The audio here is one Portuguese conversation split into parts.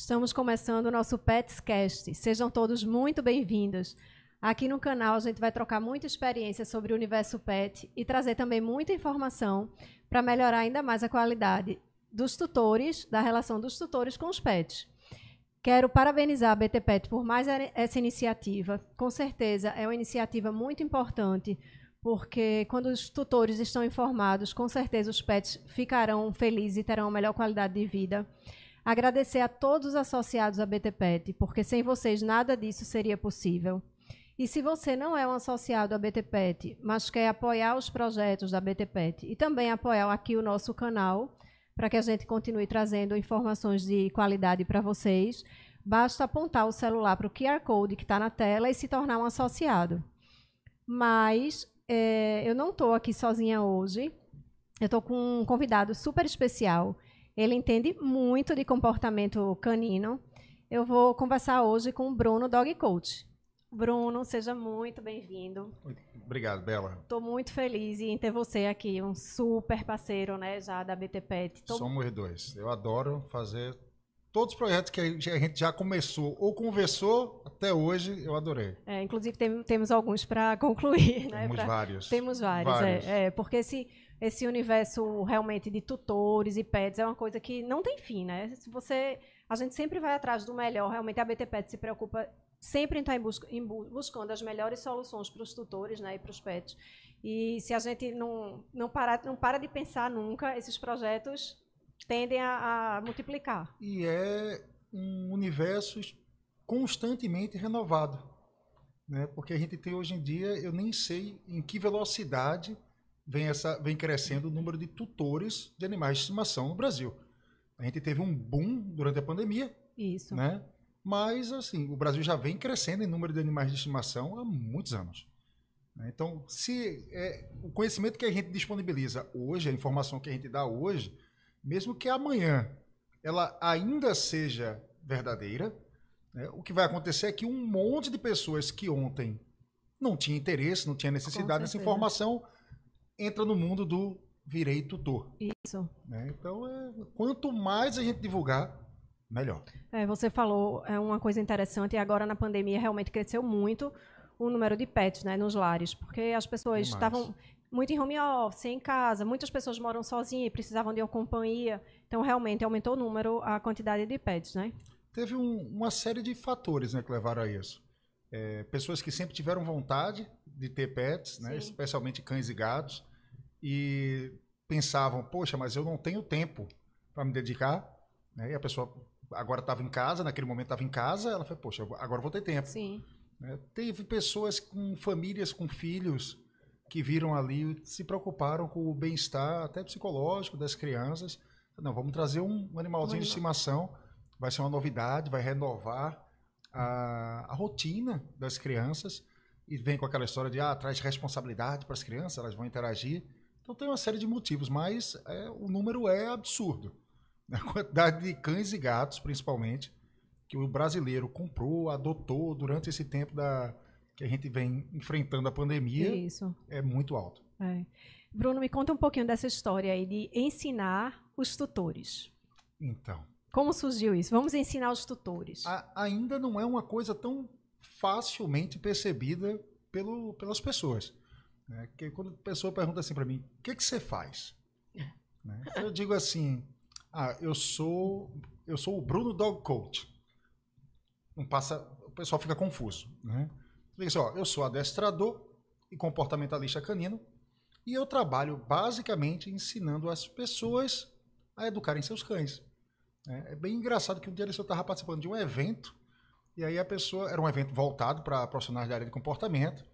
Estamos começando o nosso Petscast. Sejam todos muito bem-vindos. Aqui no canal a gente vai trocar muita experiência sobre o universo pet e trazer também muita informação para melhorar ainda mais a qualidade dos tutores, da relação dos tutores com os pets. Quero parabenizar a BT Pet por mais essa iniciativa. Com certeza é uma iniciativa muito importante, porque quando os tutores estão informados, com certeza os pets ficarão felizes e terão a melhor qualidade de vida. Agradecer a todos os associados à BT Pet, porque sem vocês nada disso seria possível. E se você não é um associado à BT Pet, mas quer apoiar os projetos da BT Pet e também apoiar aqui o nosso canal, para que a gente continue trazendo informações de qualidade para vocês, basta apontar o celular para o QR Code que está na tela e se tornar um associado. Mas é, eu não estou aqui sozinha hoje. Eu estou com um convidado super especial. Ele entende muito de comportamento canino. Eu vou conversar hoje com o Bruno Dog Coach. Bruno, seja muito bem-vindo. Obrigado, Bela. Estou muito feliz em ter você aqui, um super parceiro, né, já da BT Pet. Tô... Somos dois. Eu adoro fazer todos os projetos que a gente já começou ou conversou até hoje, eu adorei. É, inclusive tem, temos alguns para concluir, né? Temos pra... vários. Temos vários, é, vários. É, é, porque esse esse universo realmente de tutores e pets é uma coisa que não tem fim, né? Se você, a gente sempre vai atrás do melhor. Realmente a BT Pet se preocupa sempre está em busca, em buscando as melhores soluções para os tutores né, e para os pets. E se a gente não, não, parar, não para de pensar nunca, esses projetos tendem a, a multiplicar. E é um universo constantemente renovado. Né? Porque a gente tem hoje em dia, eu nem sei em que velocidade vem, essa, vem crescendo o número de tutores de animais de estimação no Brasil. A gente teve um boom durante a pandemia. Isso. Né? Mas, assim, o Brasil já vem crescendo em número de animais de estimação há muitos anos. Né? Então, se é, o conhecimento que a gente disponibiliza hoje, a informação que a gente dá hoje, mesmo que amanhã ela ainda seja verdadeira, né, o que vai acontecer é que um monte de pessoas que ontem não tinha interesse, não tinha necessidade dessa informação, entra no mundo do virei tutor. Isso. Né? Então, é, quanto mais a gente divulgar, melhor. É, você falou é uma coisa interessante, e agora na pandemia realmente cresceu muito o número de pets né, nos lares, porque as pessoas estavam muito em home office, em casa, muitas pessoas moram sozinhas e precisavam de uma companhia, então realmente aumentou o número, a quantidade de pets, né? Teve um, uma série de fatores né, que levaram a isso. É, pessoas que sempre tiveram vontade de ter pets, né, especialmente cães e gatos, e pensavam, poxa, mas eu não tenho tempo para me dedicar, né, e a pessoa agora estava em casa, naquele momento estava em casa, ela falou, poxa, agora vou ter tempo. Sim. Né? Teve pessoas com famílias, com filhos, que viram ali, se preocuparam com o bem-estar, até psicológico das crianças. Não, vamos trazer um, animalzinho de estimação, vai ser uma novidade, vai renovar a, a rotina das crianças. E vem com aquela história de, ah, traz responsabilidade para as crianças, elas vão interagir. Então tem uma série de motivos, mas é, o número é absurdo a quantidade de cães e gatos, principalmente, que o brasileiro comprou, adotou durante esse tempo da, que a gente vem enfrentando a pandemia, Isso. é muito alto. É. Bruno, me conta um pouquinho dessa história aí de ensinar os tutores. Então. Como surgiu isso? Vamos ensinar os tutores. A, ainda não é uma coisa tão facilmente percebida pelo, pelas pessoas. Né? Porque quando a pessoa pergunta assim para mim, o que, que você faz? Né? Eu digo assim, ah, eu sou eu sou o Bruno Dog Coach. Não passa, o pessoal fica confuso, né? Diz assim, ó, eu sou adestrador e comportamentalista canino e eu trabalho basicamente ensinando as pessoas a educarem seus cães. É, é bem engraçado que um dia eu estava participando de um evento e aí a pessoa era um evento voltado para profissionais da área de comportamento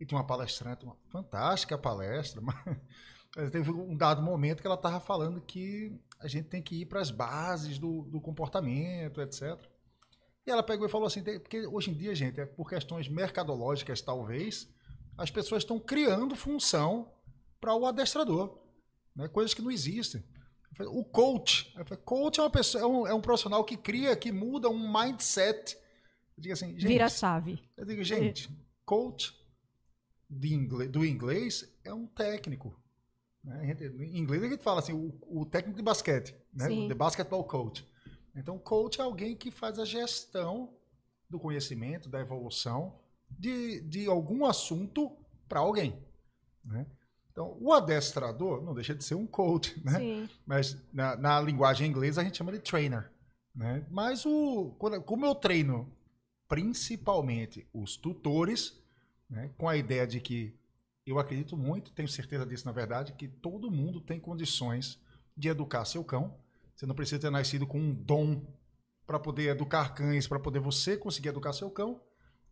e tinha uma palestrante, uma fantástica palestra, mas teve um dado momento que ela estava falando que a gente tem que ir para as bases do, do comportamento, etc. E ela pegou e falou assim, porque hoje em dia, gente, é por questões mercadológicas, talvez, as pessoas estão criando função para o adestrador, né? coisas que não existem. O coach, coach é uma pessoa, é um, é um, profissional que cria, que muda um mindset. Eu digo assim, gente, Vira chave. Eu digo, gente, coach inglês, do inglês é um técnico. Né? Em inglês a gente fala assim, o, o técnico de basquete, né? the basketball coach. Então, coach é alguém que faz a gestão do conhecimento, da evolução de, de algum assunto para alguém. Né? Então, o adestrador não deixa de ser um coach, né? Sim. Mas na, na linguagem inglesa a gente chama de trainer. Né? Mas o, quando, como eu treino principalmente os tutores, né? com a ideia de que eu acredito muito, tenho certeza disso na verdade, que todo mundo tem condições de educar seu cão. Você não precisa ter nascido com um dom para poder educar cães, para poder você conseguir educar seu cão,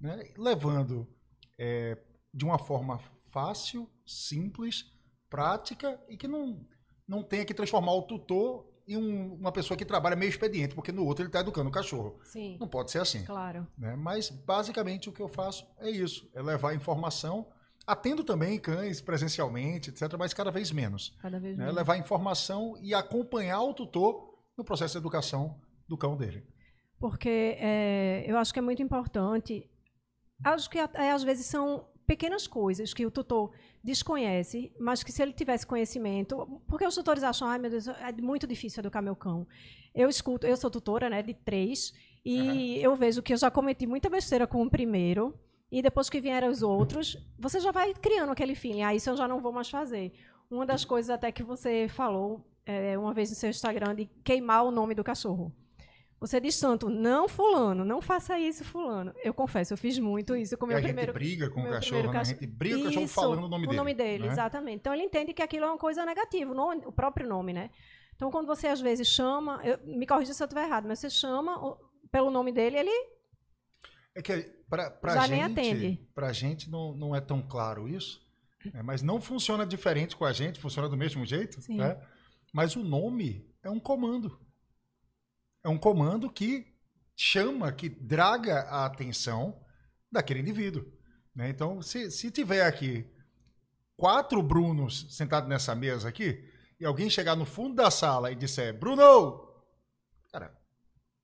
né? levando é, de uma forma fácil, simples, prática e que não, não tenha que transformar o tutor em um, uma pessoa que trabalha meio expediente, porque no outro ele está educando o cachorro. Sim. Não pode ser assim. Claro. Né? Mas basicamente o que eu faço é isso: é levar informação. Atendo também cães presencialmente, etc., mas cada vez menos. Cada vez Né? mais. Levar informação e acompanhar o tutor no processo de educação do cão dele. Porque é, eu acho que é muito importante. Acho que até, às vezes são pequenas coisas que o tutor desconhece, mas que se ele tivesse conhecimento, porque os tutores acham, ai meu Deus, é muito difícil educar meu cão. Eu escuto, eu sou tutora, né, de três, e eu vejo que eu já cometi muita besteira com o primeiro, e depois que vieram os outros, você já vai criando aquele feeling, ah, isso eu já não vou mais fazer. Uma das coisas até que você falou é, uma vez no seu Instagram de queimar o nome do cachorro. Você diz tanto, não fulano, não faça isso fulano. Eu confesso, eu fiz muito isso com o meu a gente primeiro briga com o cachorro, primeiro né? A gente briga com o cachorro falando o nome o dele. nome dele, né? exatamente. Então ele entende que aquilo é uma coisa negativa, o, o próprio nome, né? Então quando você às vezes chama, eu- me corrija se eu estiver errado, mas você chama o- pelo nome dele, ele É que pra, pra Já gente, nem atende. pra gente não, não é tão claro isso, né? mas não funciona diferente com a gente, funciona do mesmo jeito, Sim. né? Mas o nome é um comando. É um comando que chama, que draga a atenção daquele indivíduo. né? Então, se, se tiver aqui quatro Brunos sentados nessa mesa aqui, e alguém chegar no fundo da sala e disser, Bruno! Cara,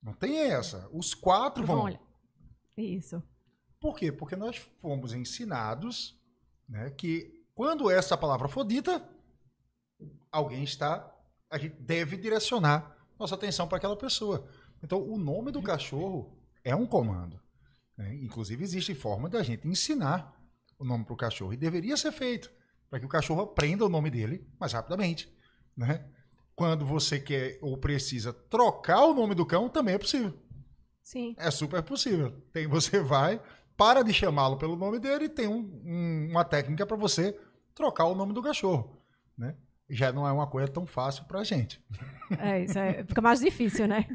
não tem essa. Os quatro vão. olha. Isso. Por quê? Porque nós fomos ensinados né, que quando essa palavra for dita, alguém está. A gente deve direcionar nossa atenção para aquela pessoa. Então, o nome do cachorro é um comando. né? Inclusive, existe forma da gente ensinar o nome para o cachorro. E deveria ser feito para que o cachorro aprenda o nome dele mais rapidamente. Né? Quando você quer ou precisa trocar o nome do cão, também é possível. Sim. É super possível. Tem, você vai, para de chamá-lo pelo nome dele e tem um- um- uma técnica para você trocar o nome do cachorro. Né? Já não é uma coisa tão fácil para a gente. É isso, é, fica mais difícil, né?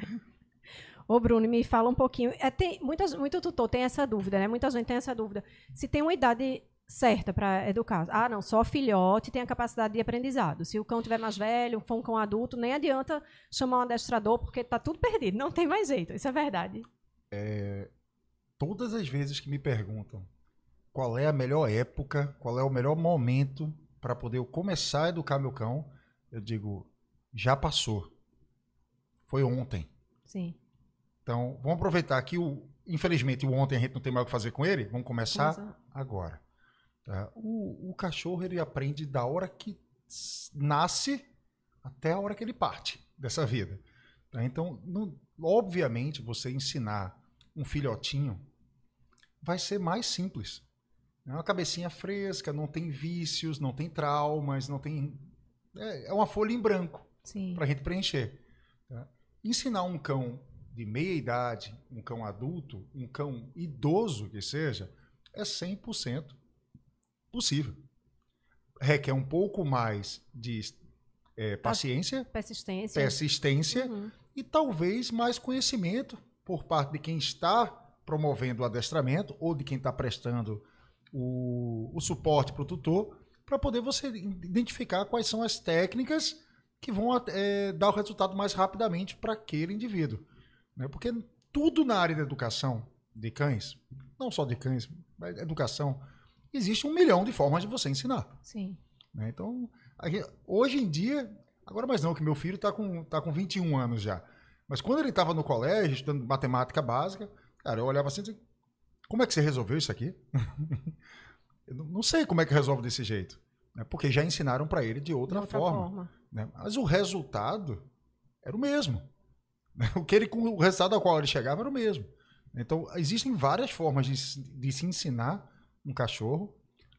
Ô, Bruno, me fala um pouquinho. É, tem, muitas, muito tutor tem essa dúvida, né? Muita gente tem essa dúvida. Se tem uma idade certa para educar. Ah, não, só filhote tem a capacidade de aprendizado. Se o cão tiver mais velho, for um cão adulto, nem adianta chamar um adestrador, porque tá tudo perdido. Não tem mais jeito. Isso é verdade. Todas as vezes que me perguntam qual é a melhor época, qual é o melhor momento para poder eu começar a educar meu cão, eu digo, já passou. Foi ontem. Sim. Então, vamos aproveitar que, o, infelizmente, o ontem a gente não tem mais o que fazer com ele. Vamos começar Começa- agora. tá? O, o cachorro ele aprende da hora que nasce até a hora que ele parte dessa vida. tá? Então, não- obviamente, você ensinar um filhotinho vai ser mais simples. É uma cabecinha fresca, não tem vícios, não tem traumas, não tem. É, é uma folha em branco para a gente preencher. tá? Ensinar um cão de meia idade, um cão adulto, um cão idoso que seja, é 100% possível. Requer um pouco mais de eh, paciência, Persistência. persistência Uhum. e talvez mais conhecimento por parte de quem está promovendo o adestramento ou de quem está prestando o, o suporte para o tutor, para poder você identificar quais são as técnicas que vão eh, dar o resultado mais rapidamente para aquele indivíduo. né? Porque tudo na área da educação de cães, não só de cães, mas educação, existe um milhão de formas de você ensinar. Sim. né? Então, gente- hoje em dia, agora mais não, que meu filho está com, tá com 21 anos já. Mas quando ele estava no colégio, estudando matemática básica, cara, eu olhava assim e dizia, como é que você resolveu isso aqui? eu não- sei como é que resolve desse jeito. né? Porque já ensinaram para ele de outra, De outra forma. forma. né? Mas o resultado era o mesmo. O, que ele, o resultado ao qual ele chegava era o mesmo. Então, existem várias formas de, de se ensinar um cachorro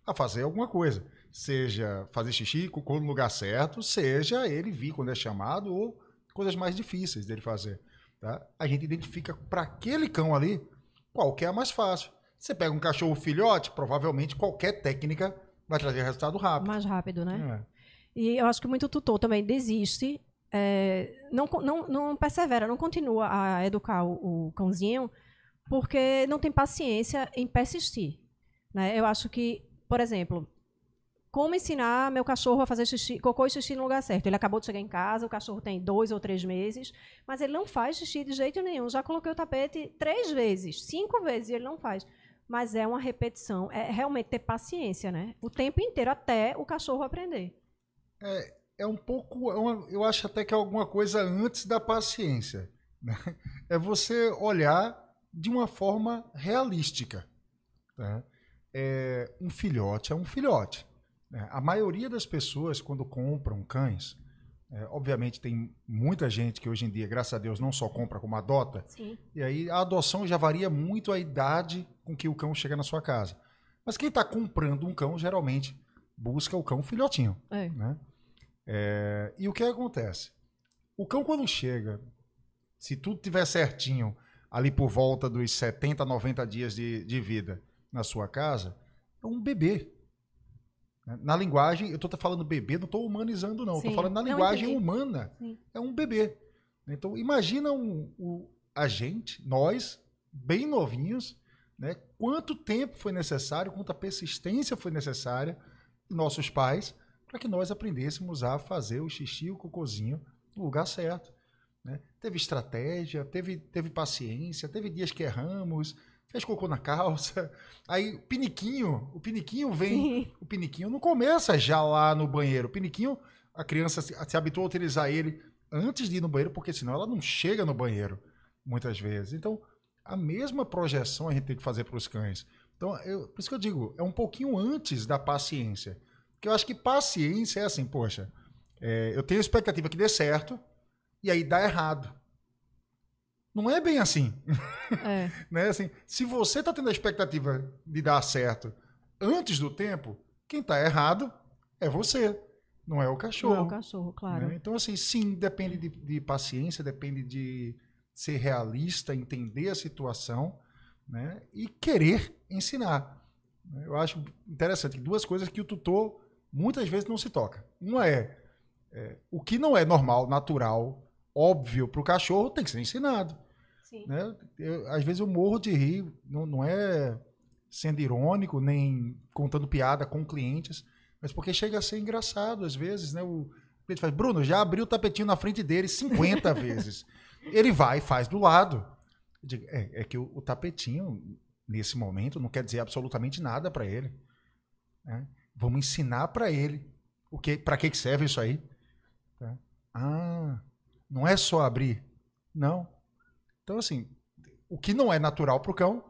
a fazer alguma coisa. Seja fazer xixi, cocô no lugar certo, seja ele vir quando é chamado ou coisas mais difíceis dele fazer. Tá? A gente identifica para aquele cão ali qual que é mais fácil. Você pega um cachorro filhote, provavelmente qualquer técnica vai trazer resultado rápido. Mais rápido, né? É. E eu acho que muito tutor também desiste, é, não, não, não persevera, não continua a educar o, o cãozinho, porque não tem paciência em persistir. Né? Eu acho que, por exemplo, como ensinar meu cachorro a fazer xixi, cocô e xixi no lugar certo? Ele acabou de chegar em casa, o cachorro tem dois ou três meses, mas ele não faz xixi de jeito nenhum. Já coloquei o tapete três vezes, cinco vezes, e ele não faz. Mas é uma repetição, é realmente ter paciência, né? O tempo inteiro até o cachorro aprender. É, é um pouco, é uma, eu acho até que é alguma coisa antes da paciência. Né? É você olhar de uma forma realística. Né? É, um filhote é um filhote. Né? A maioria das pessoas, quando compram cães, é, obviamente tem muita gente que hoje em dia, graças a Deus, não só compra como adota. Sim. E aí a adoção já varia muito a idade com que o cão chega na sua casa. Mas quem está comprando um cão geralmente busca o cão filhotinho. É. Né? É, e o que acontece? O cão quando chega, se tudo tiver certinho, ali por volta dos 70, 90 dias de, de vida na sua casa, é um bebê. Na linguagem, eu estou falando bebê, não estou humanizando, não. Estou falando na linguagem humana. Sim. É um bebê. Então, imagina um, um, a gente, nós, bem novinhos, né? quanto tempo foi necessário, quanta persistência foi necessária, nossos pais, para que nós aprendêssemos a fazer o xixi e o cocôzinho no lugar certo. Né? Teve estratégia, teve, teve paciência, teve dias que erramos, fez cocô na calça. Aí o piniquinho, o piniquinho vem, Sim. o piniquinho não começa já lá no banheiro. O piniquinho, a criança se, se habituou a utilizar ele antes de ir no banheiro, porque senão ela não chega no banheiro muitas vezes. Então, a mesma projeção a gente tem que fazer para os cães. Então, eu, por isso que eu digo, é um pouquinho antes da paciência. Porque eu acho que paciência é assim, poxa, é, eu tenho expectativa que dê certo, e aí dá errado. Não é bem assim. É. né? assim se você está tendo a expectativa de dar certo antes do tempo, quem está errado é você, não é o cachorro. Não é o cachorro, claro. Né? Então, assim, sim, depende de, de, paciência, depende de ser realista, entender a situação né? e querer ensinar. Eu acho interessante duas coisas que o tutor muitas vezes não se toca. Uma é, é o que não é normal, natural, óbvio para o cachorro tem que ser ensinado. Né? Eu, às vezes eu morro de rir, não, não é sendo irônico, nem contando piada com clientes, mas porque chega a ser engraçado às vezes, né? O cliente faz, Bruno, já abriu o tapetinho na frente dele 50 vezes. Ele vai e faz do lado. Digo, é, é, que o, o, tapetinho, nesse momento, não quer dizer absolutamente nada para ele. Né? Vamos ensinar para ele o que, para que serve isso aí. Tá? Ah, não é só abrir. Não. Então, assim, o que não é natural para o cão,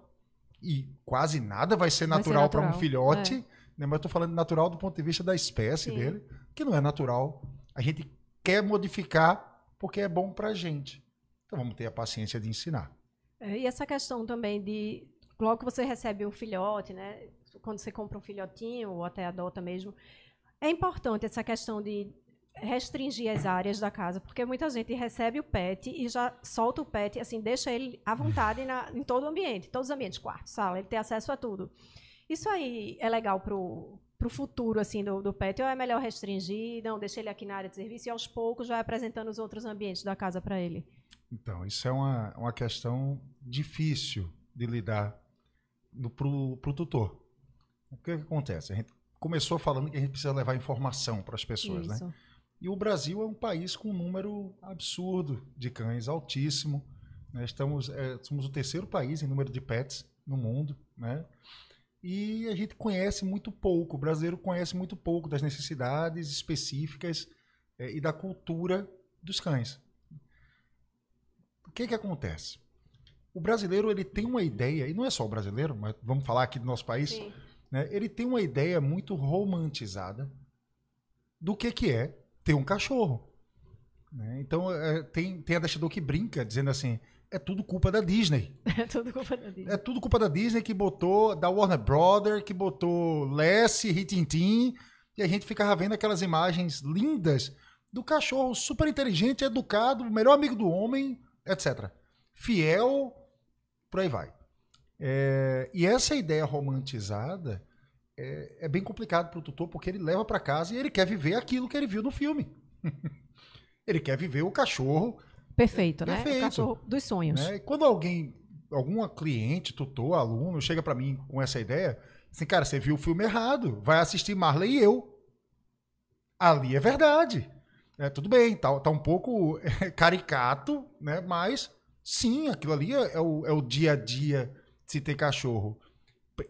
e quase nada vai ser natural, natural. para um filhote, é. né? mas eu estou falando natural do ponto de vista da espécie Sim. dele, que não é natural. A gente quer modificar porque é bom para a gente. Então vamos ter a paciência de ensinar. É, e essa questão também de, logo que você recebe um filhote, né? quando você compra um filhotinho ou até adota mesmo, é importante essa questão de restringir as áreas da casa, porque muita gente recebe o pet e já solta o pet, assim, deixa ele à vontade na, em todo o ambiente, todos os ambientes, quarto, sala, ele tem acesso a tudo. Isso aí é legal pro pro futuro assim do, do pet ou é melhor restringir, não, deixa ele aqui na área de serviço e aos poucos já apresentando os outros ambientes da casa para ele? Então, isso é uma, uma questão difícil de lidar para o tutor. O que, que acontece? A gente começou falando que a gente precisa levar informação para as pessoas, né? Isso. né? E o Brasil é um país com um número absurdo de cães, altíssimo. Né? Estamos, é, somos o terceiro país em número de pets no mundo. Né? E a gente conhece muito pouco, o brasileiro conhece muito pouco das necessidades específicas é, e da cultura dos cães. O que, que acontece? O brasileiro ele tem uma ideia, e não é só o brasileiro, mas vamos falar aqui do nosso país, né? ele tem uma ideia muito romantizada do que, que é ter um cachorro. Né? Então, é, tem, tem adestrador que brinca, dizendo assim, é tudo culpa da Disney. É tudo culpa da Disney. É tudo culpa da Disney que botou, da Warner Brother, que botou Lessie, Ritintim, e a gente ficava vendo aquelas imagens lindas do cachorro super inteligente, educado, melhor amigo do homem, etc. Fiel, por aí vai. É, e essa ideia romantizada é, é bem complicado para o tutor, porque ele leva para casa e ele quer viver aquilo que ele viu no filme. ele quer viver o cachorro Perfeito, né? Perfeito. O cachorro dos sonhos. Né? E quando alguém, alguma cliente, tutor, aluno, chega para mim com essa ideia, assim, cara, você viu o filme errado, vai assistir Marley e eu. Ali é verdade. É, tudo bem, tá, tá um pouco caricato, né? Mas sim, aquilo ali é, é, o, é o dia a dia de se ter cachorro.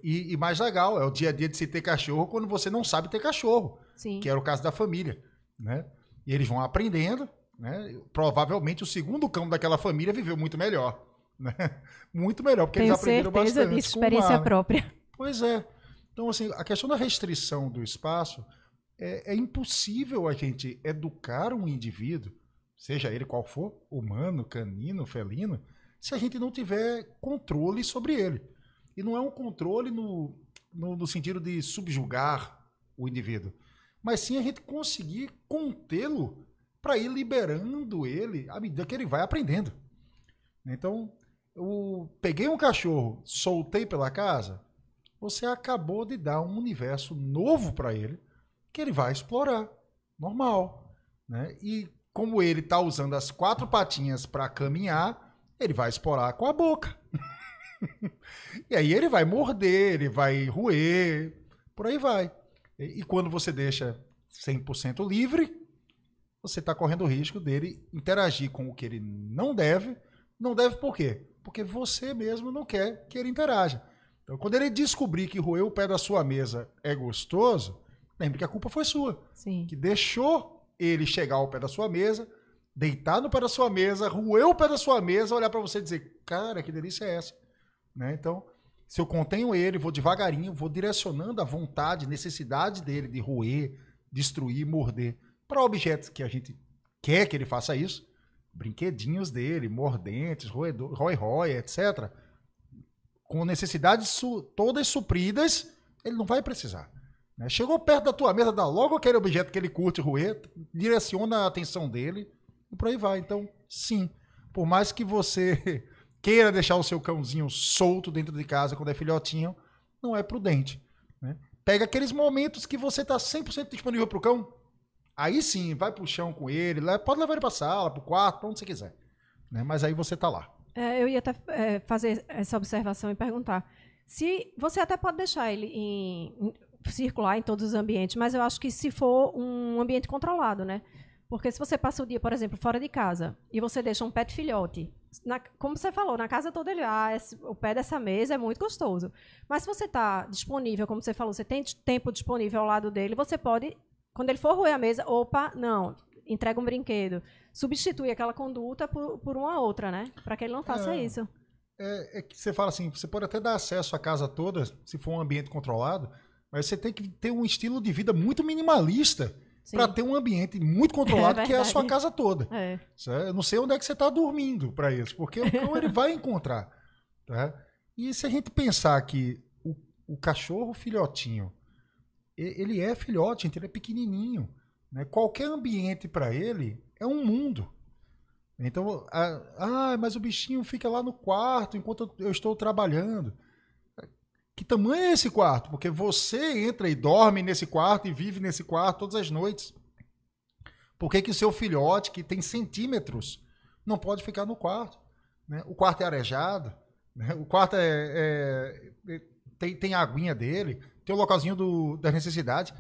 E, e, mais legal, é o dia a dia de se ter cachorro quando você não sabe ter cachorro. Sim. Que era o caso da família. Né? E eles vão aprendendo, né? Provavelmente o segundo cão daquela família viveu muito melhor. Né? Muito melhor, porque Tenho eles aprenderam certeza bastante. Disso, experiência própria. Pois é. Então, assim, a questão da restrição do espaço é, é impossível a gente educar um indivíduo, seja ele qual for, humano, canino, felino, se a gente não tiver controle sobre ele. E não é um controle no, no, no sentido de subjugar o indivíduo, mas sim a gente conseguir contê-lo para ir liberando ele à medida que ele vai aprendendo. Então, eu peguei um cachorro, soltei pela casa, você acabou de dar um universo novo para ele que ele vai explorar. Normal. Né? E como ele está usando as quatro patinhas para caminhar, ele vai explorar com a boca. e aí ele vai morder, ele vai roer, por aí vai. E, e quando você deixa 100% livre, você está correndo o risco dele interagir com o que ele não deve. Não deve por quê? Porque você mesmo não quer que ele interaja. Então, quando ele descobrir que roer o pé da sua mesa é gostoso, lembre que a culpa foi sua. Sim. Que deixou ele chegar ao pé da sua mesa, deitar no pé da sua mesa, roer o pé da sua mesa, olhar para você e dizer: Cara, que delícia é essa? Né? Então, se eu contenho ele, vou devagarinho, vou direcionando a vontade, necessidade dele de roer, destruir, morder para objetos que a gente quer que ele faça isso, brinquedinhos dele, mordentes, roedor, rói-rói, etc. Com necessidades su todas supridas, ele não vai precisar. Né? Chegou perto da tua mesa, dá logo aquele objeto que ele curte roer, direciona a atenção dele e por aí vai. Então, sim, por mais que você queira deixar o seu cãozinho solto dentro de casa quando é filhotinho, não é prudente. Né? Pega aqueles momentos que você está 100% disponível para o cão, Aí sim, vai pro chão com ele, pode levar ele pra sala, pro quarto, pra onde você quiser. Né? Mas aí você tá lá. É, eu ia até é, fazer essa observação e perguntar. Se você até pode deixar ele em, em, circular em todos os ambientes, mas eu acho que se for um ambiente controlado, né? Porque se você passa o dia, por exemplo, fora de casa e você deixa um pet filhote, na, como você falou, na casa toda ele, ah, esse, o pé dessa mesa é muito gostoso. Mas se você está disponível, como você falou, você tem tempo disponível ao lado dele, você pode quando ele for roer a mesa, opa, não, entrega um brinquedo. Substitui aquela conduta por, por uma outra, né? Para que ele não faça é, isso. É, é, que você fala assim, você pode até dar acesso à casa toda, se for um ambiente controlado, mas você tem que ter um estilo de vida muito minimalista para ter um ambiente muito controlado, é que é a sua casa toda. É. Eu não sei onde é que você está dormindo para isso, porque o cão ele vai encontrar. Tá? E se a gente pensar que o, o cachorro filhotinho ele é filhote, então ele é pequenininho. Né? Qualquer ambiente para ele é um mundo. Então, ah, mas o bichinho fica lá no quarto enquanto eu estou trabalhando. Que tamanho é esse quarto? Porque você entra e dorme nesse quarto e vive nesse quarto todas as noites. Por que, que o seu filhote, que tem centímetros, não pode ficar no quarto? Né? O quarto é arejado, né? o quarto é, é, é tem, tem a aguinha dele, tem o localzinho do, da necessidade.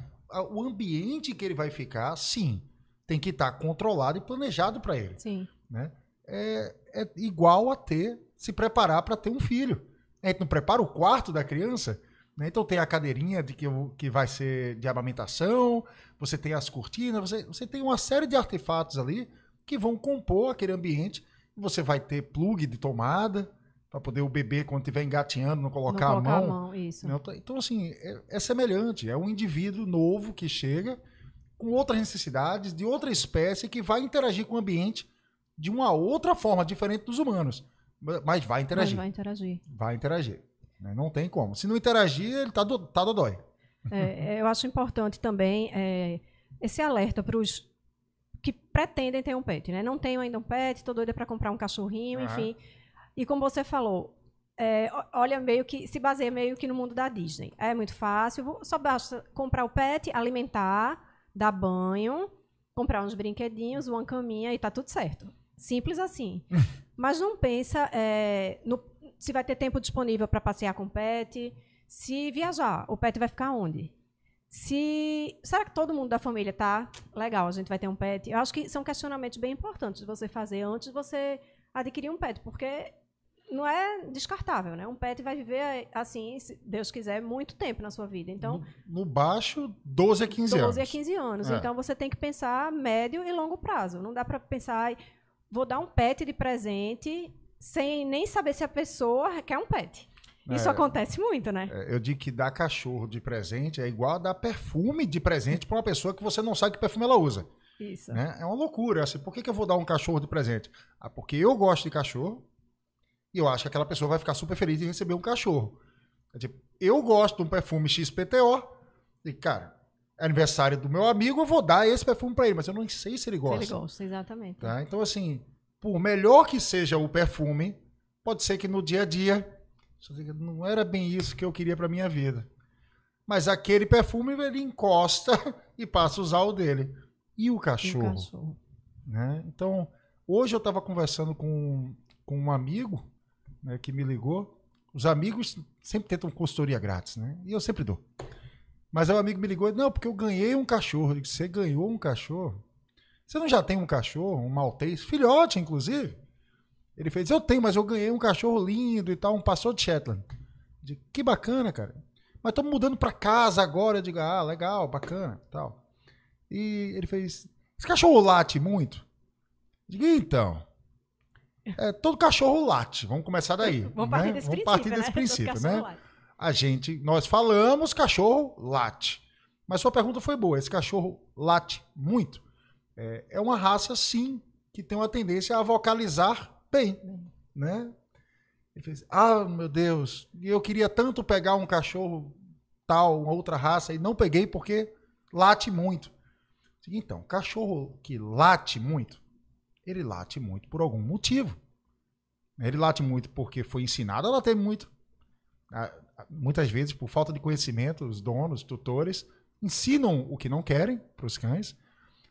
O ambiente que ele vai ficar, sim, tem que estar controlado e planejado para ele. Sim. Né? É, é igual a ter, se preparar para ter um filho. A gente não prepara o quarto da criança, né? então tem a cadeirinha de que, que vai ser de amamentação, você tem as cortinas, você, você tem uma série de artefatos ali que vão compor aquele ambiente. Você vai ter plug de tomada, para poder o bebê, quando estiver engatinhando, não colocar, não colocar a mão. A mão isso. Então, assim, é, é, semelhante. É um indivíduo novo que chega com outras necessidades, de outra espécie, que vai interagir com o ambiente de uma outra forma, diferente dos humanos. Mas vai interagir. Mas vai interagir. Vai interagir. Né? Não tem como. Se não interagir, ele tá, do, tá dodói. É, eu acho importante também é, esse alerta para os que pretendem ter um pet, né? Não tenho ainda um pet, estou doida para comprar um cachorrinho, enfim. E como você falou, é, olha meio que se baseia meio que no mundo da Disney. É muito fácil, só basta comprar o pet, alimentar, dar banho, comprar uns brinquedinhos, uma caminha e tá tudo certo. Simples assim. Mas não pensa é, no, se vai ter tempo disponível para passear com o pet, se viajar, o pet vai ficar onde? Se será que todo mundo da família tá legal? A gente vai ter um pet? Eu acho que são questionamentos bem importantes de você fazer antes de você adquirir um pet, porque não é descartável, né? Um pet vai viver assim, se Deus quiser, muito tempo na sua vida. Então, no, no baixo, 12 a 15 12 anos. 12 a 15 anos. É. Então você tem que pensar médio e longo prazo. Não dá para pensar, vou dar um pet de presente sem nem saber se a pessoa quer um pet. Isso é, acontece muito, né? É, eu digo que dar cachorro de presente é igual a dar perfume de presente para uma pessoa que você não sabe que perfume ela usa. Isso. Né? É uma loucura. Assim, por que, que eu vou dar um cachorro de presente? Ah, porque eu gosto de cachorro e eu acho que aquela pessoa vai ficar super feliz de receber um cachorro. É tipo, eu gosto de um perfume XPTO e, cara, aniversário do meu amigo, eu vou dar esse perfume para ele, mas eu não sei se ele gosta. Se ele gosta, exatamente. Tá? Então, assim, por melhor que seja o perfume, pode ser que no dia a dia não era bem isso que eu queria para minha vida. Mas aquele perfume ele encosta e passa a usar o dele. E o cachorro? E o cachorro. Né? Então, hoje eu estava conversando com, com um amigo né, que me ligou. Os amigos sempre tentam consultoria grátis, né? E eu sempre dou. Mas aí o amigo me ligou, não, porque eu ganhei um cachorro. Eu disse, você ganhou um cachorro? Você não já tem um cachorro, um maltês? Filhote, inclusive. Ele fez, eu tenho, mas eu ganhei um cachorro lindo e tal, um pastor de Shetland. Eu digo, que bacana, cara. Mas estamos mudando para casa agora. Eu digo, ah, legal, bacana, tal. E ele fez, esse cachorro late muito? Eu digo, então, é, todo cachorro late. Vamos começar daí. Vamos partir né? desse Vamos princípio, partir desse né? princípio, né? A gente, nós falamos, cachorro late. Mas sua pergunta foi boa. Esse cachorro late muito. É, é uma raça, sim, que tem uma tendência a vocalizar bem, né? Ele fez, ah, meu Deus, eu queria tanto pegar um cachorro tal, uma outra raça, e não peguei porque late muito. Então, cachorro que late muito, ele late muito por algum motivo. Ele late muito porque foi ensinado a latir muito. Muitas vezes, por falta de conhecimento, os donos, tutores, ensinam o que não querem para os cães.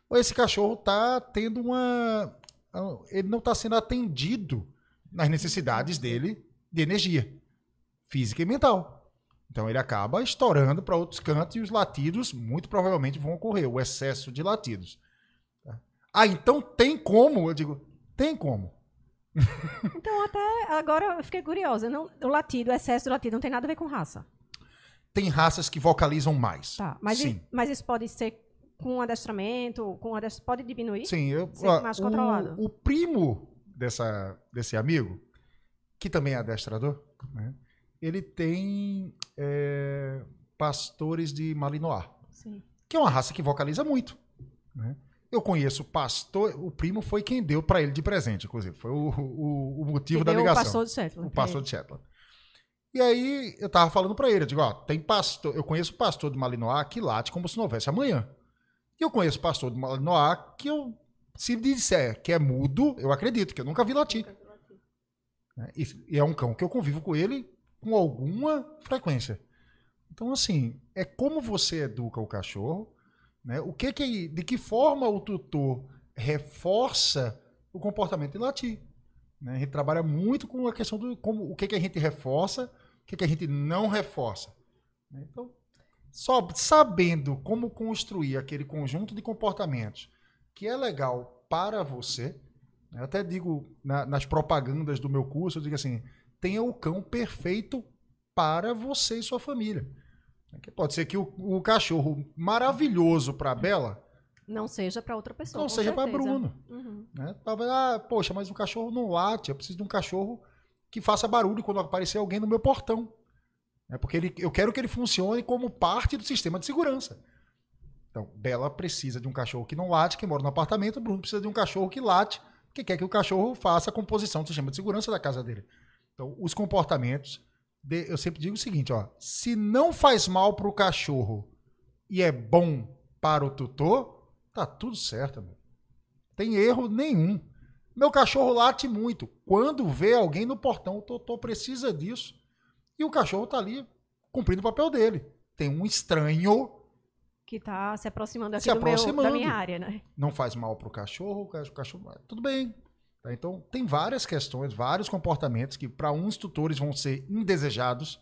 Ou esse cachorro está tendo uma então, ele não está sendo atendido nas necessidades dele de energia física e mental. Então ele acaba estourando para outros cantos e os latidos muito provavelmente vão ocorrer, o excesso de latidos. Tá? Ah, então tem como? Eu digo, tem como. Então até agora eu fiquei curiosa. Não, o latido, o excesso de latido não tem nada a ver com raça. Tem raças que vocalizam mais. Tá, mas, Sim. mas isso pode ser com adestramento, com adestramento, pode diminuir? Sim, eu, ó, mais controlado. O, o, primo dessa, desse amigo, que também é adestrador, né, ele tem é, pastores de Malinois, Sim. que é uma raça que vocaliza muito. Né? Eu conheço o pastor, o primo foi quem deu para ele de presente, inclusive. Foi o, o, o motivo que da ligação. O pastor de Shetland. O pastor de Shetland. E aí eu tava falando para ele, eu digo, ó, tem pastor, eu conheço o pastor de Malinois que late como se não houvesse amanhã. E eu conheço pastor do Malinois que eu, se disser que é mudo, eu acredito, que eu nunca vi latir. Né? E é um cão que eu convivo com ele com alguma frequência. Então, assim, é como você educa o cachorro, né? O que que, de que forma o tutor reforça o comportamento de latir. Né? A gente trabalha muito com a questão do como, o que, que a gente reforça, o que, que a gente não reforça. Né? Então, só sabendo como construir aquele conjunto de comportamentos que é legal para você, eu até digo na, nas propagandas do meu curso, eu digo assim, tenha o cão perfeito para você e sua família. Pode ser que o, o cachorro maravilhoso para Bela não seja para outra pessoa. Não seja para Bruno. Uhum. Né? Ah, poxa, mas o cachorro não late, eu preciso de um cachorro que faça barulho quando aparecer alguém no meu portão. É porque ele, eu quero que ele funcione como parte do sistema de segurança. Então, Bela precisa de um cachorro que não late, que mora no apartamento, Bruno precisa de um cachorro que late, que quer que o cachorro faça a composição do sistema de segurança da casa dele. Então, os comportamentos, eu sempre digo o seguinte, ó, se não faz mal para o cachorro e é bom para o tutor, tá tudo certo, meu. Tem erro nenhum. Meu cachorro late muito. Quando vê alguém no portão, o tutor precisa disso. E o cachorro tá ali cumprindo o papel dele. Tem um estranho que está se aproximando aqui se aproximando. Meu, da minha área, né? Não faz mal para o cachorro, o cachorro, tudo bem. Tá? Então, tem várias questões, vários comportamentos que para uns tutores vão ser indesejados,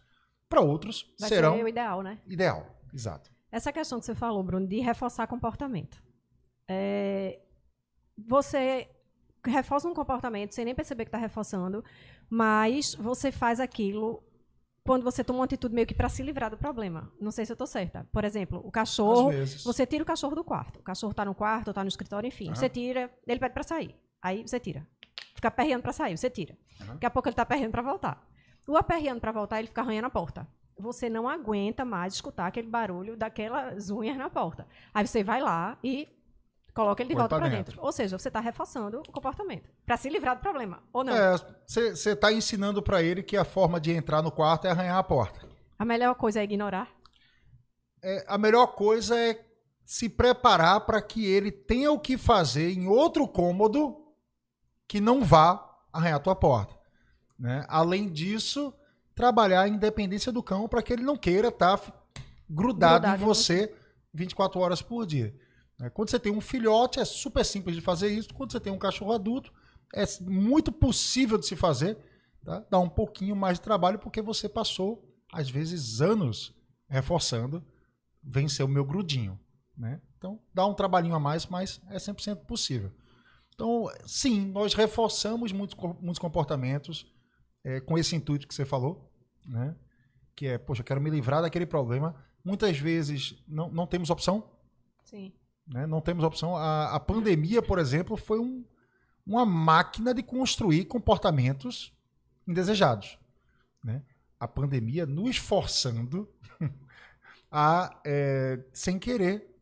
para outros Vai serão ser o ideal, né? Ideal, exato. Essa questão que você falou, Bruno, de reforçar comportamento. É, você reforça um comportamento sem nem perceber que está reforçando, mas você faz aquilo quando você toma uma atitude meio que para se livrar do problema. Não sei se eu estou certa. Por exemplo, o cachorro, você tira o cachorro do quarto. O cachorro está no quarto, está no escritório, enfim. Uhum. Você tira, ele pede para sair. Aí você tira. Fica aperreando para sair, você tira. Uhum. Daqui a pouco ele está aperreando para voltar. O aperreando para voltar, ele fica arranhando a porta. Você não aguenta mais escutar aquele barulho daquelas unhas na porta. Aí você vai lá e coloca ele de volta para dentro. dentro. Ou seja, você está reforçando o comportamento para se livrar do problema, ou não? Você é, está ensinando para ele que a forma de entrar no quarto é arranhar a porta. A melhor coisa é ignorar? É, a melhor coisa é se preparar para que ele tenha o que fazer em outro cômodo que não vá arranhar a tua porta. Né? Além disso, trabalhar a independência do cão para que ele não queira estar tá grudado, grudado em você 24 horas por dia. Né? Quando você tem um filhote, é super simples de fazer isso. Quando você tem um cachorro adulto, é muito possível de se fazer. Tá? Dá um pouquinho mais de trabalho porque você passou, às vezes, anos reforçando vencer o meu grudinho. Né? Então, dá um trabalhinho a mais, mas é 100% possível. Então, sim, nós reforçamos muitos, muitos comportamentos é, com esse intuito que você falou, né? que é, poxa, eu quero me livrar daquele problema. Muitas vezes não, não temos opção. Sim. Né? Não temos opção. A, a pandemia, por exemplo, foi um, uma máquina de construir comportamentos indesejados. Né? A pandemia nos forçando a, é, sem querer,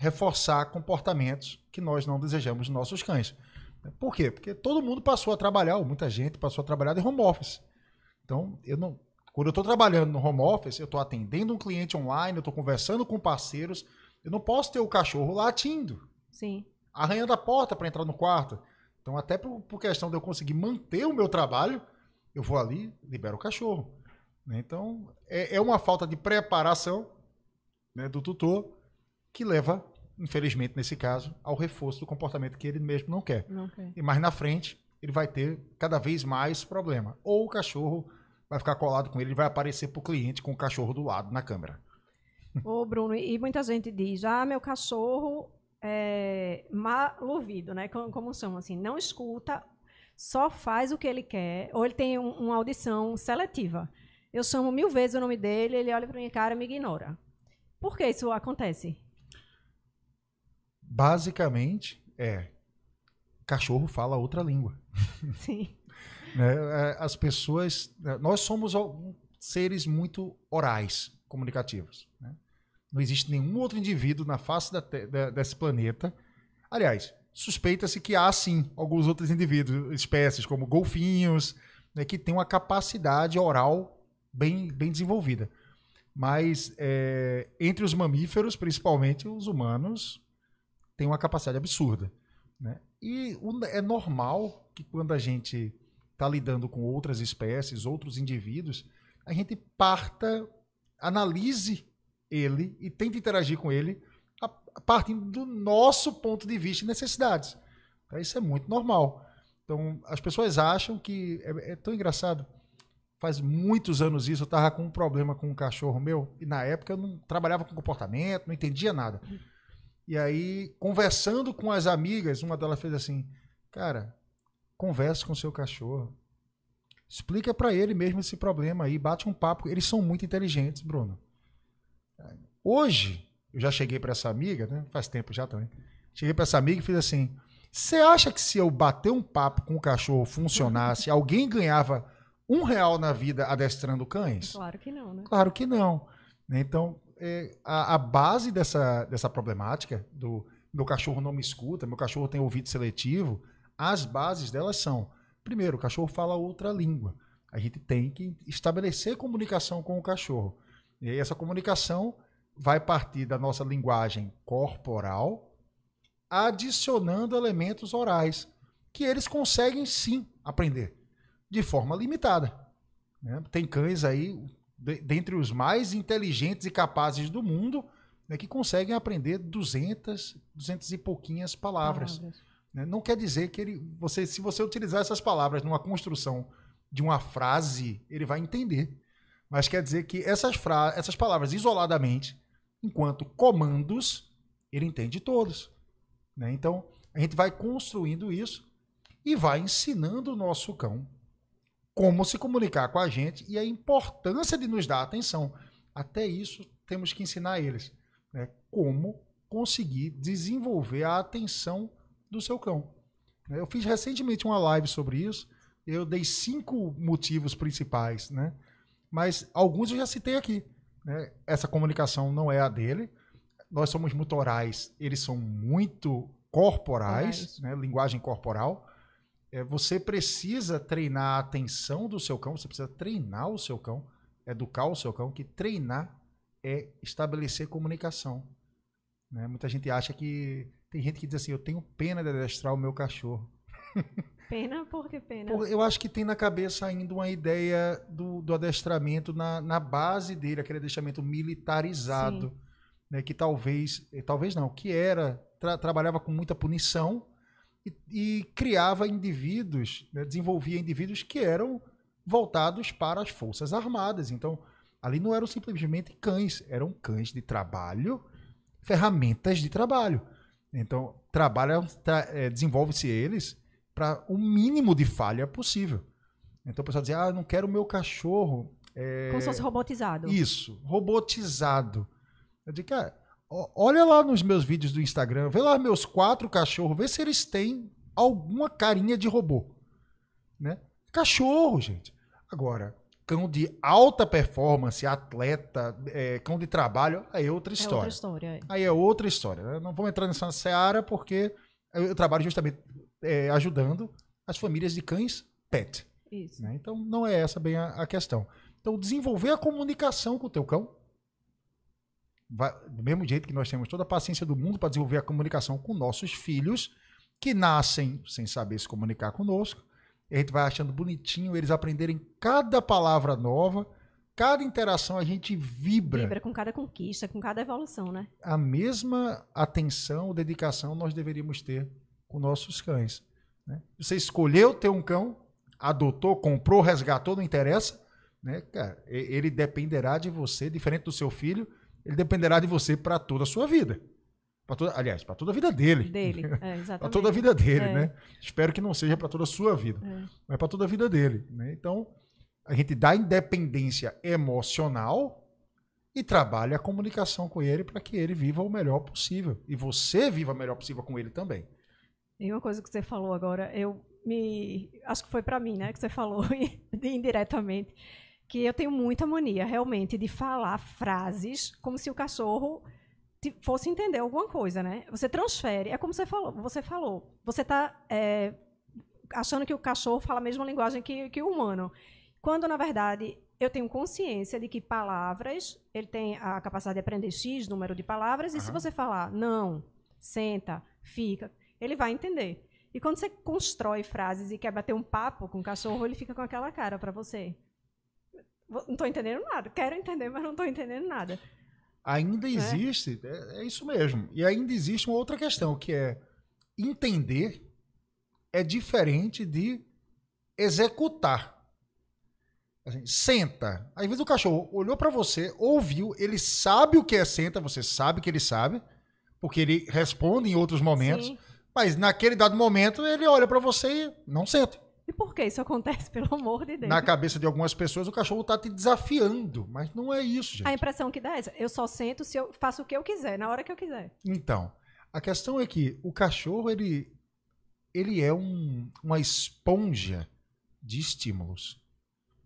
reforçar comportamentos que nós não desejamos nos nossos cães. Por quê? Porque todo mundo passou a trabalhar, ou muita gente passou a trabalhar em home office. Então, eu não, quando eu estou trabalhando no home office, eu estou atendendo um cliente online, eu estou conversando com parceiros, eu não posso ter o cachorro latindo. Sim. Arranhando a porta para entrar no quarto. Então, até por, por, questão de eu conseguir manter o meu trabalho, eu vou ali, libero o cachorro. Né? Então, é, é, uma falta de preparação né, do tutor que leva, infelizmente nesse caso, ao reforço do comportamento que ele mesmo não quer. Não quer. E mais na frente, ele vai ter cada vez mais problema. Ou o cachorro vai ficar colado com ele, ele vai aparecer para o cliente com o cachorro do lado na câmera. Ô, Bruno, e muita gente diz, ah, meu cachorro é mal ouvido, né? Como, como chamam assim, não escuta, só faz o que ele quer, ou ele tem um, uma audição seletiva. Eu chamo mil vezes o nome dele, ele olha para minha cara e me ignora. Por que isso acontece? Basicamente, é. Cachorro fala outra língua. Sim. né? É, as pessoas. Né, nós somos seres muito orais comunicativos. Né? Não existe nenhum outro indivíduo na face da, da, desse planeta. Aliás, suspeita-se que há sim alguns outros indivíduos, espécies como golfinhos, né, que têm uma capacidade oral bem, bem desenvolvida. Mas é, entre os mamíferos, principalmente os humanos, têm uma capacidade absurda. Né? E é normal que quando a gente está lidando com outras espécies, outros indivíduos, a gente parta analise ele e tente interagir com ele a, partir do nosso ponto de vista e necessidades. Então, isso é muito normal. Então, as pessoas acham que é, é tão engraçado. Faz muitos anos isso, eu estava com um problema com um cachorro meu, e na época eu não trabalhava com comportamento, não entendia nada. E aí, conversando com as amigas, uma delas fez assim: Cara, converse com seu cachorro. Explica para ele mesmo esse problema aí, bate um papo. Eles são muito inteligentes, Bruno. Hoje, eu já cheguei para essa amiga, né? Faz tempo já também. Cheguei para essa amiga e fiz assim: Você acha que se eu bater um papo com o cachorro funcionasse, alguém ganhava um real na vida adestrando cães? Claro que não, né? Claro que não. Então, é, a, a, base dessa, dessa problemática do meu cachorro não me escuta, meu cachorro tem ouvido seletivo, as bases delas são, primeiro, o cachorro fala outra língua. A gente tem que estabelecer comunicação com o cachorro. E aí essa comunicação vai partir da nossa linguagem corporal, adicionando elementos orais, que eles conseguem sim aprender, de forma limitada. Né? Tem cães aí, de, dentre os mais inteligentes e capazes do mundo, né, que conseguem aprender 200, 200 e pouquinhas palavras. palavras. Né? Não quer dizer que ele, você, se você utilizar essas palavras numa construção de uma frase, ele vai entender. Mas quer dizer que essas, fra essas palavras isoladamente, enquanto comandos, ele entende todas. Né? Então, a gente vai construindo isso e vai ensinando o nosso cão como se comunicar com a gente e a importância de nos dar atenção. Até isso temos que ensinar eles. Né? Como conseguir desenvolver a atenção do seu cão. Eu fiz recentemente uma live sobre isso. Eu dei cinco motivos principais, né? Mas alguns eu já citei aqui. Né? Essa comunicação não é a dele. Nós somos muito orais, eles são muito corporais, né? linguagem corporal é, você precisa treinar a atenção do seu cão, você precisa treinar o seu cão, educar o seu cão, que treinar é estabelecer comunicação. Né? Muita gente acha que. Tem gente que diz assim: eu tenho pena de adestrar o meu cachorro. Pena? Por que pena? eu acho que tem na cabeça ainda uma ideia do, do adestramento na, na base dele, aquele adestramento militarizado. Né, que talvez, talvez não, que era, tra, trabalhava com muita punição, e, e criava indivíduos, né, desenvolvia indivíduos que eram voltados para as forças armadas. Então, ali não eram simplesmente cães, eram cães de trabalho, ferramentas de trabalho. Então, trabalha, tra é, desenvolve-se eles para o mínimo de falha possível. Então, o pessoal dizia, ah, não quero o meu cachorro... É... Como se fosse robotizado. Isso, robotizado. Eu digo, cara, Olha lá nos meus vídeos do Instagram, vê lá meus quatro cachorros, vê se eles têm alguma carinha de robô. Né? Cachorro, gente. Agora, cão de alta performance, atleta, é, cão de trabalho, aí é outra história. É outra história. É. Aí é outra história. Né? Não vamos entrar nessa seara porque eu trabalho justamente é, ajudando as famílias de cães pet. Isso. Né? Então não é essa bem a, a questão. Então desenvolver a comunicação com o teu cão vai, do mesmo jeito que nós temos toda a paciência do mundo para desenvolver a comunicação com nossos filhos, que nascem sem saber se comunicar conosco, a gente vai achando bonitinho eles aprenderem cada palavra nova, cada interação a gente vibra. Vibra com cada conquista, com cada evolução, né? A mesma atenção, dedicação nós deveríamos ter com nossos cães. Né? Você escolheu ter um cão, adotou, comprou, resgatou, não interessa, né? Cara, ele dependerá de você, diferente do seu filho, ele dependerá de você para toda a sua vida. Pra toda, aliás, para toda a vida dele. Dele, é, exatamente. para toda a vida dele, é. né? Espero que não seja para toda a sua vida, é. mas para toda a vida dele. Né? Então, a gente dá independência emocional e trabalha a comunicação com ele para que ele viva o melhor possível. E você viva o melhor possível com ele também. E uma coisa que você falou agora, eu me. Acho que foi para mim, né? Que você falou indiretamente que eu tenho muita mania, realmente, de falar frases como se o cachorro fosse entender alguma coisa, né? Você transfere, é como você falou. Você falou, você está é, achando que o cachorro fala a mesma linguagem que, que o humano, quando na verdade eu tenho consciência de que palavras, ele tem a capacidade de aprender x número de palavras, uhum. e se você falar não, senta, fica, ele vai entender. E quando você constrói frases e quer bater um papo com o cachorro, ele fica com aquela cara para você. Não estou entendendo nada. Quero entender, mas não estou entendendo nada. Ainda né? existe, é? é isso mesmo. E ainda existe uma outra questão, que é entender é diferente de executar. Assim, senta. Às vezes o cachorro olhou para você, ouviu, ele sabe o que é senta, você sabe que ele sabe, porque ele responde em outros momentos, Sim. mas naquele dado momento ele olha para você e não senta. E por que isso acontece, pelo amor de Deus? Na cabeça de algumas pessoas, o cachorro está te desafiando, mas não é isso, gente. A impressão que dá é essa. Eu só sento se eu faço o que eu quiser, na hora que eu quiser. Então, a questão é que o cachorro, ele, ele é um, uma esponja de estímulos.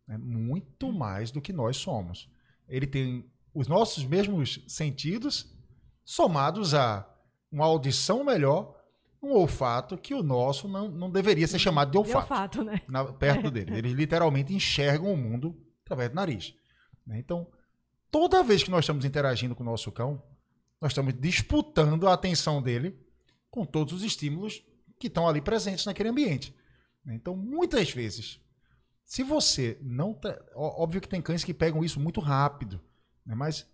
Né? Muito mais do que nós somos. Ele tem os nossos mesmos sentidos, somados a uma audição melhor, um olfato que o nosso não, não deveria ser chamado de olfato. De olfato né? na, perto dele. Eles literalmente enxergam o mundo através do nariz. né? Então, toda vez que nós estamos interagindo com o nosso cão, nós estamos disputando a atenção dele com todos os estímulos que estão ali presentes naquele ambiente. né? Então, muitas vezes, se você não. Óbvio que tem cães que pegam isso muito rápido, né? mas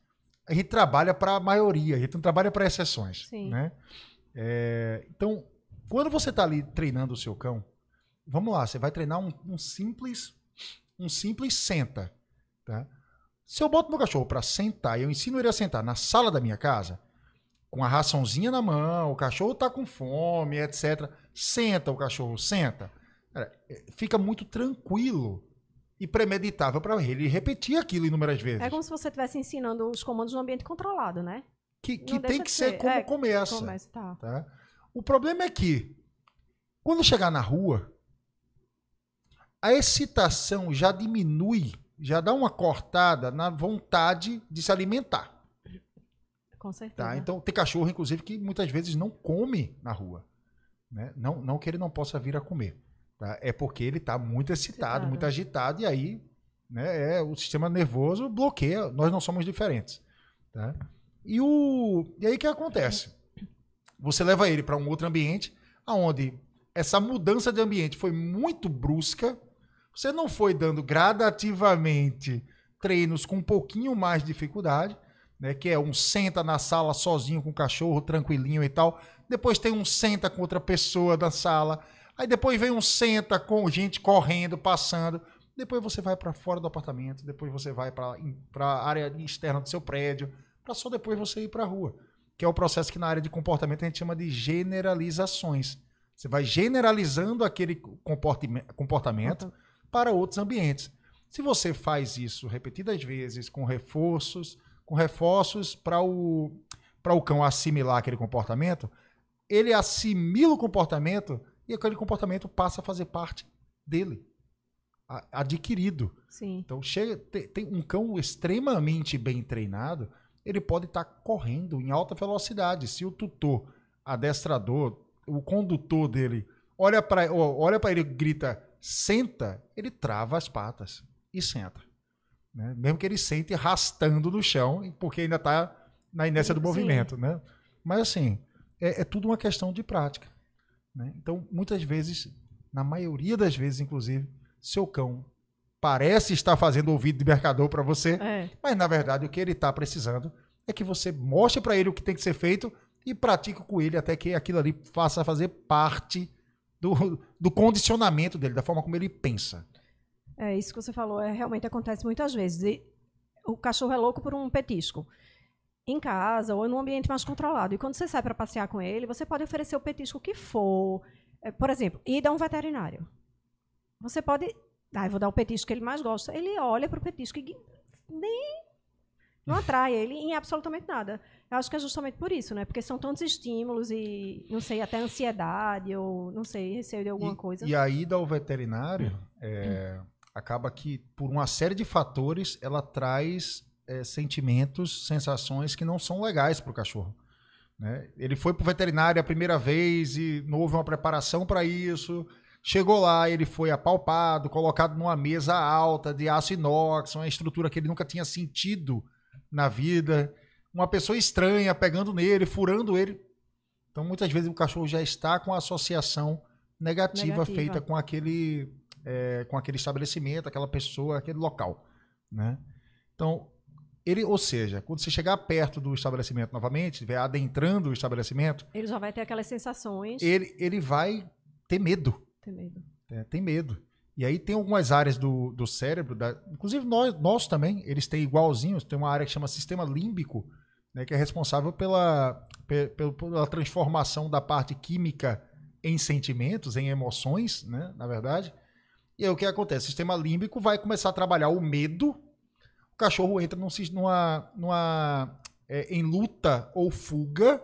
a gente trabalha para a maioria, a gente não trabalha para exceções. Sim. Né? É, então, quando você está ali treinando o seu cão, vamos lá, você vai treinar um, um simples um simples senta. Tá? Se eu boto meu cachorro para sentar e eu ensino ele a sentar na sala da minha casa, com a raçãozinha na mão, o cachorro está com fome, etc. Senta o cachorro, senta. Cara, é, Fica muito tranquilo e premeditável para ele repetir aquilo inúmeras vezes. É como se você estivesse ensinando os comandos no ambiente controlado, né? Que que tem que ser ser. como É, começa. Começa, tá. tá? O problema é que, quando chegar na rua, a excitação já diminui, já dá uma cortada na vontade de se alimentar. Com certeza. Tá? Então, tem cachorro, inclusive, que muitas vezes não come na rua. Né? Não, não que ele não possa vir a comer. tá? É porque ele está muito excitado, Excitado. muito agitado, e aí né, é, o sistema nervoso bloqueia. Nós não somos diferentes. tá? E, o, e aí o que acontece? Você leva ele para um outro ambiente, onde essa mudança de ambiente foi muito brusca. Você não foi dando gradativamente treinos com um pouquinho mais de dificuldade né, que é um senta na sala sozinho com o cachorro, tranquilinho e tal. Depois tem um senta com outra pessoa na sala. Aí depois vem um senta com gente correndo, passando. Depois você vai para fora do apartamento. Depois você vai para a área externa do seu prédio. Para só depois você ir para a rua. Que é o processo que na área de comportamento a gente chama de generalizações. Você vai generalizando aquele comportamento para outros ambientes. Se você faz isso repetidas vezes, com reforços, com reforços para o, o cão assimilar aquele comportamento, ele assimila o comportamento e aquele comportamento passa a fazer parte dele, a- adquirido. Sim. Então, chega, tem, tem um cão extremamente bem treinado, ele pode estar correndo em alta velocidade. Se o tutor, adestrador, o condutor dele olha para olha para ele e grita senta, ele trava as patas e senta. né? Mesmo que ele sente arrastando no chão, porque ainda está na inércia do Sim. movimento. Né? Mas assim, é, é tudo uma questão de prática. né? Então, muitas vezes, na maioria das vezes, inclusive, seu cão parece estar fazendo ouvido de mercador para você, É. mas na verdade o que ele está precisando é que você mostre para ele o que tem que ser feito e pratique com ele até que aquilo ali faça fazer parte do, do condicionamento dele, da forma como ele pensa. É, isso que você falou é, realmente acontece muitas vezes. E o cachorro é louco por um petisco. Em casa ou em um ambiente mais controlado. E quando você sai para passear com ele, você pode oferecer o petisco que for. É, por exemplo, ir a um veterinário. Você pode. Ah, eu vou dar o petisco que ele mais gosta. Ele olha para o petisco e nem. Não atrai ele em absolutamente nada. Eu acho que é justamente por isso, né? Porque são tantos estímulos e, não sei, até ansiedade ou, não sei, receio de alguma e, coisa. e a ida ao veterinário é, acaba que, por uma série de fatores, ela traz é, sentimentos, sensações que não são legais para o cachorro. né? Ele foi para o veterinário a primeira vez e não houve uma preparação para isso. Chegou lá, ele foi apalpado, colocado numa mesa alta de aço inox, uma estrutura que ele nunca tinha sentido na vida. Uma pessoa estranha pegando nele, furando ele. Então, muitas vezes o cachorro já está com a associação negativa, Negativa. feita com aquele, é, com aquele estabelecimento, aquela pessoa, aquele local. Né? Então, ele, ou seja, quando você chegar perto do estabelecimento novamente, estiver adentrando o estabelecimento, Ele já vai ter aquelas sensações. ele, ele vai ter medo. Ter medo. É, tem medo. E aí tem algumas áreas do, do cérebro, da- inclusive nós, nós também, eles têm igualzinhos, tem uma área que chama sistema límbico, né, que é responsável pela, pe- pela, pela transformação da parte química em sentimentos, em emoções, né, na verdade. E aí o que acontece? O sistema límbico vai começar a trabalhar o medo, o cachorro entra num, numa, numa, é, em luta ou fuga,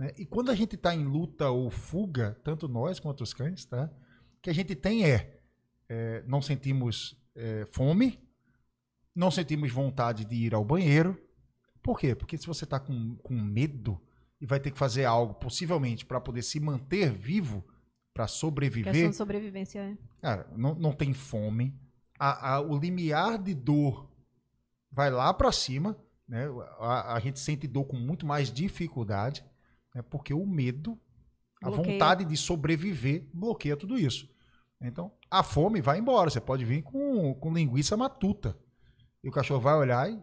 né? E quando a gente está em luta ou fuga, tanto nós quanto os cães, tá? O que a gente tem é, é, não sentimos é, fome, não sentimos vontade de ir ao banheiro, Por quê? Porque se você está com, com medo e vai ter que fazer algo, possivelmente, para poder se manter vivo, para sobreviver. Questão de sobrevivência, é. Cara, não, não tem fome. A, a, o limiar de dor vai lá para cima. Né? A, a, gente sente dor com muito mais dificuldade, né? porque o medo, a bloqueia. vontade de sobreviver, bloqueia tudo isso. Então, a fome vai embora. Você pode vir com, com linguiça matuta. E o cachorro vai olhar e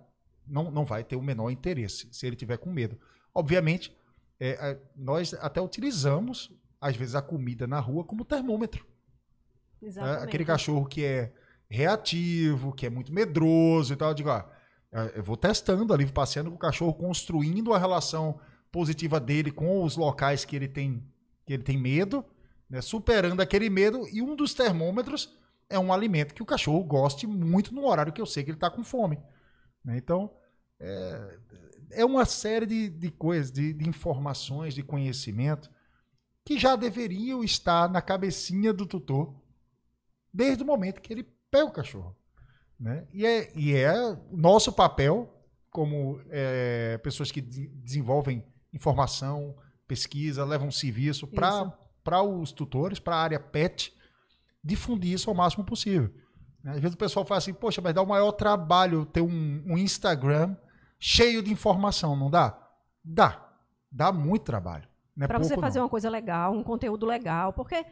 não, não vai ter o menor interesse, se ele tiver com medo. Obviamente, é, é, nós até utilizamos, às vezes, a comida na rua como termômetro. É, aquele cachorro que é reativo, que é muito medroso e tal, eu digo, ah, eu vou testando ali, passeando com o cachorro, construindo a relação positiva dele com os locais que ele tem, que ele tem medo, né, superando aquele medo, e um dos termômetros é um alimento que o cachorro goste muito no horário que eu sei que ele está com fome. Né? Então, é, é uma série de, de coisas, de, de informações, de conhecimento que já deveriam estar na cabecinha do tutor desde o momento que ele pega o cachorro. Né? E, é, e é nosso papel, como é, pessoas que de, desenvolvem informação, pesquisa, levam serviço para os tutores, para a área PET, difundir isso ao máximo possível. Às vezes o pessoal fala assim, poxa, mas dá o maior trabalho ter um, um Instagram cheio de informação, não dá? Dá. Dá muito trabalho. É para você fazer não. uma coisa legal, um conteúdo legal, porque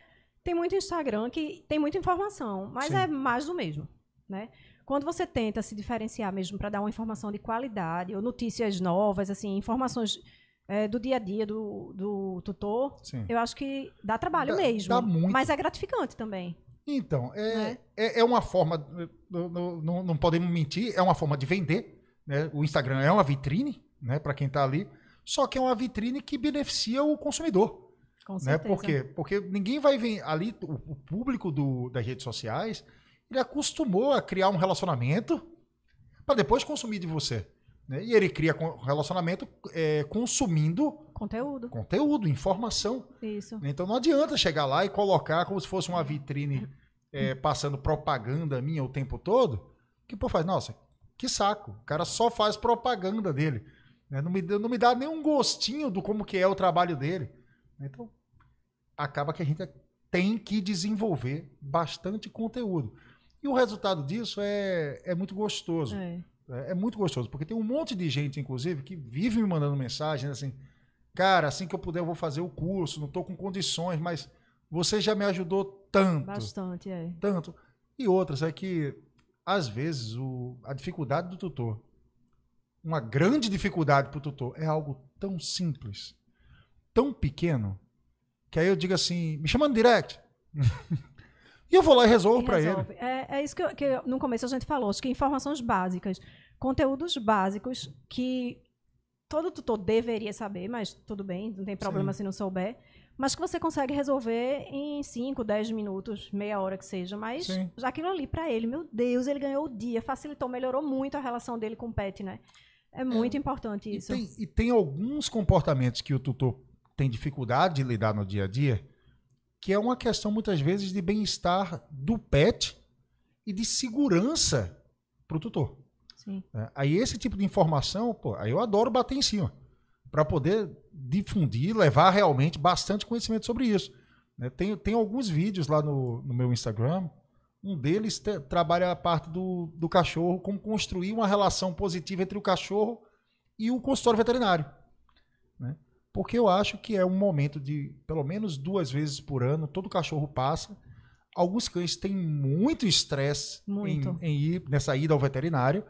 tem muito Instagram que tem muita informação, mas Sim. é mais do mesmo, né? Quando você tenta se diferenciar mesmo para dar uma informação de qualidade ou notícias novas, assim, informações é, do dia a dia do, do tutor, Sim. eu acho que dá trabalho dá, mesmo. Dá muito. Mas é gratificante também. Então, é, né? é, é, uma forma, não, não, não podemos mentir, é uma forma de vender. Né? O Instagram é uma vitrine né, para quem está ali, só que é uma vitrine que beneficia o consumidor. Com né? certeza. Né? Por quê? Porque ninguém vai vir ali, o, o público do, das redes sociais, ele acostumou a criar um relacionamento para depois consumir de você. Né? E ele cria relacionamento é, consumindo conteúdo, conteúdo, informação. Isso. Então não adianta chegar lá e colocar como se fosse uma vitrine é, passando propaganda minha o tempo todo. Que pô faz, nossa, que saco. O cara só faz propaganda dele. Né? Não, me, não me dá nenhum gostinho do como que é o trabalho dele. Então acaba que a gente tem que desenvolver bastante conteúdo. E o resultado disso é, é muito gostoso. É. É, é muito gostoso, porque tem um monte de gente, inclusive, que vive me mandando mensagem assim, cara, assim que eu puder eu vou fazer o curso, não estou com condições, mas você já me ajudou tanto. Bastante, é. Tanto. E outras é que, às vezes, o, a dificuldade do tutor, uma grande dificuldade para o tutor, é algo tão simples, tão pequeno, que aí eu digo assim, me chama no direct. E eu vou lá e resolvo para ele. É, é isso que, eu, que no começo a gente falou, acho que informações básicas, conteúdos básicos que todo tutor deveria saber, mas tudo bem, não tem problema Sim. se não souber, mas que você consegue resolver em 5, 10 minutos, meia hora que seja, mas Sim. aquilo ali para ele, meu Deus, ele ganhou o dia, facilitou, melhorou muito a relação dele com o pet, né? É muito é, importante isso. E tem, e tem alguns comportamentos que o tutor tem dificuldade de lidar no dia a dia, que é uma questão muitas vezes de bem-estar do pet e de segurança para o tutor. É, aí esse tipo de informação, pô, aí eu adoro bater em cima para poder difundir, levar realmente bastante conhecimento sobre isso. Né? Tem, tem alguns vídeos lá no, no meu Instagram. Um deles te, trabalha a parte do, do cachorro, como construir uma relação positiva entre o cachorro e o consultório veterinário. Porque eu acho que é um momento de, pelo menos duas vezes por ano, todo cachorro passa. Alguns cães têm muito estresse em, em, ir nessa ida ao veterinário.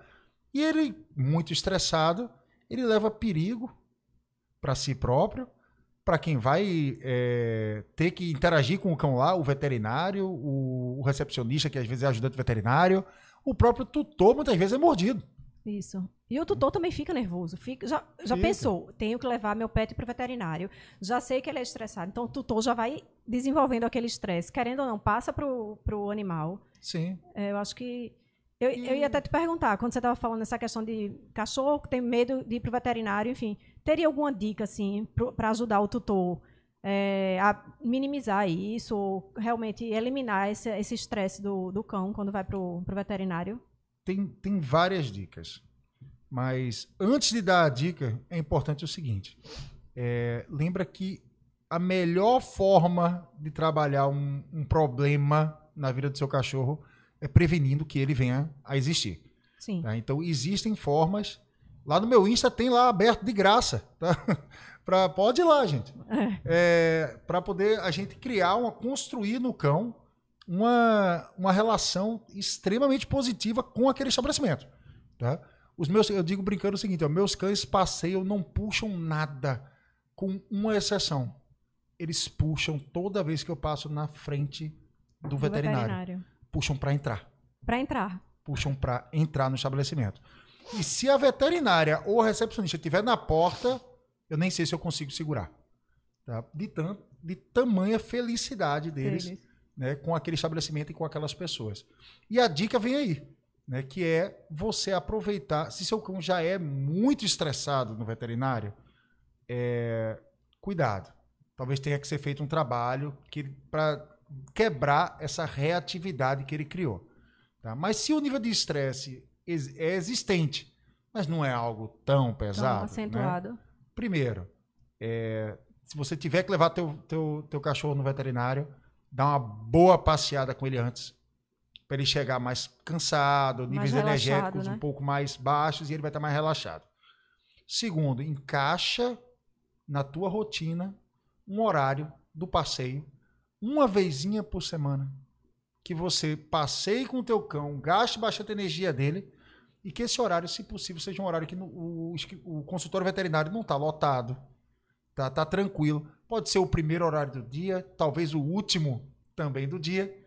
E ele, muito estressado, ele leva perigo para si próprio, para quem vai é, ter que interagir com o cão lá, o veterinário, o, o recepcionista, que às vezes é ajudante veterinário, o próprio tutor muitas vezes é mordido. Isso. E o tutor também fica nervoso. Fica, já já pensou, tenho que levar meu pet para o veterinário. Já sei que ele é estressado. Então, o tutor já vai desenvolvendo aquele estresse. Querendo ou não, passa para o animal. Sim. É, eu acho que. Eu, e... eu ia até te perguntar, quando você estava falando essa questão de cachorro que tem medo de ir para o veterinário, enfim, teria alguma dica assim para ajudar o tutor é, a minimizar isso, ou realmente eliminar esse estresse do, do cão quando vai para o veterinário? tem, tem várias dicas. Mas antes de dar a dica, é importante o seguinte: é, lembra que a melhor forma de trabalhar um, um, problema na vida do seu cachorro é prevenindo que ele venha a existir. Sim. Tá? Então existem formas. Lá no meu Insta tem lá aberto de graça, tá? pra, pode ir lá, gente. É. É, para poder a gente criar uma construir no cão uma, uma relação extremamente positiva com aquele estabelecimento, tá? Os meus, eu digo brincando o seguinte, ó, meus cães passeiam, não puxam nada, com uma exceção. Eles puxam toda vez que eu passo na frente do, do veterinário. veterinário. Puxam para entrar. Para entrar. Puxam para entrar no estabelecimento. E se a veterinária ou a recepcionista estiver na porta, eu nem sei se eu consigo segurar. Tá? De, tam, de tamanha felicidade deles né, com aquele estabelecimento e com aquelas pessoas. E a dica vem aí né, que é você aproveitar. Se seu cão já é muito estressado no veterinário, é, cuidado. Talvez tenha que ser feito um trabalho para quebrar essa reatividade que ele criou. Tá? Mas se o nível de estresse é existente, mas não é algo tão pesado. Tão né? acentuado. Né? Primeiro, é, se você tiver que levar teu, teu, teu cachorro no veterinário, dá uma boa passeada com ele antes para ele chegar mais cansado, níveis mais energéticos né? um pouco mais baixos e ele vai estar mais relaxado. Segundo, encaixa na tua rotina um horário do passeio, uma vezinha por semana, que você passeie com o teu cão, gaste bastante energia dele e que esse horário, se possível, seja um horário que no, o, o, consultório veterinário não está lotado, tá, tá tranquilo. Pode ser o primeiro horário do dia, talvez o último também do dia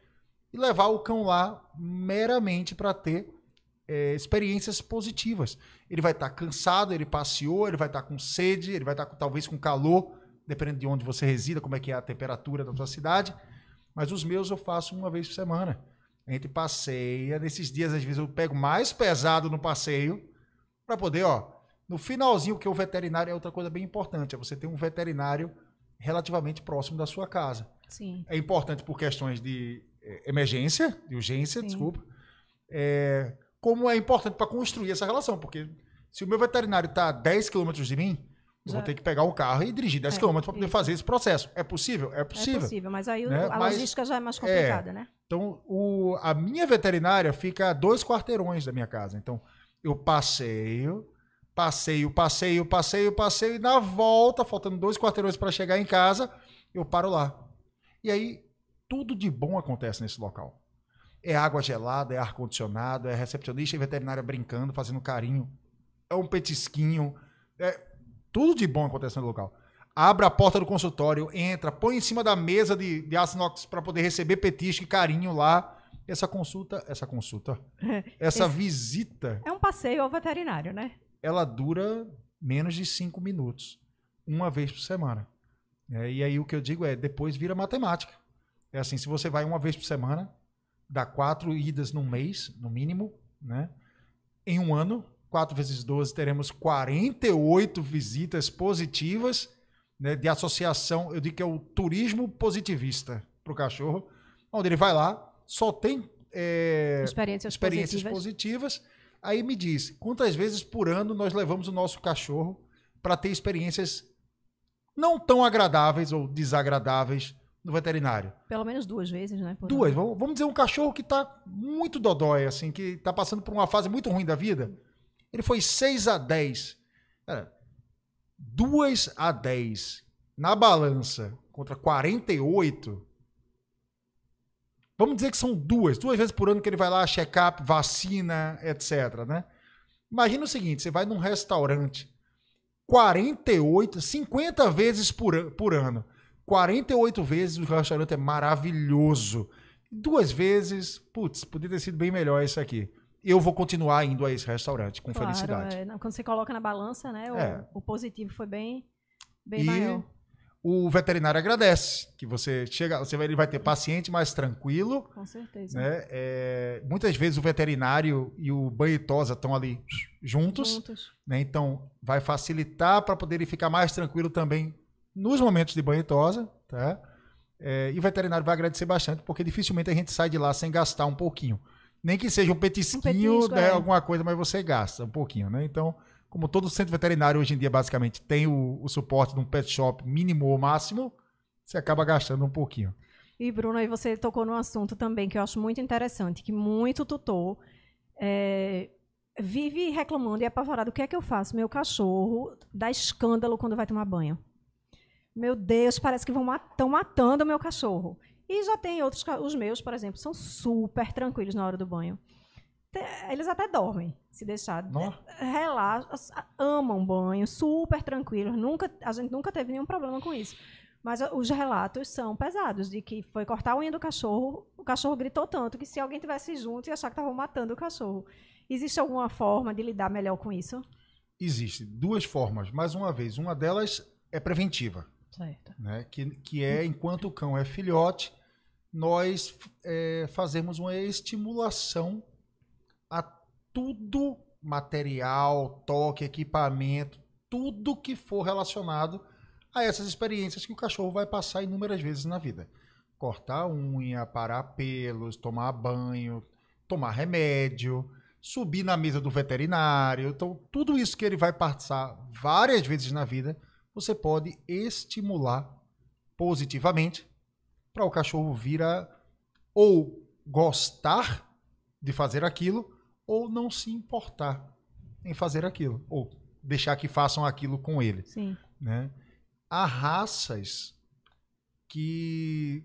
e levar o cão lá meramente para ter é, experiências positivas. Ele vai estar tá cansado, ele passeou, ele vai estar tá com sede, ele vai estar tá, talvez com calor, dependendo de onde você resida, como é que é a temperatura da sua cidade. Mas os meus eu faço uma vez por semana. A gente passeia. Nesses dias, às vezes, eu pego mais pesado no passeio para poder, ó. No finalzinho, que o veterinário é outra coisa bem importante, é você ter um veterinário relativamente próximo da sua casa. Sim. É importante por questões de emergência, de urgência, Sim. desculpa, é, como é importante para construir essa relação, porque se o meu veterinário está a 10 quilômetros de mim, eu vou ter que pegar um carro e dirigir 10 é, quilômetros para poder fazer esse processo. É possível? É possível. É possível, mas aí né? a mas, logística já é mais complicada, é, né? Então, o, a minha veterinária fica a dois quarteirões da minha casa. Então, eu passeio, passeio, passeio, passeio, passeio, e na volta, faltando dois quarteirões para chegar em casa, eu paro lá. E aí, tudo de bom acontece nesse local. É água gelada, é ar-condicionado, é recepcionista e veterinária brincando, fazendo carinho, é um petisquinho. É, tudo de bom acontece no local. Abre a porta do consultório, entra, põe em cima da mesa de, de aço inox para poder receber petisco e carinho lá. Essa consulta, essa consulta, essa Esse visita. É um passeio ao veterinário, né? Ela dura menos de cinco minutos, uma vez por semana. É, e aí o que eu digo é, depois vira matemática. É assim, se você vai uma vez por semana, dá quatro idas no mês, no mínimo, né? Em um ano, 4 vezes 12, teremos 48 visitas positivas né, de associação, eu digo que é o turismo positivista para o cachorro, onde ele vai lá, só tem é, experiências, experiências positivas. positivas. Aí me diz, quantas vezes por ano nós levamos o nosso cachorro para ter experiências não tão agradáveis ou desagradáveis no veterinário? Pelo menos duas vezes, né? duas. Vamos dizer um cachorro que está muito dodói, assim, que está passando por uma fase muito ruim da vida. Ele foi 6 a 10. Cara, 2 a 10 na balança contra 48. Vamos dizer que são duas, duas vezes por ano que ele vai lá, check-up, vacina, etc. Né? Imagina o seguinte: você vai num restaurante 48, 50 vezes por, por ano. 48 vezes o restaurante é maravilhoso. Duas vezes, putz, poderia ter sido bem melhor isso aqui. Eu vou continuar indo a esse restaurante com claro, felicidade. É, quando você coloca na balança, né? O, é. o positivo foi bem, bem e maior. O veterinário agradece que você chega, você vai, ele vai ter paciente mais tranquilo. Com certeza. Né? É, muitas vezes o veterinário e o banho e tosa estão ali juntos. juntos. Né? Então vai facilitar para poder ele ficar mais tranquilo também nos momentos de banho e tosa, tá? É, e o veterinário vai agradecer bastante, porque dificilmente a gente sai de lá sem gastar um pouquinho. Nem que seja um petisquinho, Um petisco, né, é. alguma coisa, mas você gasta um pouquinho, né? Então, como todo centro veterinário hoje em dia basicamente tem o, o suporte de um pet shop mínimo ou máximo, você acaba gastando um pouquinho. E, Bruno, aí você tocou num assunto também que eu acho muito interessante, que muito tutor é, vive reclamando e apavorado. O que é que eu faço? Meu cachorro dá escândalo quando vai tomar banho. Meu Deus, parece que vão estão matando o meu cachorro. E já tem outros, os meus, por exemplo, são super tranquilos na hora do banho. Eles até dormem, se deixar. Nó. Relaxam, amam banho, super tranquilos. Nunca, a gente nunca teve nenhum problema com isso. Mas a- os relatos são pesados, de que foi cortar a unha do cachorro, o cachorro gritou tanto que se alguém tivesse junto ia achar que estavam matando o cachorro. Existe alguma forma de lidar melhor com isso? Existem duas formas. Mais uma vez, uma delas é preventiva. Certo. né? Que, que é, enquanto o cão é filhote, nós é, fazemos uma estimulação a tudo material, toque, equipamento, tudo que for relacionado a essas experiências que o cachorro vai passar inúmeras vezes na vida. Cortar unha, parar pelos, tomar banho, tomar remédio, subir na mesa do veterinário. Então, tudo isso que ele vai passar várias vezes na vida, você pode estimular positivamente para o cachorro vir a ou gostar de fazer aquilo ou não se importar em fazer aquilo ou deixar que façam aquilo com ele, Sim. né? Há raças que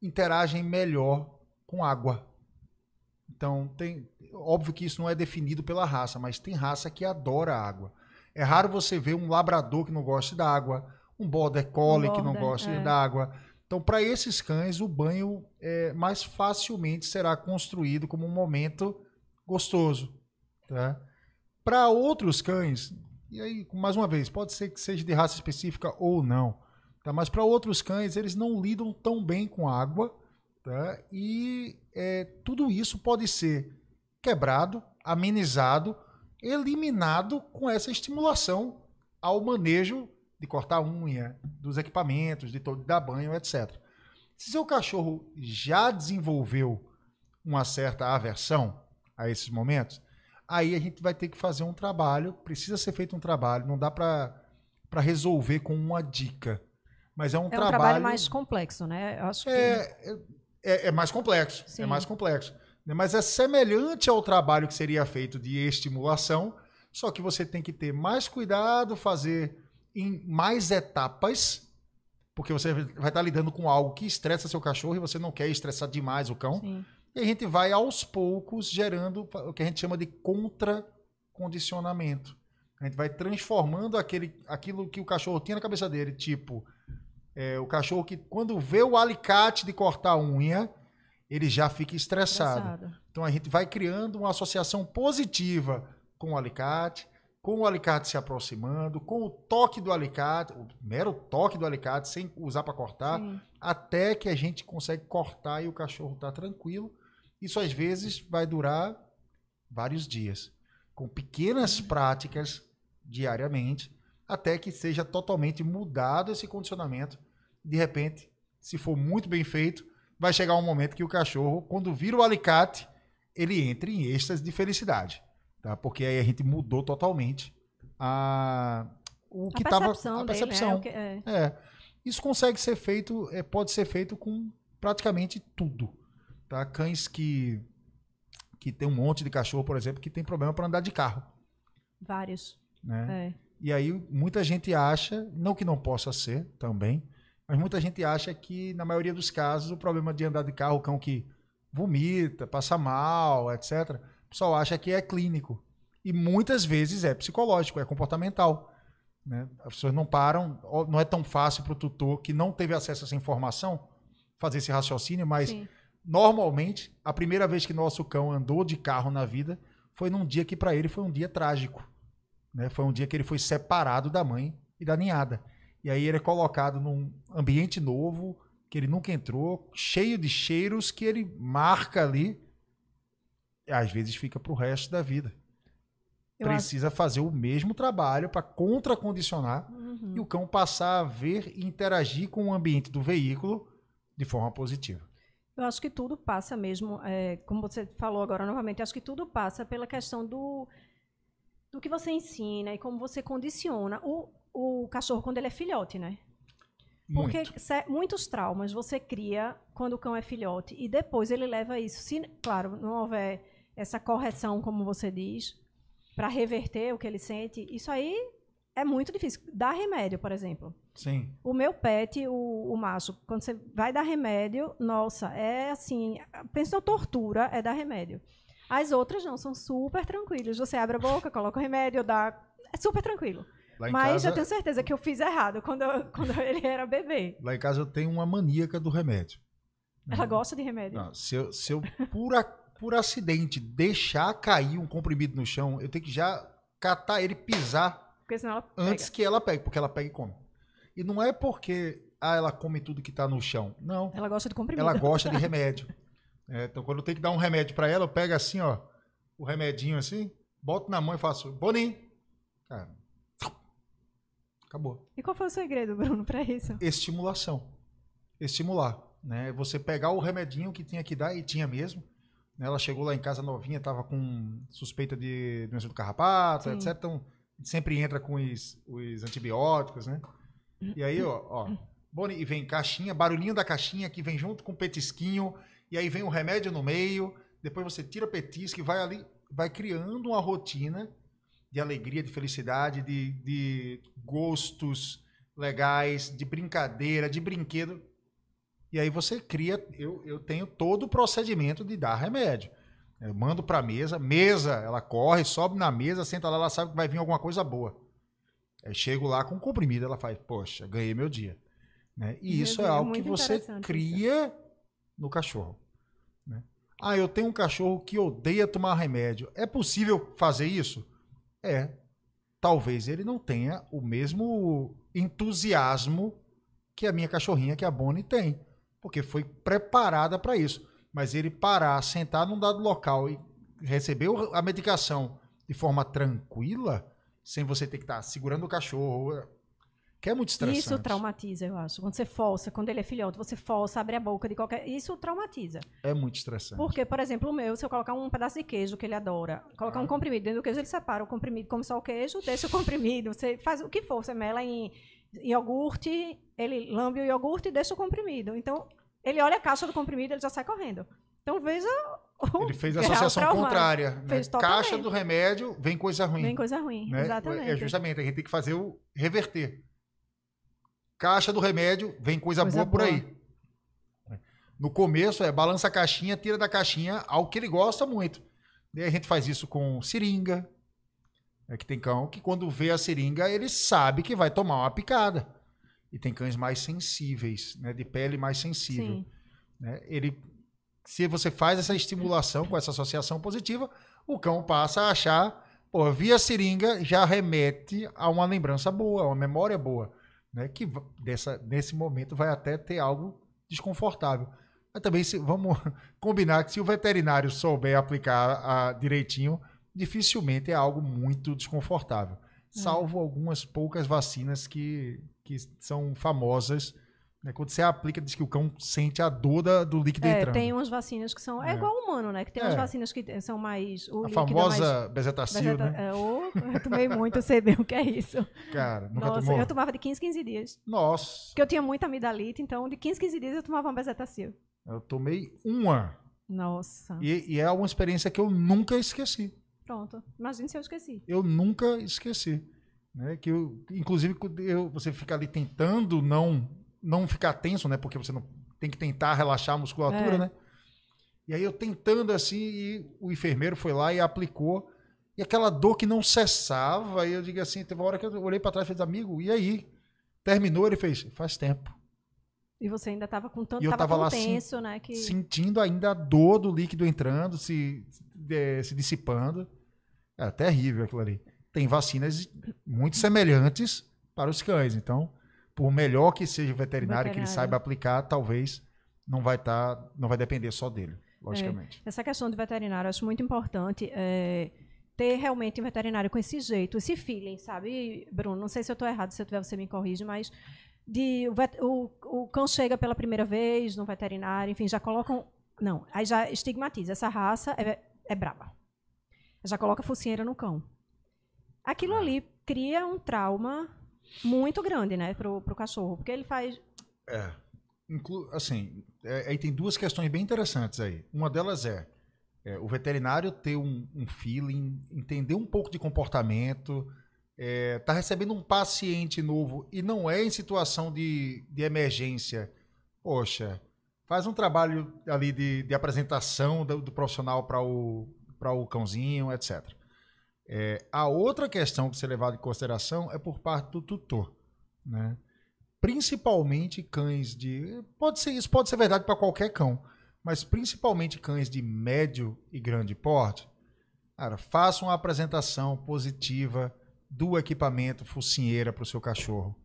interagem melhor com água. Então, tem, óbvio que isso não é definido pela raça, mas tem raça que adora água. É raro você ver um labrador que não goste da água, um border collie Um que não border, goste é. da água. Então, para esses cães, o banho é, mais facilmente será construído como um momento gostoso. Tá? Para outros cães, e aí, mais uma vez, pode ser que seja de raça específica ou não, tá? mas para outros cães, eles não lidam tão bem com água, tá? e é, tudo isso pode ser quebrado, amenizado, eliminado com essa estimulação ao manejo de cortar a unha, dos equipamentos, de todo dar banho, etc. Se seu cachorro já desenvolveu uma certa aversão a esses momentos, aí a gente vai ter que fazer um trabalho, precisa ser feito um trabalho, não dá para resolver com uma dica. Mas é um, É um trabalho, trabalho mais complexo, né? Eu acho que é, é, é mais complexo. Sim. É mais complexo. Mas é semelhante ao trabalho que seria feito de estimulação, só que você tem que ter mais cuidado, fazer em mais etapas, porque você vai estar lidando com algo que estressa seu cachorro e você não quer estressar demais o cão. sim. E a gente vai aos poucos gerando o que a gente chama de contra-condicionamento. A gente vai transformando aquele, aquilo que o cachorro tinha na cabeça dele, tipo, é, o cachorro que quando vê o alicate de cortar a unha, ele já fica estressado. Engraçado. Então a gente vai criando uma associação positiva com o alicate, com o alicate se aproximando, com o toque do alicate, o mero toque do alicate, sem usar para cortar, Sim. até que a gente consegue cortar e o cachorro está tranquilo. Isso às vezes vai durar vários dias, com pequenas práticas diariamente, até que seja totalmente mudado esse condicionamento. De repente, se for muito bem feito, vai chegar um momento que o cachorro, quando vira o alicate, ele entra em êxtase de felicidade, tá? Porque aí a gente mudou totalmente a o que a estava percepção a dele, percepção. né? O que- é. É. Isso consegue ser feito, é, pode ser feito com praticamente tudo. Tá? Cães que, que tem um monte de cachorro, por exemplo, que tem problema para andar de carro. Vários. Né? É. E aí muita gente acha, não que não possa ser também, mas muita gente acha que na maioria dos casos o problema de andar de carro, o cão que vomita, passa mal, etc., o pessoal acha que é clínico. E muitas vezes é psicológico, é comportamental. Né? As pessoas não param, não é tão fácil para o tutor que não teve acesso a essa informação fazer esse raciocínio, mas Sim. normalmente a primeira vez que nosso cão andou de carro na vida foi num dia que para ele foi um dia trágico. Né? Foi um dia que ele foi separado da mãe e da ninhada. E aí ele é colocado num ambiente novo, que ele nunca entrou, cheio de cheiros que ele marca ali. Às vezes fica pro resto da vida. Eu acho- Precisa fazer o mesmo trabalho para contracondicionar Uhum. e o cão passar a ver e interagir com o ambiente do veículo de forma positiva. Eu acho que tudo passa mesmo, é, como você falou agora novamente, acho que tudo passa pela questão do, do que você ensina e como você condiciona o, o cachorro quando ele é filhote, né? Porque Muito. se- muitos traumas você cria quando o cão é filhote e depois ele leva isso. Se, claro, não houver essa correção, como você diz, para reverter o que ele sente, isso aí é muito difícil. Dar remédio, por exemplo. Sim. O meu pet, o, o macho, quando você vai dar remédio, nossa, é assim, pensa na tortura, é dar remédio. As outras não, são super tranquilos. Você abre a boca, coloca o remédio, dá. É super tranquilo. Mas casa, eu tenho certeza que eu fiz errado quando, eu- quando ele era bebê. lá em casa eu tenho uma maníaca do remédio. Ela gosta de remédio. Não, se eu, se eu por, a- por acidente deixar cair um comprimido no chão, eu tenho que já catar ele, pisar antes que ela pegue, porque ela pega e come. E não é porque ah, ela come tudo que tá no chão. Não. Ela gosta de comprimido. Ela gosta de remédio. É, então, quando eu tenho que dar um remédio pra ela, eu pego assim, ó, o remedinho assim, boto na mão e faço, Boninho. Cara, acabou. E qual foi o segredo, Bruno, pra isso? Estimulação. Estimular. Né? Você pegar o remedinho que tinha que dar, e tinha mesmo. né? Ela chegou lá em casa novinha, tava com suspeita de doença do carrapato, Sim. etc. Então, sempre entra com os, os antibióticos, né? E aí, ó, ó Boni, e vem caixinha, barulhinho da caixinha que vem junto com petisquinho, e aí vem o remédio no meio, depois você tira petisco e vai ali, vai criando uma rotina de alegria, de felicidade, de, de gostos legais, de brincadeira, de brinquedo. E aí você cria, eu, eu tenho todo o procedimento de dar remédio. Eu mando para mesa, mesa, ela corre, sobe na mesa, senta lá, ela sabe que vai vir alguma coisa boa. Aí chego lá com comprimido, ela faz, poxa, ganhei meu dia. Né? E Meu isso Deus, é é algo que você cria no cachorro. né? Ah, eu tenho um cachorro que odeia tomar remédio. É possível fazer isso? É. Talvez ele não tenha o mesmo entusiasmo que a minha cachorrinha, que a Bonnie, tem. Porque foi preparada para isso. Mas ele parar, sentar num dado local e receber a medicação de forma tranquila, sem você ter que estar segurando o cachorro, que é muito estressante. Isso traumatiza, eu acho. Quando você força, quando ele é filhote, você força, abre a boca de qualquer. Isso traumatiza. É muito estressante. Porque, por exemplo, o meu, se eu colocar um pedaço de queijo que ele adora, colocar Ah. um comprimido dentro do queijo, ele separa o comprimido, come só o queijo, deixa o comprimido. Você faz o que for, você mela em iogurte, ele lambe o iogurte e deixa o comprimido. Então, ele olha a caixa do comprimido, ele já sai correndo. Então, veja. o Ele fez a associação traumático. contrária. né? Caixa do remédio, vem coisa ruim. Vem coisa ruim. né? Exatamente. É justamente, a gente tem que fazer o reverter. Caixa do remédio, vem coisa, Coisa boa, por boa. aí. No começo é balança a caixinha, tira da caixinha algo que ele gosta muito. Daí a gente faz isso com seringa. É que tem cão que quando vê a seringa, ele sabe que vai tomar uma picada. E tem cães mais sensíveis, né? De pele mais sensível né? Ele, se você faz essa estimulação com essa associação positiva, o cão passa a achar, pô, via seringa já remete a uma lembrança boa, a uma memória boa, né? Que dessa, nesse momento vai até ter algo desconfortável. Mas também se, vamos combinar que se o veterinário souber aplicar a- direitinho, dificilmente é algo muito desconfortável. Salvo algumas poucas vacinas que, que são famosas. Né? Quando você aplica, diz que o cão sente a dor da- do líquido É, entrando. tem umas vacinas que são. É, É. igual ao humano, né? Que tem umas É. vacinas que são mais. A é famosa mais bezetacil, vegeta- né? é, eu tomei muito, eu sei bem o que é isso. Cara, nunca Nossa, tomou? eu tomava de 15, 15 dias. Nossa, Porque eu tinha muita amidalite, então de 15, 15 dias eu tomava uma bezetacil. eu tomei uma. Nossa. E, e é uma experiência que eu nunca esqueci. Pronto. Imagina se eu esqueci. Eu nunca esqueci. Né? Que eu, inclusive, eu- você fica ali tentando não, não ficar tenso, né? Porque você não tem que tentar relaxar a musculatura, É. né? E aí eu tentando assim, e o enfermeiro foi lá e aplicou. E aquela dor que não cessava, e eu digo assim, teve uma hora que eu olhei para trás e fiz, amigo, e aí? Terminou, ele fez, faz tempo. E você ainda tava com tanto. E eu tava, tava lá, tenso, né? Que... Sentindo ainda a dor do líquido entrando, se, eh, se dissipando. É terrível aquilo ali. Tem vacinas muito semelhantes para os cães. Então, por melhor que seja o veterinário, que ele Veterinário. saiba aplicar, talvez não vai estar, não vai depender só dele, logicamente. Essa questão de veterinário, eu acho muito importante é, ter realmente um veterinário com esse jeito, esse feeling, sabe, Bruno? Não sei se eu estou errado, se eu tiver, você me corrige, mas de o, vet, o, o, cão chega pela primeira vez no veterinário, enfim, já colocam. Não, aí já estigmatiza. Essa raça é, é braba. Já coloca focinheira no cão. Aquilo ali cria um trauma muito grande, né, pro, pro cachorro, porque ele faz. É. Inclu assim, é, aí tem duas questões bem interessantes aí. Uma delas é, é o veterinário ter um, um, feeling, entender um pouco de comportamento, é, tá recebendo um paciente novo e não é em situação de, de emergência. Poxa, faz um trabalho ali de, de apresentação do, do profissional para o, o cãozinho, etc. É, a outra questão que ser levada em consideração é por parte do tutor, né? Principalmente cães de, pode ser isso pode ser verdade para qualquer cão, mas principalmente cães de médio e grande porte. Cara, faça uma apresentação positiva do equipamento focinheira para o seu cachorro,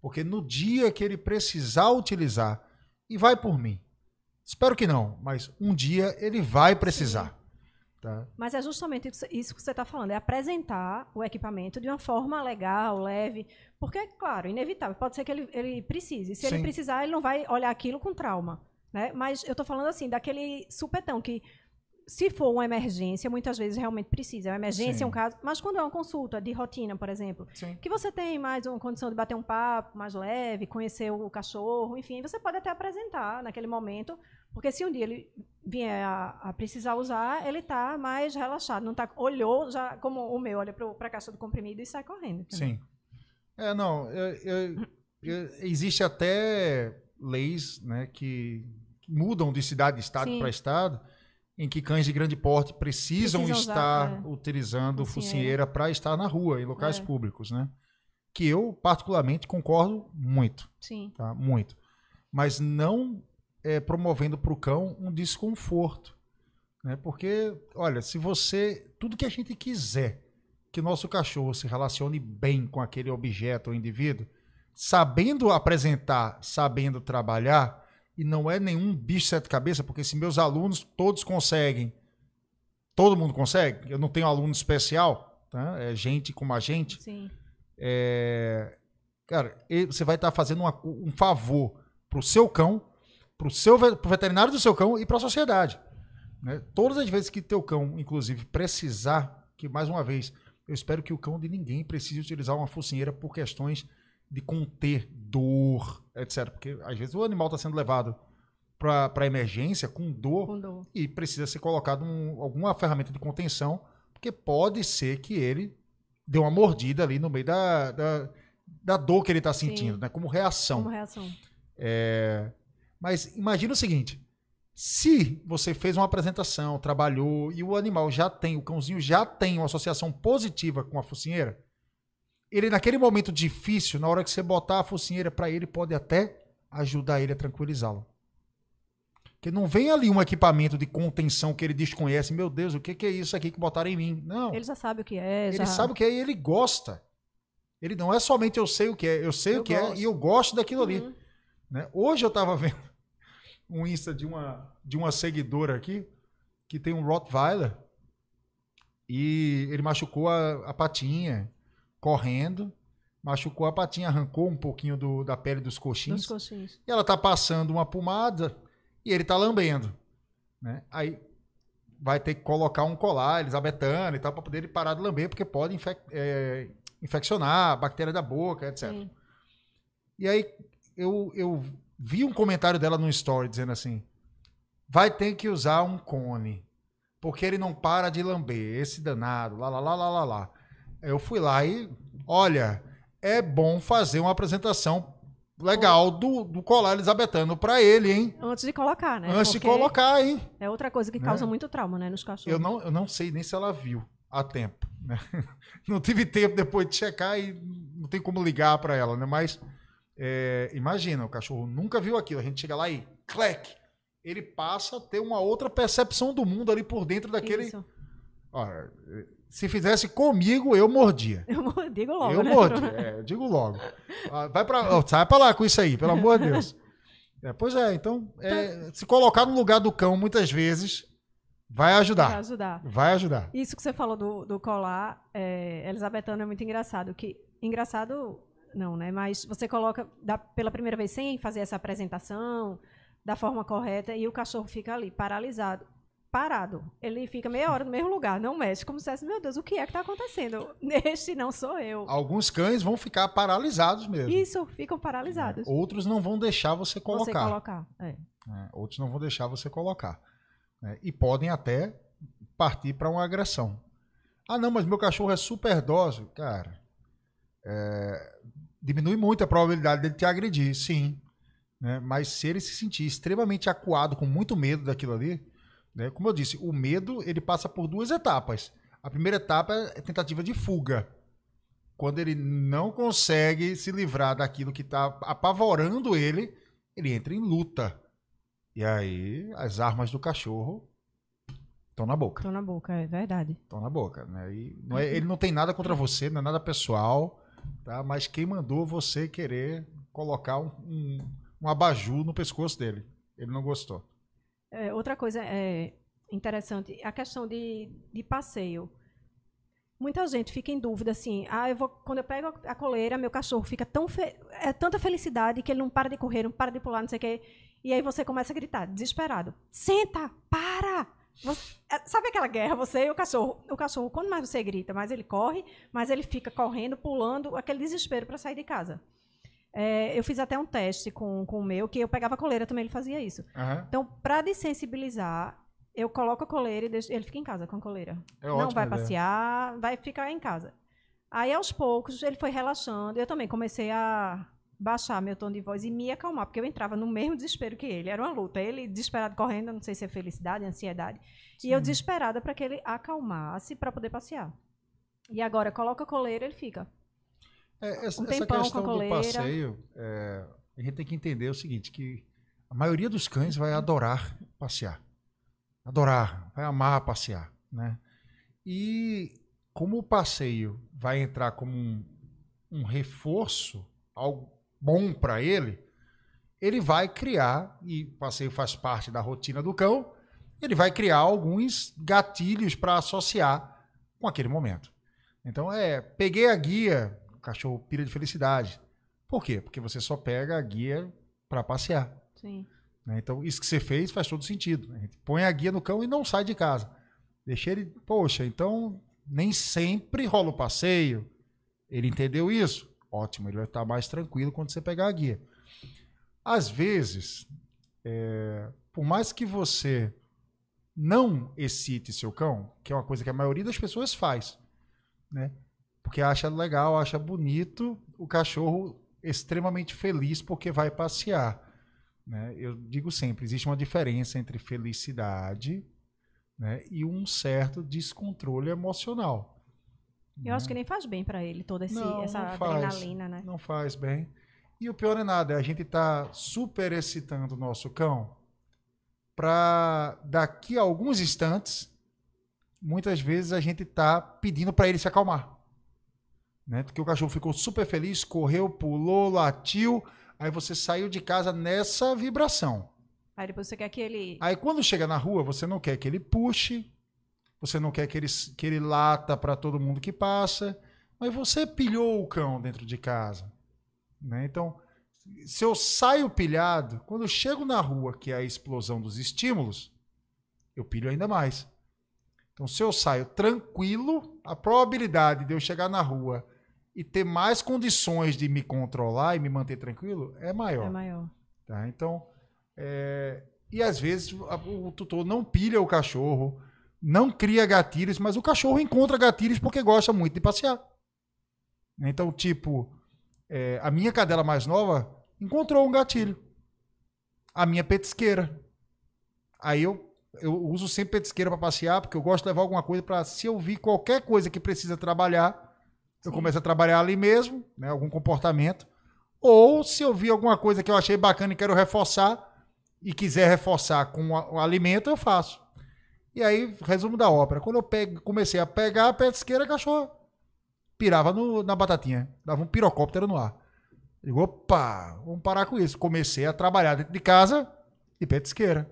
porque no dia que ele precisar utilizar e vai por mim, espero que não, mas um dia ele vai precisar. Sim. Tá. Mas é justamente isso que você está falando, é apresentar o equipamento de uma forma legal, leve, porque, claro, inevitável, pode ser que ele, ele precise. Se Sim. ele precisar, ele não vai olhar aquilo com trauma. Né? Mas eu estou falando assim, daquele supetão que, se for uma emergência, muitas vezes realmente precisa. É uma emergência, Sim. é um caso. Mas quando é uma consulta de rotina, por exemplo, Sim. que você tem mais uma condição de bater um papo mais leve, conhecer o cachorro, enfim, você pode até apresentar naquele momento porque se um dia ele vier a, a precisar usar, ele está mais relaxado, não tá olhou já como o meu olha para a caixa do comprimido e sai correndo. Sim. É, não, eu, eu, eu, existe até leis, né, que mudam de cidade de estado para estado, em que cães de grande porte precisam, precisam estar usar, é. utilizando focinheira para estar na rua, em locais é. públicos, né? Que eu particularmente concordo muito. Sim. Tá? Muito. Mas não é, promovendo para o cão um desconforto. Né? Porque, olha, se você. Tudo que a gente quiser que o nosso cachorro se relacione bem com aquele objeto ou indivíduo, sabendo apresentar, sabendo trabalhar, e não é nenhum bicho sete cabeça, porque se meus alunos todos conseguem, todo mundo consegue, eu não tenho aluno especial, tá? é gente como a gente. Sim. É, cara, você vai estar tá fazendo uma, um favor para o seu cão para o seu pro veterinário do seu cão e para a sociedade. Né? Todas as vezes que teu cão, inclusive, precisar, que mais uma vez, eu espero que o cão de ninguém precise utilizar uma focinheira por questões de conter dor, etc. Porque às vezes o animal está sendo levado para emergência com dor, com dor, e precisa ser colocado um, alguma ferramenta de contenção, porque pode ser que ele dê uma mordida ali no meio da, da, da dor que ele está sentindo, né? como reação. Como reação. É, mas imagina o seguinte: se você fez uma apresentação, trabalhou e o animal já tem, o cãozinho já tem uma associação positiva com a focinheira, ele naquele momento difícil, na hora que você botar a focinheira para ele, pode até ajudar ele a tranquilizá-lo. Que não vem ali um equipamento de contenção que ele desconhece. Meu Deus, o que, é isso aqui que botaram em mim? Não. Ele já sabe o que é. Ele sabe o que é e ele gosta. Ele não é somente eu sei o que é, eu sei eu o que gosto. é e eu gosto daquilo uhum. ali. Né? Hoje eu estava vendo um Insta de uma, de uma seguidora aqui que tem um Rottweiler e ele machucou a, a patinha correndo, machucou a patinha, arrancou um pouquinho do, da pele dos coxins, dos coxins. E ela tá passando uma pomada e ele tá lambendo. Né? Aí vai ter que colocar um colar elisabetano e tal para poder ele parar de lamber, porque pode infec é, infeccionar a bactéria da boca, etc. Sim. E aí eu, eu vi um comentário dela no story dizendo assim: vai ter que usar um cone, porque ele não para de lamber, esse danado, lá, lá, lá, lá, lá, lá. Eu fui lá e, olha, é bom fazer uma apresentação legal do, do colar elisabetano para ele, hein? Antes de colocar, né? Antes porque de colocar, hein? É outra coisa que causa né? muito trauma, né, nos cachorros. Eu não, eu não sei nem se ela viu a tempo, né? Não tive tempo depois de checar e não tem como ligar para ela, né? Mas é, imagina, o cachorro nunca viu aquilo. A gente chega lá e clec, ele passa a ter uma outra percepção do mundo ali por dentro daquele. Isso. Olha, se fizesse comigo, eu mordia. Eu digo logo. Eu né? mordia, é, eu digo logo. Ah, vai pra, sai pra lá com isso aí, pelo amor de Deus. É, pois é, então, é, então, se colocar no lugar do cão muitas vezes, vai ajudar. Vai ajudar. Vai ajudar. Isso que você falou do, do colar, é, Elisabetano, é muito engraçado. Que, engraçado não, né? Mas você coloca pela primeira vez sem fazer essa apresentação da forma correta e o cachorro fica ali paralisado, parado. Ele fica meia hora no mesmo lugar, não mexe, como se fosse, meu Deus, o que é que está acontecendo? Este não sou eu. Alguns cães vão ficar paralisados mesmo. Isso, ficam paralisados. Outros não vão deixar você colocar. Você colocar, é. É, outros não vão deixar você colocar. né? E podem até partir para uma agressão. Ah, não, mas meu cachorro é super dócil. Cara, é, diminui muito a probabilidade dele te agredir, sim. né? Mas se ele se sentir extremamente acuado, com muito medo daquilo ali, né? como eu disse, o medo ele passa por duas etapas. A primeira etapa é tentativa de fuga. Quando ele não consegue se livrar daquilo que está apavorando ele, ele entra em luta. E aí as armas do cachorro estão na boca. Tô na boca, é verdade. Estão na boca. Né? E não é- ele não tem nada contra você, não é nada pessoal, tá? mas quem mandou você querer colocar um, um, um abajur no pescoço dele? Ele não gostou. É, outra coisa é interessante, a questão de, de passeio. Muita gente fica em dúvida assim, ah, eu vou, quando eu pego a coleira, meu cachorro fica tão fe- é tanta felicidade que ele não para de correr, não para de pular, não sei o quê. E aí você começa a gritar, desesperado: "Senta, para!" Você- é, sabe aquela guerra, você e o cachorro? O cachorro, quanto mais você grita, mais ele corre, mais ele fica correndo, pulando, aquele desespero para sair de casa. É, eu fiz até um teste com, com o meu, que eu pegava a coleira também, ele fazia isso. Aham. Então, para desensibilizar, eu coloco a coleira e deixo, ele fica em casa com a coleira. É não vai ideia. passear, vai ficar em casa. Aí, aos poucos, ele foi relaxando. Eu também comecei a baixar meu tom de voz e me acalmar, porque eu entrava no mesmo desespero que ele. Era uma luta. Ele desesperado correndo, não sei se é felicidade, ansiedade. E eu desesperada para que ele acalmasse para poder passear. E agora, coloca a coleira, ele fica. É, essa, Um essa tempão questão do passeio, é, a gente tem que entender o seguinte, que a maioria dos cães vai adorar passear. Adorar, vai amar passear, né? E como o passeio vai entrar como um, um reforço, algo bom para ele, ele vai criar, e o passeio faz parte da rotina do cão, ele vai criar alguns gatilhos para associar com aquele momento. Então é, peguei a guia, cachorro pira de felicidade. Por quê? Porque você só pega a guia para passear. Sim. né? Então isso que você fez faz todo sentido. A gente põe a guia no cão e não sai de casa. Deixa ele, poxa, então nem sempre rola o passeio. Ele entendeu isso? Ótimo, ele vai estar mais tranquilo quando você pegar a guia. Às vezes, é, por mais que você não excite seu cão, que é uma coisa que a maioria das pessoas faz, né? Porque acha legal, acha bonito o cachorro extremamente feliz porque vai passear. Né? Eu digo sempre, existe uma diferença entre felicidade né, e um certo descontrole emocional. Eu acho que nem faz bem para ele toda esse- Não, essa não faz. adrenalina, né? Não faz bem. E o pior é nada, a gente tá super excitando o nosso cão para daqui a alguns instantes, muitas vezes a gente tá pedindo para ele se acalmar. Né? Porque o cachorro ficou super feliz, correu, pulou, latiu, aí você saiu de casa nessa vibração. Aí depois você quer que ele. Aí quando chega na rua, você não quer que ele puxe, você não quer que ele, que ele lata para todo mundo que passa, mas você pilhou o cão dentro de casa. Né? Então, se eu saio pilhado, quando eu chego na rua, que é a explosão dos estímulos, eu pilho ainda mais. Então, se eu saio tranquilo, a probabilidade de eu chegar na rua e ter mais condições de me controlar e me manter tranquilo é maior. É maior. Tá? Então, é, e às vezes o tutor não pilha o cachorro, não cria gatilhos, mas o cachorro encontra gatilhos porque gosta muito de passear. Então, tipo, é, a minha cadela mais nova encontrou um gatilho. A minha petisqueira. Aí eu, eu uso sempre petisqueira para passear, porque eu gosto de levar alguma coisa para se eu vir qualquer coisa que precisa trabalhar, eu Sim. começo a trabalhar ali mesmo, né, algum comportamento. Ou se eu vi alguma coisa que eu achei bacana e quero reforçar, e quiser reforçar com o alimento, eu faço. E aí, resumo da ópera. Quando eu pego- comecei a pegar a petisqueira, a cachorra pirava no- na batatinha. Dava um pirocóptero no ar. Digo, opa, vamos parar com isso. Comecei a trabalhar dentro de casa de petisqueira.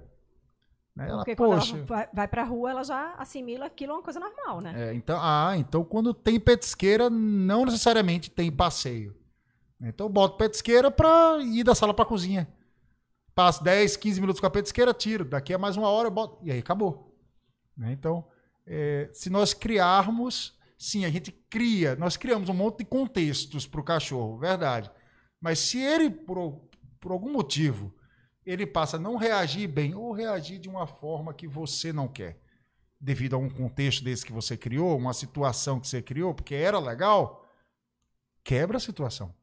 Né? Ela, Porque quando poxa. ela vai, vai pra rua, ela já assimila aquilo uma coisa normal, né? É, então, ah, então quando tem petisqueira, não necessariamente tem passeio. Então eu boto petisqueira para ir da sala para cozinha. Passo 10, 15 minutos com a petisqueira, tiro. Daqui a mais uma hora eu boto. E aí acabou. Né? Então, é, se nós criarmos, sim, a gente cria, nós criamos um monte de contextos para o cachorro, verdade. Mas se ele, por, por algum motivo, ele passa a não reagir bem ou reagir de uma forma que você não quer, devido a um contexto desse que você criou, uma situação que você criou, porque era legal, quebra a situação.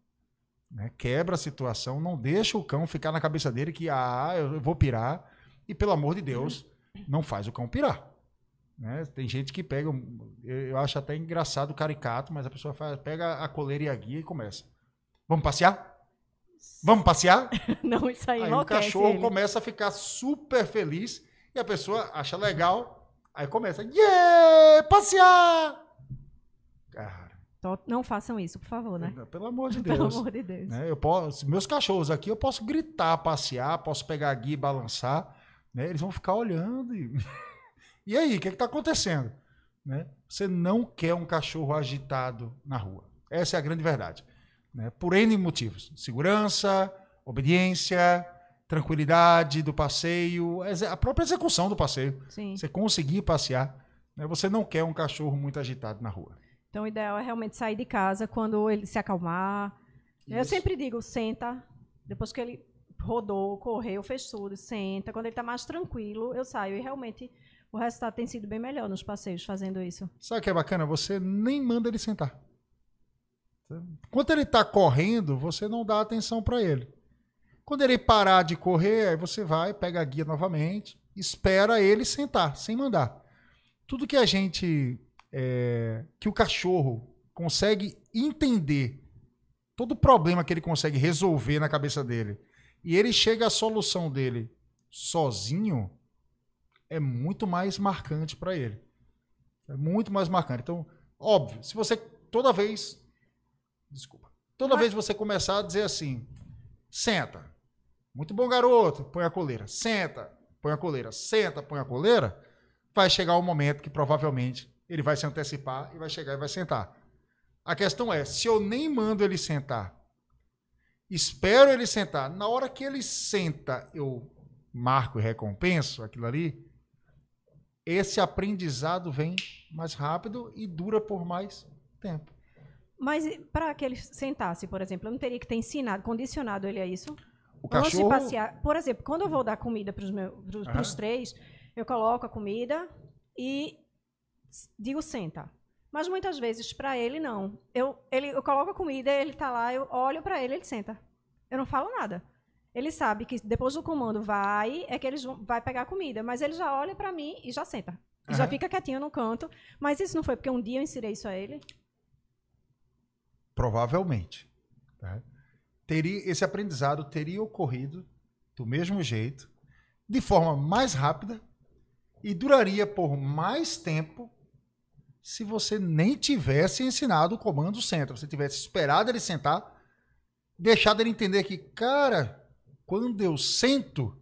Né? Quebra a situação, não deixa o cão ficar na cabeça dele que, ah, eu vou pirar, e pelo amor de Deus, não faz o cão pirar. Né? Tem gente que pega, eu acho até engraçado, caricato, mas a pessoa faz, pega a coleira e a guia e começa. Vamos passear? Vamos passear? Não, isso aí, aí o cachorro ele. começa a ficar super feliz e a pessoa acha legal, aí começa, yeah, passear! Cara, não façam isso, por favor, né? Pelo amor de Deus. Pelo amor de Deus. Né? Eu posso, meus cachorros aqui, eu posso gritar, passear, posso pegar a guia e balançar, né? Eles vão ficar olhando e... e aí, o que é está acontecendo? Né? Você não quer um cachorro agitado na rua. Essa é a grande verdade né? por N motivos. Segurança, obediência, tranquilidade do passeio, a própria execução do passeio. Sim. Você conseguir passear. Né? Você não quer um cachorro muito agitado na rua. Então, o ideal é realmente sair de casa quando ele se acalmar. Isso. Eu sempre digo, senta, depois que ele rodou, correu, fez tudo, senta. Quando ele está mais tranquilo, eu saio. E realmente o resultado tem sido bem melhor nos passeios fazendo isso. Sabe o que é bacana? Você nem manda ele sentar. Quando ele está correndo, você não dá atenção para ele. Quando ele parar de correr, aí você vai, pega a guia novamente, espera ele sentar, sem mandar. Tudo que a gente. É, que o cachorro consegue entender, todo problema que ele consegue resolver na cabeça dele, e ele chega à solução dele sozinho, é muito mais marcante para ele. É muito mais marcante. Então, óbvio, se você toda vez Desculpa. Toda vez você começar a dizer assim, senta. Muito bom, garoto. Põe a coleira. Senta. Põe a coleira. Senta, põe a coleira. Vai chegar um momento que provavelmente ele vai se antecipar e vai chegar e vai sentar. A questão é, se eu nem mando ele sentar, espero ele sentar, na hora que ele senta, eu marco e recompenso aquilo ali, esse aprendizado vem mais rápido e dura por mais tempo. Mas para que ele sentasse, por exemplo, eu não teria que ter ensinado, condicionado ele a isso? O Antes cachorro... de passear, por exemplo, quando eu vou dar comida para os meus pros, três, eu coloco a comida e digo senta. Mas muitas vezes para ele não. Eu, ele, eu coloco a comida, ele está lá, eu olho para ele, ele senta. Eu não falo nada. Ele sabe que depois do comando vai, é que eles vão vai pegar a comida, mas ele já olha para mim e já senta. Uhum. Já fica quietinho no canto. Mas isso não foi porque um dia eu ensinei isso a ele? Provavelmente. Tá? Teria, esse aprendizado teria ocorrido do mesmo jeito, de forma mais rápida e duraria por mais tempo se você nem tivesse ensinado o comando centro. Você tivesse esperado ele sentar, deixado ele entender que, cara, quando eu sento,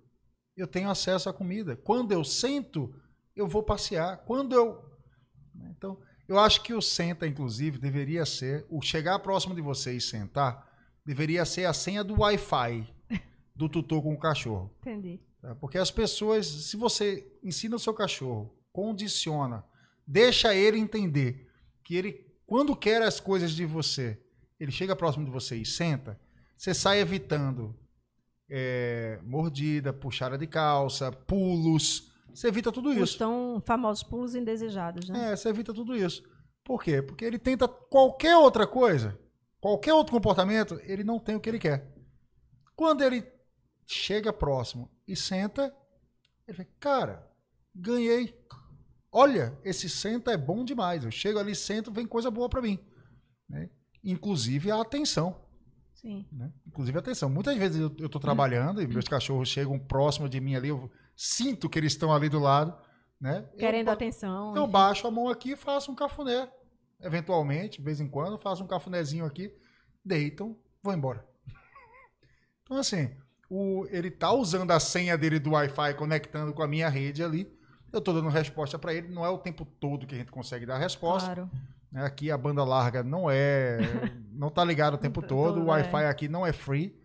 eu tenho acesso à comida. Quando eu sento, eu vou passear. Quando eu. Então, eu acho que o senta, inclusive, deveria ser, o chegar próximo de você e sentar, deveria ser a senha do Wi-Fi do tutor com o cachorro. Entendi. Tá? Porque as pessoas, se você ensina o seu cachorro, condiciona, deixa ele entender que ele, quando quer as coisas de você, ele chega próximo de você e senta, você sai evitando é, mordida, puxada de calça, pulos, você evita tudo isso. Os tão famosos pulos indesejados, né? É, você evita tudo isso. Por quê? Porque ele tenta qualquer outra coisa, qualquer outro comportamento, ele não tem o que ele quer. Quando ele chega próximo e senta, ele fala, cara, ganhei. Olha, esse senta é bom demais. Eu chego ali, sento, vem coisa boa para mim. Né? Inclusive a atenção. Sim. Né? Inclusive a atenção. Muitas vezes eu estou trabalhando e meus cachorros chegam próximo de mim ali, eu sinto que eles estão ali do lado, né? Querendo eu, atenção. Eu baixo a mão aqui e faço um cafuné. Eventualmente, de vez em quando, faço um cafunézinho aqui, deitam, vou embora. Então, assim, o, ele tá usando a senha dele do Wi-Fi conectando com a minha rede ali. Eu estou dando resposta para ele. Não é o tempo todo que a gente consegue dar resposta. Claro. Né? Aqui a banda larga não é não tá ligado o tempo todo, o Wi-Fi é. aqui não é free,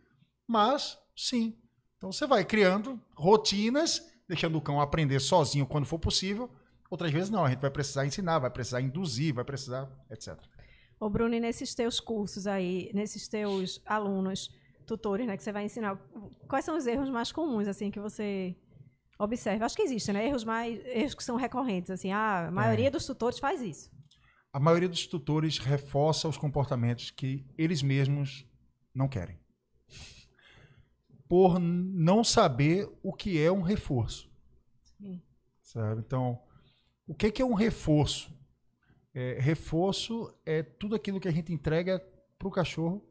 mas sim. Então você vai criando rotinas, deixando o cão aprender sozinho quando for possível. Outras vezes não, a gente vai precisar ensinar, vai precisar induzir, vai precisar, etc. Ô, Bruno, e nesses teus cursos aí, nesses teus alunos, tutores, né, que você vai ensinar, quais são os erros mais comuns, assim, que você observa? Acho que existem, né? Erros mais, erros que são recorrentes, assim, ah, a maioria dos tutores faz isso. A maioria dos tutores reforça os comportamentos que eles mesmos não querem. Por não saber o que é um reforço. Sim. Sabe? Então, o que que é um reforço? É, reforço é tudo aquilo que a gente entrega para o cachorro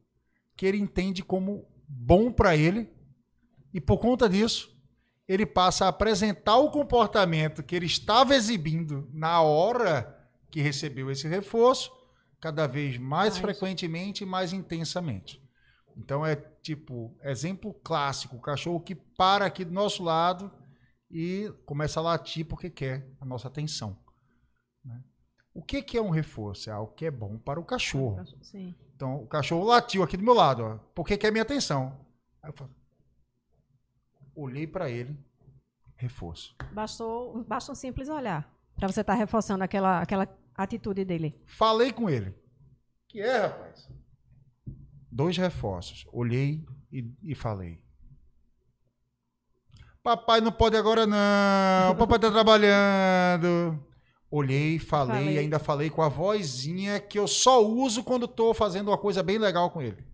que ele entende como bom para ele e por conta disso ele passa a apresentar o comportamento que ele estava exibindo na hora que recebeu esse reforço cada vez mais Mais. frequentemente e mais intensamente. Então é tipo, exemplo clássico, o cachorro que para aqui do nosso lado e começa a latir porque quer a nossa atenção. né? O que, que é um reforço? É algo que é bom para o cachorro. Sim. Então, o cachorro latiu aqui do meu lado, ó, porque quer minha atenção. Aí eu falo, olhei para ele, reforço. Bastou, basta um simples olhar para você estar reforçando aquela, aquela atitude dele. Falei com ele. Que é, rapaz? Dois reforços. Olhei e, e falei. Papai não pode agora não. Papai tá trabalhando. Olhei, falei, Falei. ainda falei com a vozinha que eu só uso quando tô fazendo uma coisa bem legal com ele.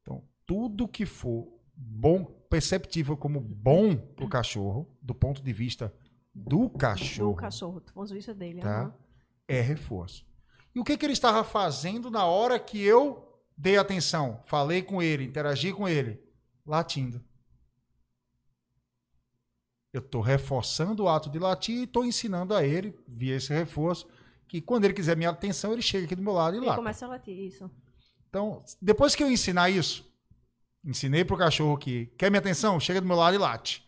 Então, tudo que for bom, perceptível como bom pro cachorro, do ponto de vista do cachorro, Do cachorro, do ponto de vista dele. tá? É reforço. E o que, que ele estava fazendo na hora que eu dei atenção, falei com ele, interagi com ele? Latindo. Eu estou reforçando o ato de latir e estou ensinando a ele, via esse reforço, que quando ele quiser minha atenção, ele chega aqui do meu lado e Ele late. começa a latir, isso. Então, depois que eu ensinar isso, ensinei pro cachorro que quer minha atenção, chega do meu lado e late.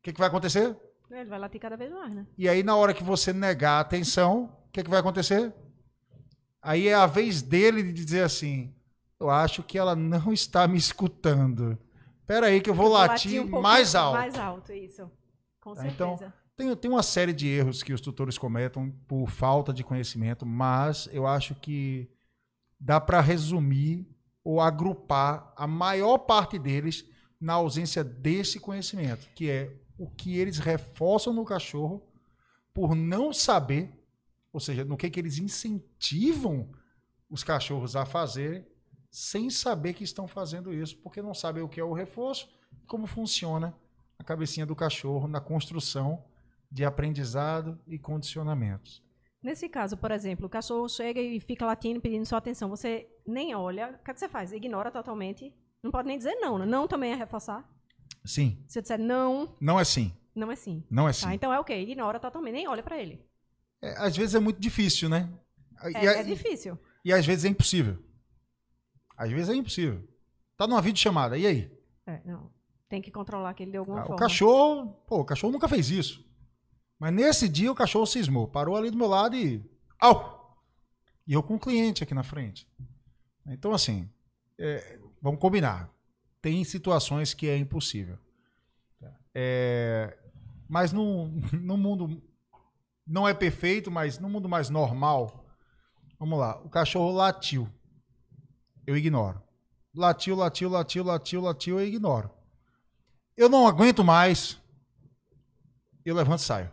O que, que vai acontecer? Ele vai latir cada vez mais, né? E aí, na hora que você negar a atenção, o que, que vai acontecer? Aí é a vez dele de dizer assim: Eu acho que ela não está me escutando. Pera aí, que eu vou Eu vou latir, um pouco mais alto. Mais alto, isso. Com Tá, então, certeza. Tem, tem uma série de erros que os tutores cometem por falta de conhecimento, mas eu acho que dá para resumir ou agrupar a maior parte deles na ausência desse conhecimento, que é o que eles reforçam no cachorro por não saber, ou seja, no que, que eles incentivam os cachorros a fazer sem saber que estão fazendo isso, porque não sabem o que é o reforço e como funciona a cabecinha do cachorro na construção de aprendizado e condicionamentos. Nesse caso, por exemplo, o cachorro chega e fica latindo, pedindo sua atenção. Você nem olha. O que, é que você faz? Ignora totalmente. Não pode nem dizer não. né? Não também é reforçar. Sim, Se eu disser não, não é sim, não é sim. não é sim. Tá? Então é ok. Ignora totalmente. Nem olha pra ele. É, às vezes é muito difícil, né? É, E, é difícil. e às vezes é impossível. Às vezes é impossível. Tá numa videochamada, e aí? É, não. Tem que controlar aquele de alguma Ah, forma. O cachorro, pô, o cachorro nunca fez isso. Mas nesse dia o cachorro cismou, parou ali do meu lado e. Au! E eu com um cliente aqui na frente. Então, assim, é, vamos combinar. Tem situações que é impossível. É, mas no, no mundo. Não é perfeito, mas no mundo mais normal. Vamos lá. O cachorro latiu. Eu ignoro. Latiu, latiu, latiu, latiu, latiu, eu ignoro. Eu não aguento mais. Eu levanto e saio.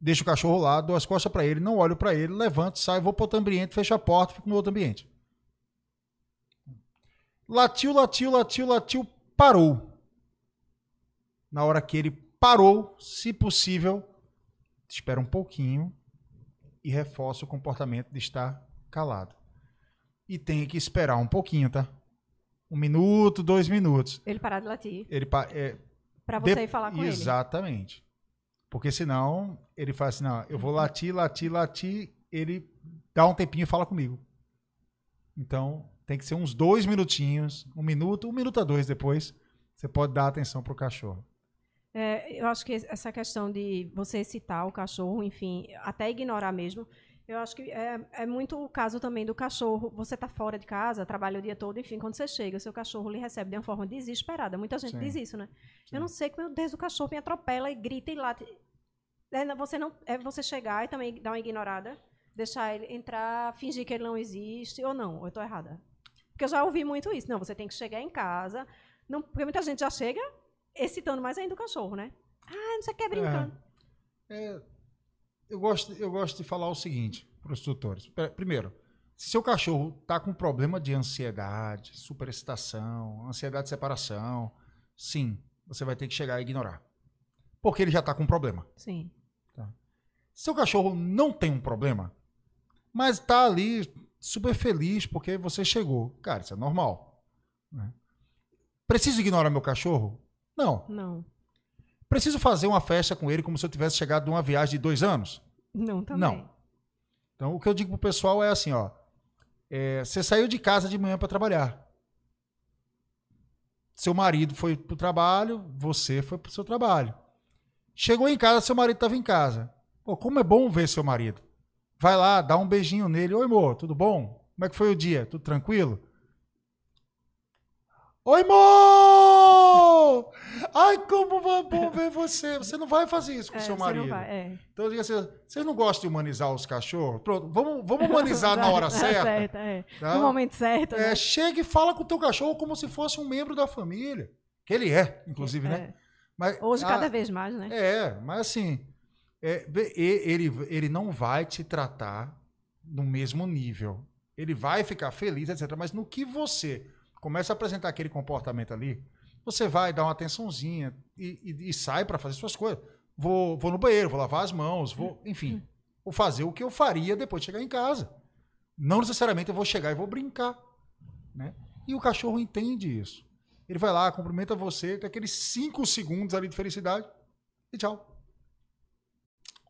Deixo o cachorro lá, dou as costas para ele, não olho para ele, levanto, saio, vou para outro ambiente, fecho a porta, fico no outro ambiente. Latiu, latiu, latiu, latiu, parou. Na hora que ele parou, se possível, espera um pouquinho e reforça o comportamento de estar calado. E tem que esperar um pouquinho, tá? Um minuto, dois minutos. Ele parar de latir. Ele pa- é, Pra você de- ir falar com ele. Exatamente. Porque senão ele fala assim: não, eu vou latir, latir, latir. Ele dá um tempinho e fala comigo. Então tem que ser uns dois minutinhos, um minuto, um minuto a dois depois. Você pode dar atenção pro cachorro. É, eu acho que essa questão de você citar o cachorro, enfim, até ignorar mesmo, Eu acho que é, é muito o caso também do cachorro. Você está fora de casa, trabalha o dia todo, enfim, quando você chega, seu cachorro lhe recebe de uma forma desesperada. Muita gente Sim. diz isso, né? Sim. Eu não sei que, meu Deus, o cachorro me atropela e grita e late. É, você não, é você chegar e também dar uma ignorada, deixar ele entrar, fingir que ele não existe, ou não, ou eu estou errada. Porque eu já ouvi muito isso. Não, você tem que chegar em casa. Não, porque muita gente já chega excitando mais ainda o cachorro, né? Ah, não sei o que, brincando. É, eu, gosto, eu gosto de falar o seguinte para os tutores. Primeiro, se seu cachorro está com problema de ansiedade, superexcitação, ansiedade de separação, sim, você vai ter que chegar e ignorar. Porque ele já está com problema. Sim. Se seu cachorro não tem um problema, mas está ali super feliz porque você chegou, cara, isso é normal. né? Preciso ignorar meu cachorro? Não. Não. Preciso fazer uma festa com ele como se eu tivesse chegado de uma viagem de dois anos? Não, também. Não. Então, o que eu digo pro pessoal é assim, ó. é, você saiu de casa de manhã para trabalhar. Seu marido foi pro trabalho, você foi pro seu trabalho. Chegou em casa, seu marido estava em casa. Pô, como é bom ver seu marido. Vai lá, dá um beijinho nele. Oi, amor, tudo bom? Como é que foi o dia? Tudo tranquilo? Oi, amor! Ai, como é bom ver você. Você não vai fazer isso com É, seu você marido. não vai, é. Então, diga assim, vocês não gostam de humanizar os cachorros? Pronto, vamos, vamos humanizar na hora certa. é. tá? No momento certo, É, né? chega e fala com o teu cachorro como se fosse um membro da família. Que ele é, inclusive, né? É. Mas, Hoje, ah, cada vez mais, né? É, mas assim, ele, ele não vai te tratar no mesmo nível. Ele vai ficar feliz, etc. Mas no que você começa a apresentar aquele comportamento ali, você vai dar uma atençãozinha e, e- e sai para fazer suas coisas. Vou, vou no banheiro, vou lavar as mãos, vou, enfim, vou fazer o que eu faria depois de chegar em casa. Não necessariamente eu vou chegar e vou brincar. Né? E o cachorro entende isso. Ele vai lá, cumprimenta você, tem aqueles cinco segundos ali de felicidade e tchau.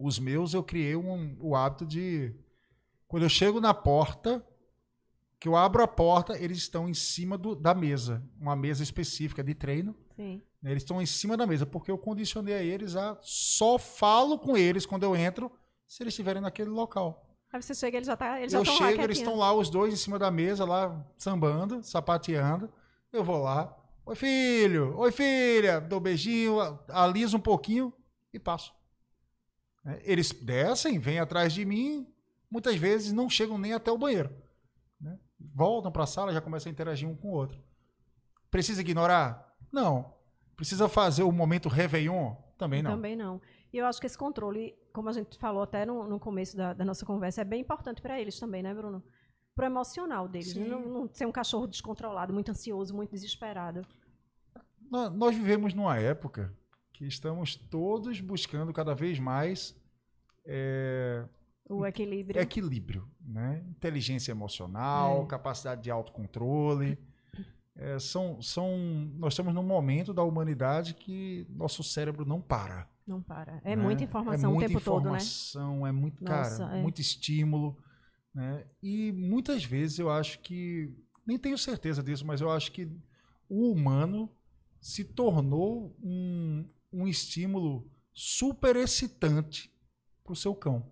Os meus eu criei um- o hábito de. Quando eu chego na porta, que eu abro a porta, eles estão em cima do- da mesa. Uma mesa específica de treino. Sim. Eles estão em cima da mesa, porque eu condicionei a eles a só falo com eles quando eu entro, se eles estiverem naquele local. Aí você chega, ele já tá, eles já eu estão lá chego, eles quietinhos. estão lá, os dois em cima da mesa, lá sambando, sapateando. Eu vou lá. Oi, filho! Oi, filha! Dou beijinho, aliso um pouquinho e passo. Né? Eles descem, vêm atrás de mim, muitas vezes não chegam nem até o banheiro. Voltam para a sala, já começam a interagir um com o outro. Precisa ignorar? Não. Precisa fazer o momento Réveillon? Também não. Também não. E eu acho que esse controle, como a gente falou até no, no começo da, da nossa conversa, é bem importante para eles também, né, Bruno? Pro emocional deles. Não, não ser um cachorro descontrolado, muito ansioso, muito desesperado. Nó- Nós vivemos numa época que estamos todos buscando cada vez mais é, O equilíbrio. equilíbrio, né? Inteligência emocional, É. capacidade de autocontrole. É, são, são, nós estamos num momento da humanidade que nosso cérebro não para. Não para. É né? muita informação é muita o tempo todo, né? informação, É muito, Nossa, cara, é. muito estímulo. Né? E muitas vezes eu acho que, nem tenho certeza disso, mas eu acho que o humano se tornou um, um estímulo super excitante para o seu cão.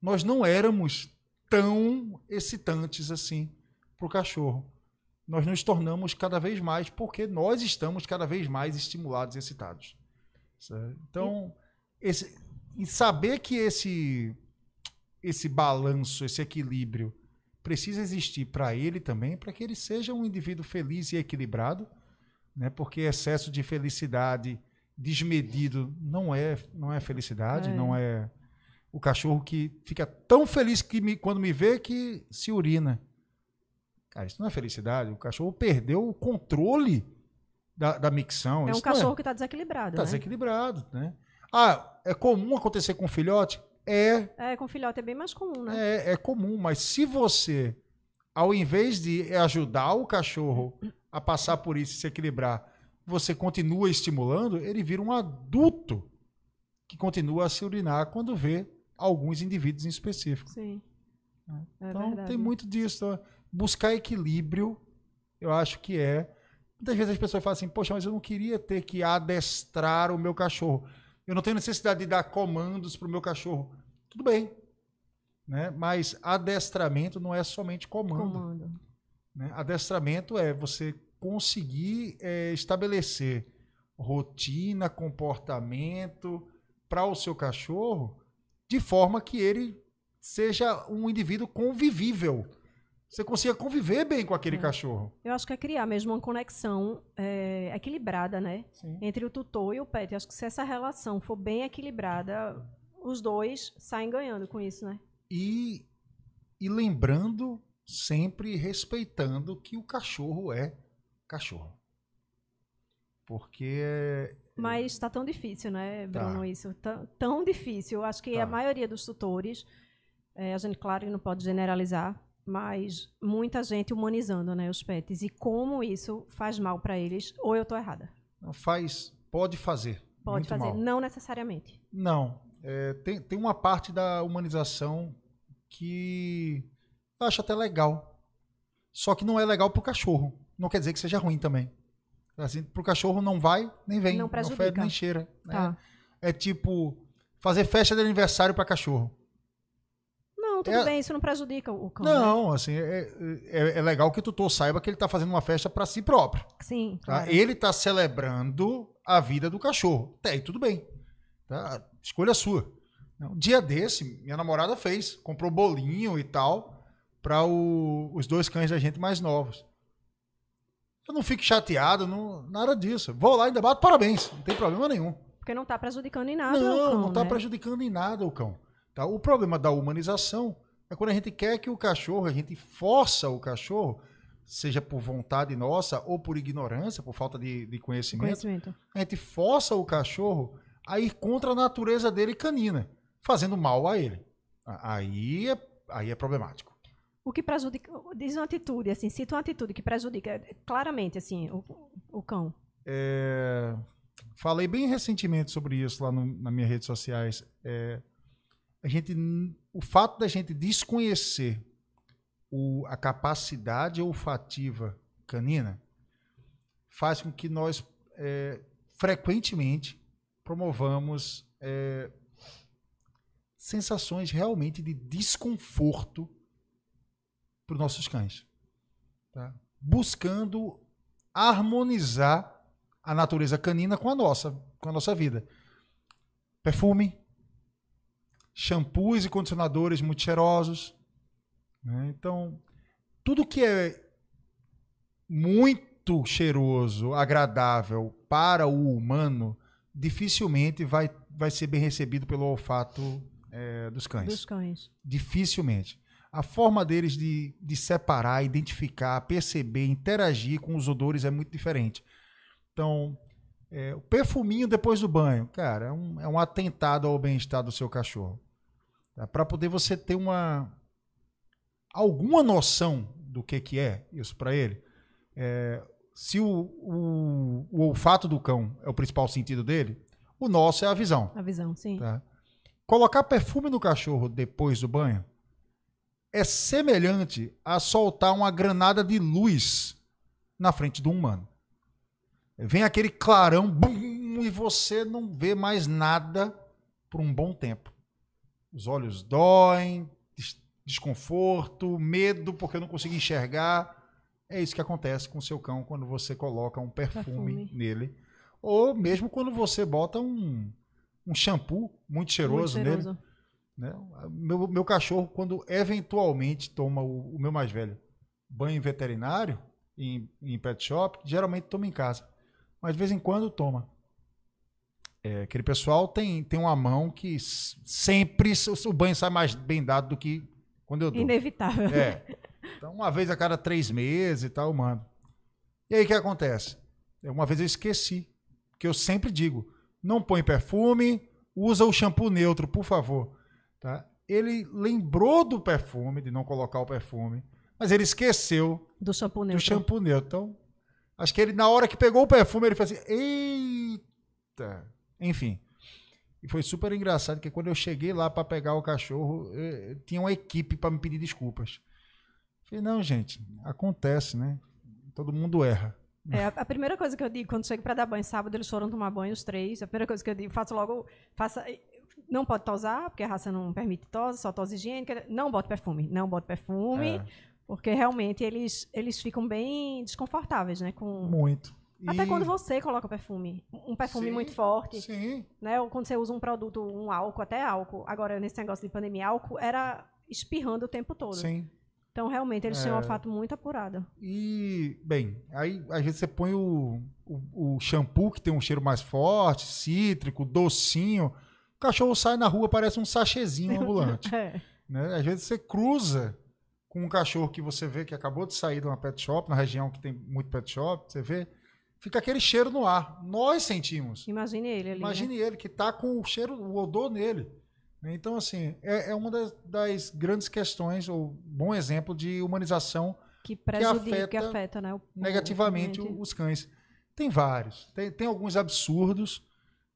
Nós não éramos tão excitantes assim para o cachorro. Nós nos tornamos cada vez mais porque nós estamos cada vez mais estimulados e excitados. certo? Então, esse, e saber que esse esse balanço, esse equilíbrio precisa existir para ele também, para que ele seja um indivíduo feliz e equilibrado, né? Porque excesso de felicidade desmedido não é não é felicidade, É. não é o cachorro que fica tão feliz que me- quando me vê que se urina. Cara, isso não é felicidade. O cachorro perdeu o controle da, da micção. É um não cachorro que está desequilibrado, Está né? desequilibrado, né? Ah, é comum acontecer com filhote? É, É, com filhote é bem mais comum, né? é, é comum, mas se você, ao invés de ajudar o cachorro a passar por isso e se equilibrar, você continua estimulando, ele vira um adulto que continua a se urinar quando vê alguns indivíduos em específico. Sim. É então verdade. tem muito disso. tá? Buscar equilíbrio, eu acho que é. Muitas vezes as pessoas falam assim, poxa, mas eu não queria ter que adestrar o meu cachorro. Eu não tenho necessidade de dar comandos para o meu cachorro. Tudo bem. né? Mas adestramento não é somente comando. Comando. né? Adestramento é você conseguir é, estabelecer rotina, comportamento para o seu cachorro de forma que ele seja um indivíduo convivível. Você consiga conviver bem com aquele É. cachorro. Eu acho que é criar mesmo uma conexão é, equilibrada, né? Sim. Entre o tutor e o pet. Eu acho que se essa relação for bem equilibrada, os dois saem ganhando com isso, né? E, e lembrando, sempre respeitando que o cachorro é cachorro. Porque Mas está tão difícil, né, Tá. Bruno, isso? Tão, tão difícil. Eu acho que Tá. a maioria dos tutores, é, a gente, claro que não pode generalizar, mas muita gente humanizando né, os pets. E como isso faz mal para eles, ou eu estou errada. não faz, pode fazer. Pode fazer, mal. não necessariamente. Não. É, tem, tem uma parte da humanização que eu acho até legal. Só que não é legal pro cachorro. Não quer dizer que seja ruim também. Assim, pro cachorro não vai, nem vem. Não fede, prejudica. nem cheira. né? Tá. É tipo fazer festa de aniversário para cachorro. Não, tudo É- bem, isso não prejudica o cão. né? Não, assim, é, é, é legal que o tutor saiba que ele tá fazendo uma festa para si próprio. Sim, Tá? claro. Ele tá celebrando a vida do cachorro. Até aí tudo bem. Tá? Escolha sua. Um dia desse, minha namorada fez. Comprou bolinho e tal para os dois cães da gente mais novos. Eu não fico chateado, não, nada disso. Vou lá e ainda bato parabéns. Não tem problema nenhum. Porque não está prejudicando em nada não, o cão, não está né? prejudicando em nada o cão. Tá? O problema da humanização é quando a gente quer que o cachorro, a gente força o cachorro, seja por vontade nossa ou por ignorância, por falta de, de conhecimento, Conhecimento. a gente força o cachorro a ir contra a natureza dele canina, fazendo mal a ele. Aí é, aí é problemático. O que prejudica. Diz uma atitude, assim, cita uma atitude que prejudica é, claramente, assim, o, o cão. É, falei bem recentemente sobre isso lá no, nas minhas redes sociais. É, a gente, o fato da gente desconhecer o- a capacidade olfativa canina faz com que nós é, frequentemente promovamos é, sensações realmente de desconforto para os nossos cães, tá? buscando harmonizar a natureza canina com a nossa, com a nossa vida. Perfume, shampoos e condicionadores muito cheirosos. né? Então, tudo que é muito cheiroso, agradável para o humano, dificilmente vai, vai ser bem recebido pelo olfato eh, dos cães. Dos cães. Dificilmente. A forma deles de, de separar, identificar, perceber, interagir com os odores é muito diferente. Então, é, o perfuminho depois do banho, cara, é um, é um atentado ao bem-estar do seu cachorro. Tá? Para poder você ter uma alguma noção do que, que é isso para ele, é, se o, o, o olfato do cão é o principal sentido dele, o nosso é a visão. A visão, sim. Tá? Colocar perfume no cachorro depois do banho é semelhante a soltar uma granada de luz na frente do humano. Vem aquele clarão, bum, e você não vê mais nada por um bom tempo. Os olhos doem, des- desconforto, medo porque eu não consigo enxergar. É isso que acontece com o seu cão quando você coloca um perfume, Perfume. nele. Ou mesmo quando você bota um, um shampoo muito cheiroso, Muito nele. Né? Meu, meu cachorro, quando eventualmente toma o, o meu mais velho banho veterinário, em, em pet shop, geralmente toma em casa. Mas de vez em quando toma. É, aquele pessoal tem, tem uma mão que sempre o, banho sai mais bem dado do que quando eu dou. Inevitável. É. Então, uma vez a cada três meses e tal, eu mando. E aí o que acontece? É, Uma vez eu esqueci. Que eu sempre digo: não põe perfume, usa o shampoo neutro, por favor. Tá? Ele lembrou do perfume, de não colocar o perfume, mas ele esqueceu Do shampoo do neutro. shampoo neutro. Então, acho que ele, na hora que pegou o perfume, ele fez assim: eita! Enfim. E foi super engraçado, porque quando eu cheguei lá para pegar o cachorro, eh, tinha uma equipe para me pedir desculpas. Falei, não, gente, acontece, né? Todo mundo erra. É, a, a primeira coisa que eu digo quando chego para dar banho sábado, eles foram tomar banho, os três. A primeira coisa que eu digo, faço logo. Faça, não pode tosar, porque a raça não permite tosa, só tosa higiênica. Não bote perfume, não bote perfume, É. porque realmente eles, eles ficam bem desconfortáveis, né? Com... Muito. Até E- quando você coloca perfume. Um perfume Sim, muito forte, Sim. né? Ou quando você usa um produto, um álcool, até álcool. Agora, nesse negócio de pandemia, álcool era espirrando o tempo todo. Sim. Então, realmente, eles têm um É. olfato muito apurado. E, bem, aí às vezes você põe o, o, o shampoo que tem um cheiro mais forte, cítrico, docinho. O cachorro sai na rua, parece um sachêzinho ambulante. É. né? Às vezes você cruza com um cachorro que você vê que acabou de sair de uma pet shop, na região que tem muito pet shop, você vê, fica aquele cheiro no ar. Nós sentimos. Imagine ele ali. né? Imagine ele que tá com o cheiro, o odor nele. né? Então, assim, é, é uma das, das grandes questões, ou bom exemplo de humanização Que prejudica, afeta que afeta, né? o- o negativamente ambiente. os cães. Tem vários. Tem, tem alguns absurdos.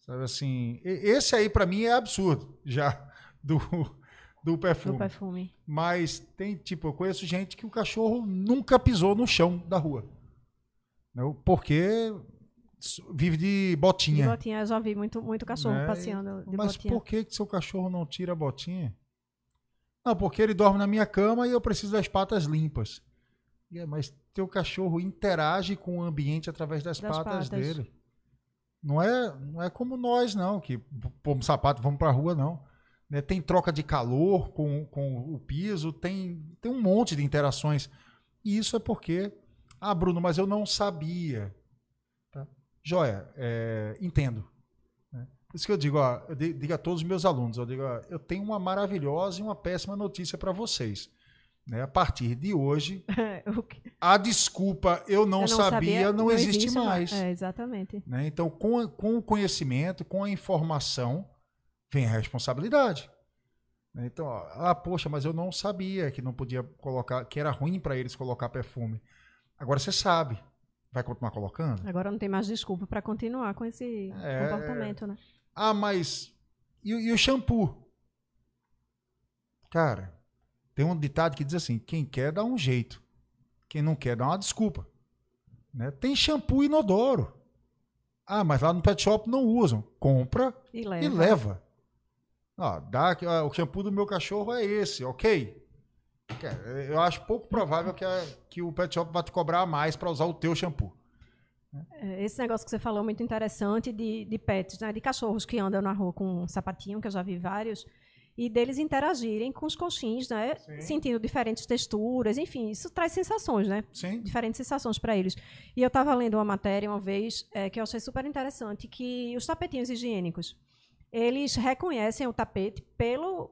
Sabe assim, esse aí para mim é absurdo, já do, do perfume. do perfume. Mas tem, tipo, eu conheço gente que o cachorro nunca pisou no chão da rua. Né? Porque vive de De botinha. botinha, eu já vi muito, muito cachorro Né? passeando de Mas botinha. por que, que seu cachorro não tira a botinha? Não, porque ele dorme na minha cama e eu preciso das patas limpas. É, mas teu cachorro interage com o ambiente através das, Das patas, patas. dele. Não é, não é como nós, não, que pomos sapato vamos pra rua, não. Né, Tem troca de calor com, com o piso, tem, tem um monte de interações. E isso é porque. Ah, Bruno, mas eu não sabia. Tá? Joia, é, entendo. né? Isso que eu digo, ó, eu di- digo a todos os meus alunos, eu digo, ó, eu tenho uma maravilhosa e uma péssima notícia para vocês. Né? A partir de hoje, a desculpa eu não, eu sabia, não, existe, mais. É, exatamente. né? Então, com, a- com o conhecimento, com a informação, vem a responsabilidade. né? Então, ó, ah, poxa, mas eu não sabia que não podia colocar, que era ruim para eles colocar perfume. Agora você sabe. Vai continuar colocando? Agora não tem mais desculpa para continuar com esse É. comportamento, né? Ah, mas e, e o shampoo? Cara, tem um ditado que diz assim: quem quer dá um jeito, quem não quer dá uma desculpa. Né? Tem shampoo inodoro. Ah, mas lá no pet shop não usam. Compra E leva. e leva. Ah, dá, ah, o shampoo do meu cachorro é esse, ok? Cara, Eu acho pouco provável que, a- que o pet shop vai te cobrar mais para usar o teu shampoo. É, Esse negócio que você falou é muito interessante de, de pets, né? De cachorros que andam na rua com um sapatinho, que eu já vi vários, e deles interagirem com os coxins, né? Sim. Sentindo diferentes texturas, enfim, isso traz sensações, né? Sim? diferentes sensações para eles. E eu estava lendo uma matéria uma vez é, que eu achei super interessante, que os tapetinhos higiênicos, eles reconhecem o tapete pelo,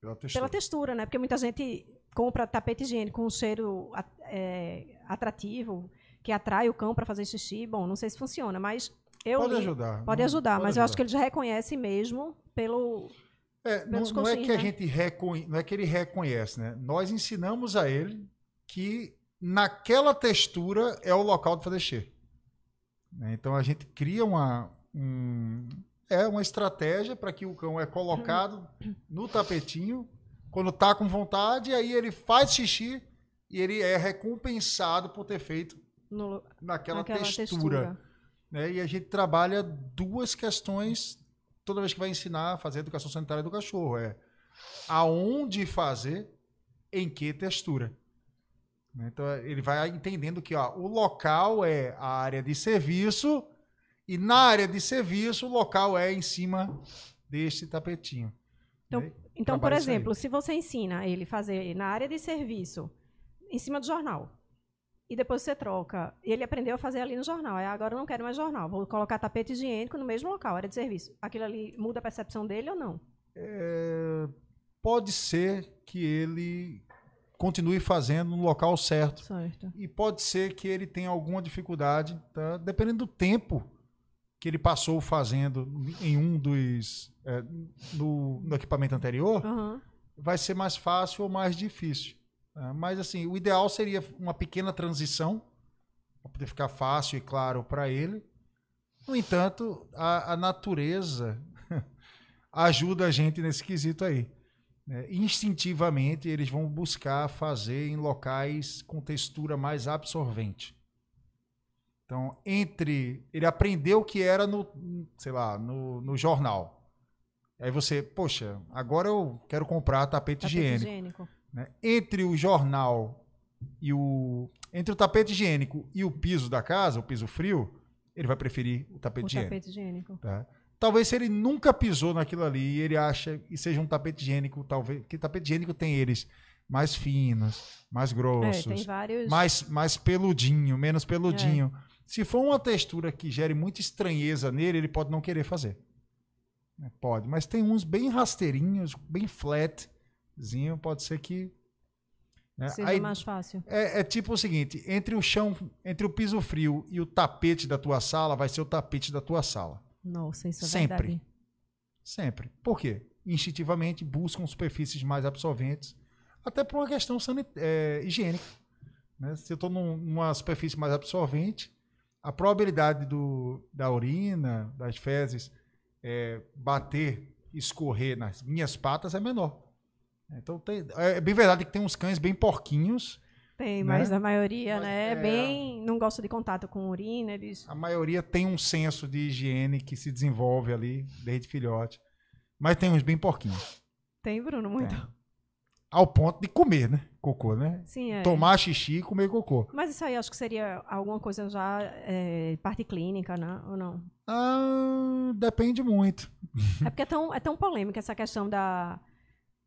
Pela textura. pela textura, né? Porque muita gente compra tapete higiênico com um cheiro é, atrativo, que atrai o cão para fazer xixi. Bom, não sei se funciona, mas eu Pode li- ajudar. Pode ajudar, pode mas eu acho que eles reconhecem mesmo pelo É, não, não é que a né? gente reconhece, não é que ele reconhece, né? Nós ensinamos a ele que naquela textura é o local de fazer xixi. Né? Então a gente cria uma um- é uma estratégia para que o cão é colocado no tapetinho quando tá com vontade, aí ele faz xixi e ele é recompensado por ter feito no, naquela, naquela textura textura. né? E a gente trabalha duas questões toda vez que vai ensinar a fazer a educação sanitária do cachorro. É aonde fazer, em que textura. Né? Então ele vai entendendo que ó, o local é a área de serviço e na área de serviço o local é em cima deste tapetinho. Então, né? Então, por exemplo, se você ensina ele fazer na área de serviço, em cima do jornal, e depois você troca, e ele aprendeu a fazer ali no jornal, aí agora eu não quero mais jornal, vou colocar tapete higiênico no mesmo local, área de serviço. Aquilo ali muda a percepção dele ou não? É, pode ser que ele continue fazendo no local certo. Certo. E pode ser que ele tenha alguma dificuldade, tá? dependendo do tempo que ele passou fazendo em um dos. é, no, no equipamento anterior, Aham. vai ser mais fácil ou mais difícil. Tá? Mas, assim, o ideal seria uma pequena transição, para poder ficar fácil e claro para ele. No entanto, a, a natureza ajuda a gente nesse quesito aí. né? Instintivamente, eles vão buscar fazer em locais com textura mais absorvente. Então, entre. Ele aprendeu que era no, sei lá, no, no jornal. Aí você, poxa, agora eu quero comprar tapete, Tapete higiênico. higiênico. Né? Entre o jornal e o. Entre o tapete higiênico e o piso da casa, o piso frio, ele vai preferir o tapete O higiênico. tapete higiênico. tá? Talvez se ele nunca pisou naquilo ali e ele acha e seja um tapete higiênico, talvez. Que tapete higiênico tem eles mais finos, mais É, grossos, tem vários. mais, mais peludinho, menos É. peludinho. Se for uma textura que gere muita estranheza nele, ele pode não querer fazer. Né, Pode, mas tem uns bem rasteirinhos, bem flatzinho, pode ser que. né, Seja aí- mais fácil. é, é tipo o seguinte: entre o chão, entre o piso frio e o tapete da tua sala, vai ser o tapete da tua sala. Nossa, isso é Sempre. verdade. Sempre. Por quê? Instintivamente buscam superfícies mais absorventes, até por uma questão sanit- é, higiênica. né? Se eu estou numa superfície mais absorvente, a probabilidade do, da urina, das fezes, é, bater, escorrer nas minhas patas é menor. Então tem- é bem verdade que tem uns cães bem porquinhos. Tem, Né? mas a maioria, Mas, né, é é. bem. Não gosta de contato com urina, eles. A maioria tem um senso de higiene que se desenvolve ali desde filhote. Mas tem uns bem porquinhos. Tem, Bruno, muito. Ao ponto de comer, né? Cocô, né? Sim, é. Tomar xixi e comer cocô. Mas isso aí acho que seria alguma coisa já é, parte clínica, né? Ou não? Ah, depende muito. É porque é tão, é tão polêmica essa questão da,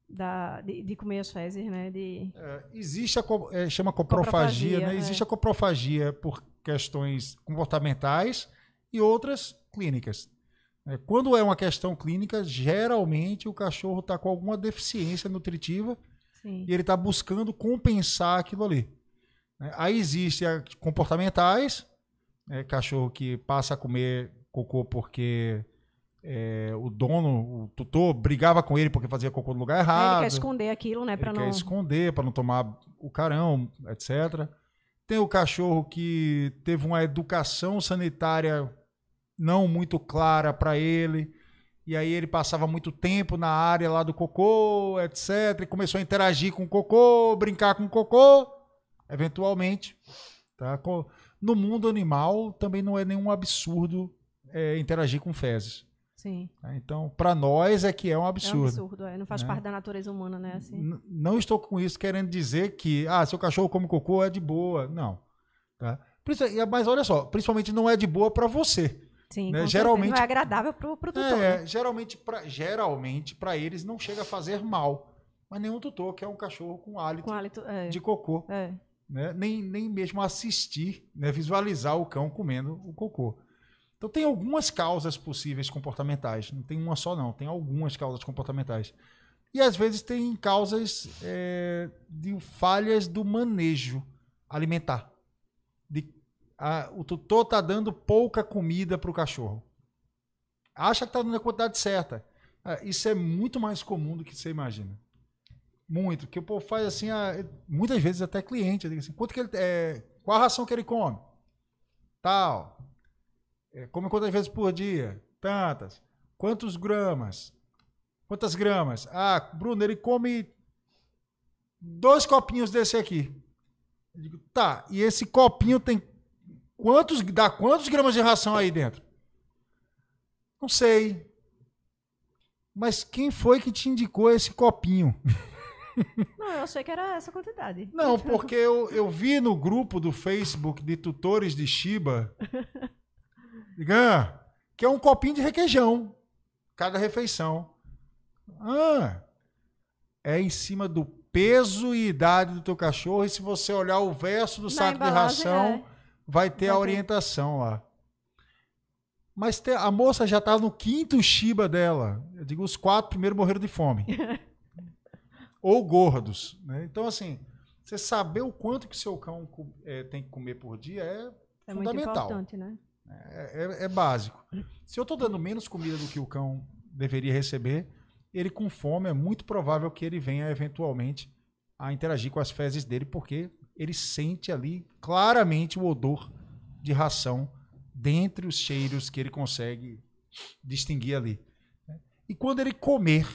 da, de, de comer as fezes, né? De, É, existe a é, chama coprofagia, Coprofagia, né? é. Existe a coprofagia por questões comportamentais e outras clínicas. É, quando é uma questão clínica, geralmente o cachorro está com alguma deficiência nutritiva sim. e ele está buscando compensar aquilo ali. né? Aí existem a- comportamentais, né? cachorro que passa a comer cocô porque é, o dono, o tutor, brigava com ele porque fazia cocô no lugar errado. ele quer esconder aquilo, né? Ele Pra quer não. esconder para não tomar o carão, etc. Tem o cachorro que teve uma educação sanitária não muito clara para ele. E aí ele passava muito tempo na área lá do cocô, etc. E começou a interagir com o cocô, brincar com o cocô. Eventualmente. Tá? No mundo animal também não é nenhum absurdo é, interagir com fezes. Sim. tá? Então, para nós é que é um É um absurdo. absurdo, é. Não faz né? parte da natureza humana, né? Assim. Não estou com isso querendo dizer que, ah, seu cachorro come cocô é de boa. Não. Tá? Mas olha só, principalmente não é de boa para você. Sim, né? Geralmente-. Não é agradável pro, pro tutor. né? É, geralmente para geralmente para eles não chega a fazer mal. Mas nenhum tutor quer um cachorro com hálito Com hálito. É. de cocô. é. né? nem, nem mesmo assistir, né? visualizar o cão comendo o cocô. Então tem algumas causas possíveis comportamentais, não tem uma só não, tem algumas causas comportamentais. E às vezes tem causas é, de falhas do manejo alimentar. De, a- o tutor está dando pouca comida para o cachorro. Acha que está dando a quantidade certa. Ah, isso é muito mais comum do que você imagina. Muito. Porque o povo faz assim, ah, muitas vezes até cliente, assim, quanto que ele, é, qual a ração que ele come? Tal. É, come quantas vezes por dia? Tantas. Quantos gramas? Quantas gramas? Ah, Bruno, ele come dois copinhos desse aqui. Eu digo, tá, e esse copinho tem quantos, dá quantos gramas de ração aí dentro? Não sei. Mas quem foi que te indicou esse copinho? Não, eu achei que era essa quantidade. Não, porque eu, eu vi no grupo do Facebook de tutores de Shiba diga, que é um copinho de requeijão cada refeição. Ah, é em cima do peso e idade do teu cachorro e se você olhar o verso do Na saco de ração, é. vai ter Vai a orientação lá. Mas te- a moça já tá no quinto Shiba dela. Eu digo, os quatro primeiros morreram de fome. Ou gordos. né? Então, assim, você saber o quanto que seu cão eh, tem que comer por dia é, É muito fundamental. importante, né? É, é- é básico. Se eu estou dando menos comida do que o cão deveria receber, ele com fome é muito provável que ele venha eventualmente a interagir com as fezes dele, porque ele sente ali claramente o odor de ração dentre os cheiros que ele consegue distinguir ali. E quando ele comer,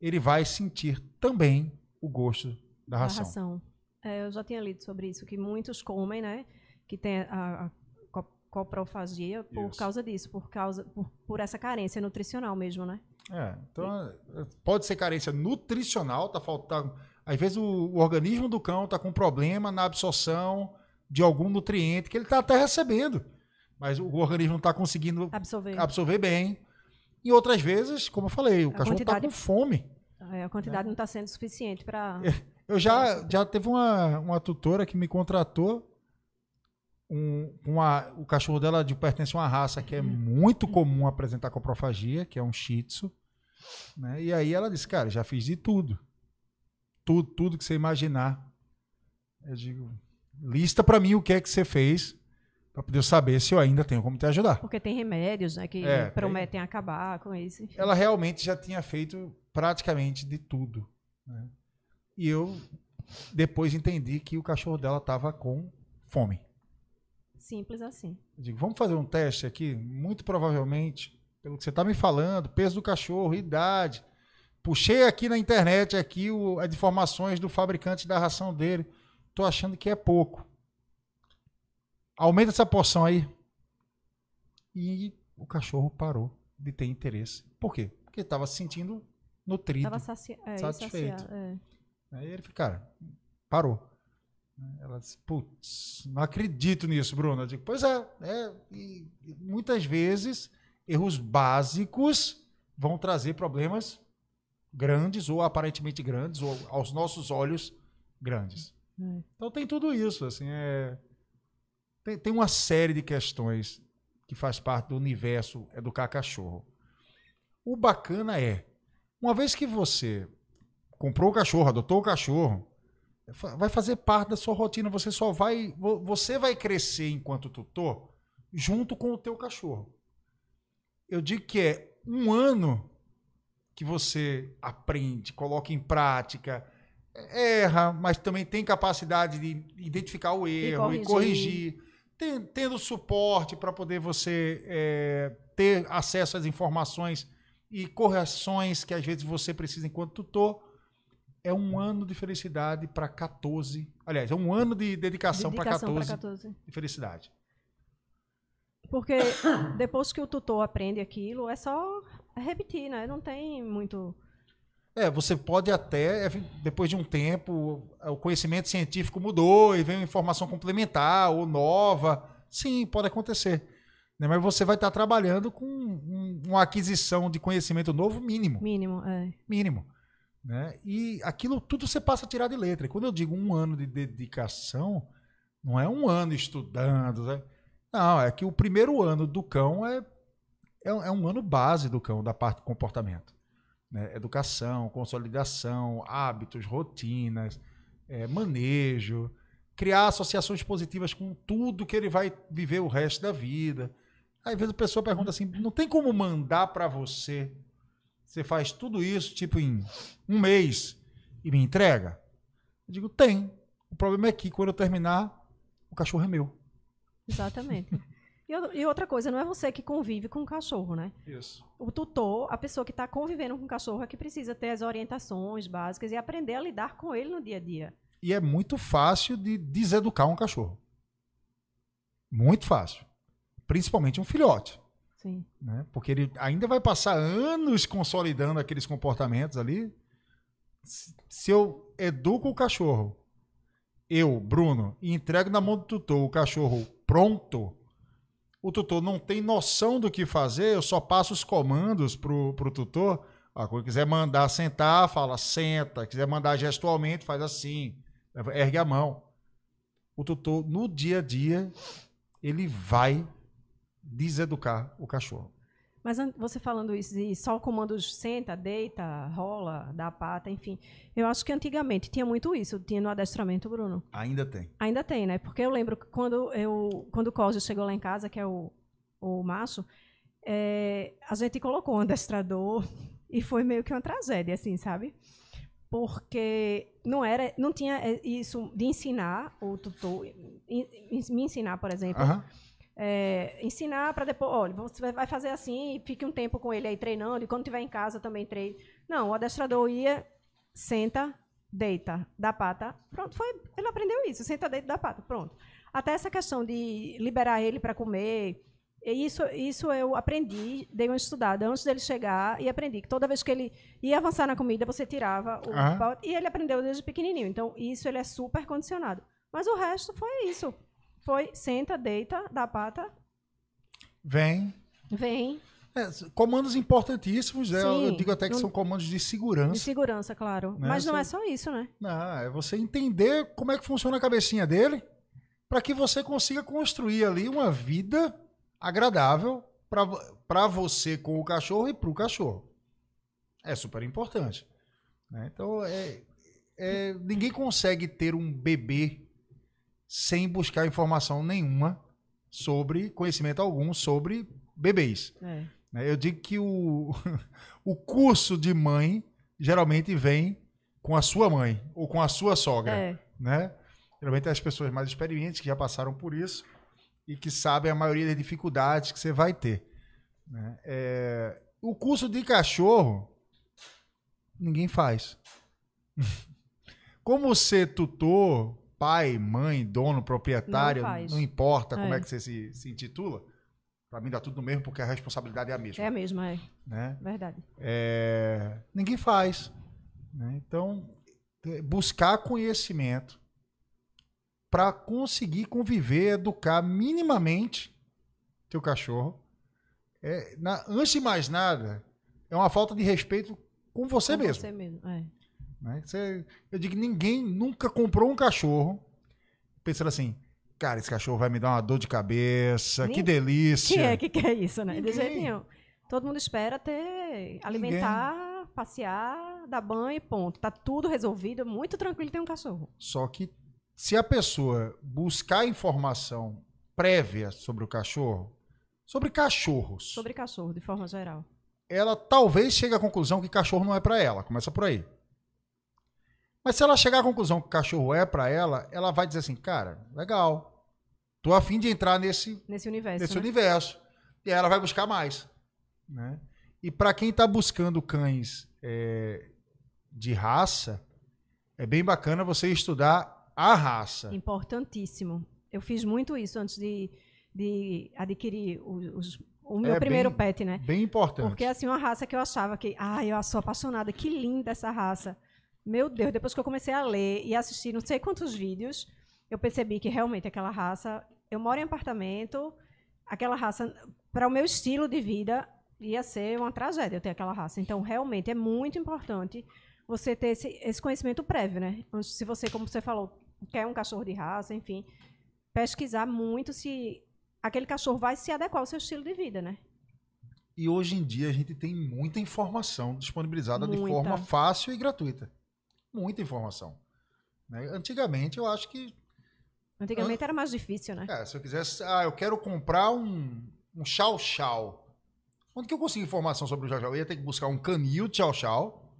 ele vai sentir também o gosto da Da ração. ração. É, eu já tinha lido sobre isso, que muitos comem, né? Que tem a, a coprofagia por Isso. causa disso, por causa por, por essa carência nutricional mesmo, né? É, então pode ser carência nutricional, tá faltando. Às vezes o, o organismo do cão está com problema na absorção de algum nutriente que ele está até recebendo, mas o organismo não está conseguindo Absorver. absorver bem. E outras vezes, como eu falei, o A cachorro quantidade- com fome. É, a quantidade não está sendo suficiente para. Eu já, já teve uma, uma tutora que me contratou. Um, uma, o cachorro dela de, pertence a uma raça que é muito comum apresentar coprofagia, que é um shih tzu. Né? E aí ela disse, cara, já fiz de tudo. Tudo, tudo que você imaginar. Eu digo, lista pra mim o que é que você fez pra poder saber se eu ainda tenho como te ajudar. Porque tem remédios né, que É, tem. prometem acabar com isso. enfim. ela realmente já tinha feito praticamente de tudo. né? E eu depois entendi que o cachorro dela estava com fome. Simples assim. Digo, vamos fazer um teste aqui? Muito provavelmente, pelo que você está me falando, peso do cachorro, idade. Puxei aqui na internet aqui o, as informações do fabricante da ração dele. Tô achando que é pouco. Aumenta essa porção aí. E o cachorro parou de ter interesse. Por quê? Porque estava se sentindo nutrido. Estava é, Satisfeito. é. Aí ele cara, parou. Ela disse, putz, não acredito nisso, Bruno. Eu digo, pois é, é e, muitas vezes erros básicos vão trazer problemas grandes ou aparentemente grandes ou aos nossos olhos grandes. É. Então tem tudo isso, assim, é tem, tem uma série de questões que faz parte do universo educar cachorro. O bacana é, uma vez que você comprou o cachorro, adotou o cachorro, vai fazer parte da sua rotina. Você só vai, vo- você vai crescer enquanto tutor junto com o teu cachorro. Eu digo que é um ano que você aprende, coloca em prática, erra, mas também tem capacidade de identificar o erro e corrigir. corrigir, Ten- tendo suporte para poder você é, ter acesso às informações e correções que às vezes você precisa enquanto tutor. É um ano de felicidade para 14. Aliás, é um ano de dedicação, para Dedicação 14 para 14. de felicidade. Porque depois que o tutor aprende aquilo, é só repetir, né? Não tem muito. É, você pode até, depois de um tempo, o conhecimento científico mudou e vem uma informação complementar ou nova. Sim, pode acontecer. Né? Mas você vai estar trabalhando com um- uma aquisição de conhecimento novo mínimo. Mínimo, é. Mínimo. Né? E aquilo tudo você passa a tirar de letra. E quando eu digo um ano de dedicação, não é um ano estudando. né? Não, é que o primeiro ano do cão é, é, é um ano base do cão, da parte de comportamento. né? Educação, consolidação, hábitos, rotinas, é, manejo, criar associações positivas com tudo que ele vai viver o resto da vida. Aí, às vezes a pessoa pergunta assim: não tem como mandar para você? Você faz tudo isso, tipo, em um mês e me entrega? Eu digo: tem. O problema é que quando eu terminar, o cachorro é meu. Exatamente. E, outra coisa, não é você que convive com o cachorro, né? Isso. O tutor, a pessoa que está convivendo com o cachorro, é que precisa ter as orientações básicas e aprender a lidar com ele no dia a dia. E é muito fácil de deseducar um cachorro. Muito fácil. Principalmente um filhote. Sim. né? Porque ele ainda vai passar anos consolidando aqueles comportamentos ali. Se eu educo o cachorro, eu, Bruno, e entrego na mão do tutor o cachorro pronto, o tutor não tem noção do que fazer, eu só passo os comandos pro, pro tutor. Ah, quando quiser mandar sentar, fala senta. Quiser mandar gestualmente, faz assim. Ergue a mão. O tutor, no dia a dia, ele vai deseducar o cachorro. Mas você falando isso de só o comando senta, deita, rola, dá pata, enfim. Eu acho que antigamente tinha muito isso, tinha no adestramento, Bruno. Ainda tem. Ainda tem, né? Porque eu lembro que quando, eu, quando o Cosio chegou lá em casa, que é o, o macho, é, a gente colocou um adestrador e foi meio que uma tragédia, assim, sabe? Porque não era, não tinha é, isso de ensinar o tutor, me ensinar, por exemplo. É, ensinar para depois, olha, você vai fazer assim, fique um tempo com ele aí treinando, e quando estiver em casa também treine. Não, o adestrador ia, senta, deita, dá pata, pronto, foi, ele aprendeu isso, senta, deita, dá pata, pronto. Até essa questão de liberar ele para comer, Isso, isso eu aprendi, dei uma estudada antes dele chegar e aprendi que toda vez que ele ia avançar na comida, você tirava o pote. E ele aprendeu desde pequenininho. Então, isso ele é super condicionado. Mas o resto foi isso. Foi senta, deita, dá a pata, Vem. vem. É, comandos importantíssimos, né? eu digo até que Não- são comandos de De segurança. segurança, claro. Né, Mas não é só isso, né? Não, é você entender como é que funciona a cabecinha dele para que você consiga construir ali uma vida agradável para você com o cachorro e para o cachorro. É super importante. né? Então, é, é- ninguém consegue ter um bebê sem buscar informação nenhuma sobre, conhecimento algum sobre bebês. É. né? Eu digo que o, o curso de mãe geralmente vem com a sua mãe ou com a sua sogra, É. né? Geralmente as pessoas mais experientes que já passaram por isso e que sabem a maioria das dificuldades que você vai ter. né? É, o curso de cachorro ninguém faz. Como ser tutor, pai, mãe, dono, proprietário, Não não, importa como é É. que você se, se intitula, para mim dá tudo no mesmo porque a responsabilidade é a mesma. É a mesma, é. Né? Verdade. É, ninguém faz. né? Então, é, buscar conhecimento para conseguir conviver, educar minimamente teu cachorro. É, na- antes de mais nada, é uma falta de respeito com você Com mesmo. Você mesmo, é. Né? Você- eu digo que ninguém nunca comprou um cachorro pensando assim, cara, esse cachorro vai me dar uma dor de cabeça, que Nem- delícia. Quem é que quer isso, né? De Ninguém. jeito nenhum. Todo mundo espera ter, alimentar, passear, dar banho e ponto. Tá tudo resolvido, muito tranquilo ter um cachorro. Só que se a pessoa buscar informação prévia sobre o cachorro, sobre cachorros, Sobre cachorro, de forma geral. ela talvez chegue à conclusão que cachorro não é para ela. Começa por aí. Mas se ela chegar à conclusão que cachorro é para ela, ela vai dizer assim, cara, legal. Tô afim de entrar nesse, Nesse universo. nesse né? universo. E aí ela vai buscar mais. Né? E para quem está buscando cães é, de raça, é bem bacana você estudar a raça. Importantíssimo. Eu fiz muito isso antes de, de adquirir os- o meu É primeiro bem- pet, né? Bem importante. Porque assim, uma raça que eu achava que, ah, eu sou apaixonada, que linda essa raça. Meu Deus, depois que eu comecei a ler e assistir não sei quantos vídeos, eu percebi que realmente aquela raça, eu moro em apartamento, aquela raça para o meu estilo de vida ia ser uma tragédia eu ter aquela raça. Então, realmente é muito importante você ter esse, esse conhecimento prévio, né? Antes, Se você, como você falou, quer um cachorro de raça, enfim, pesquisar muito se aquele cachorro vai se adequar ao seu estilo de vida, né? E hoje em dia a gente tem muita informação disponibilizada de Muita. forma fácil e gratuita. Muita informação. né? Antigamente eu acho que Antigamente era mais difícil, né? é, se eu quisesse, ah, eu quero comprar um, um chau chau. Onde que eu consigo informação sobre o chau chau? Eu ia ter que buscar um canil de chau chau.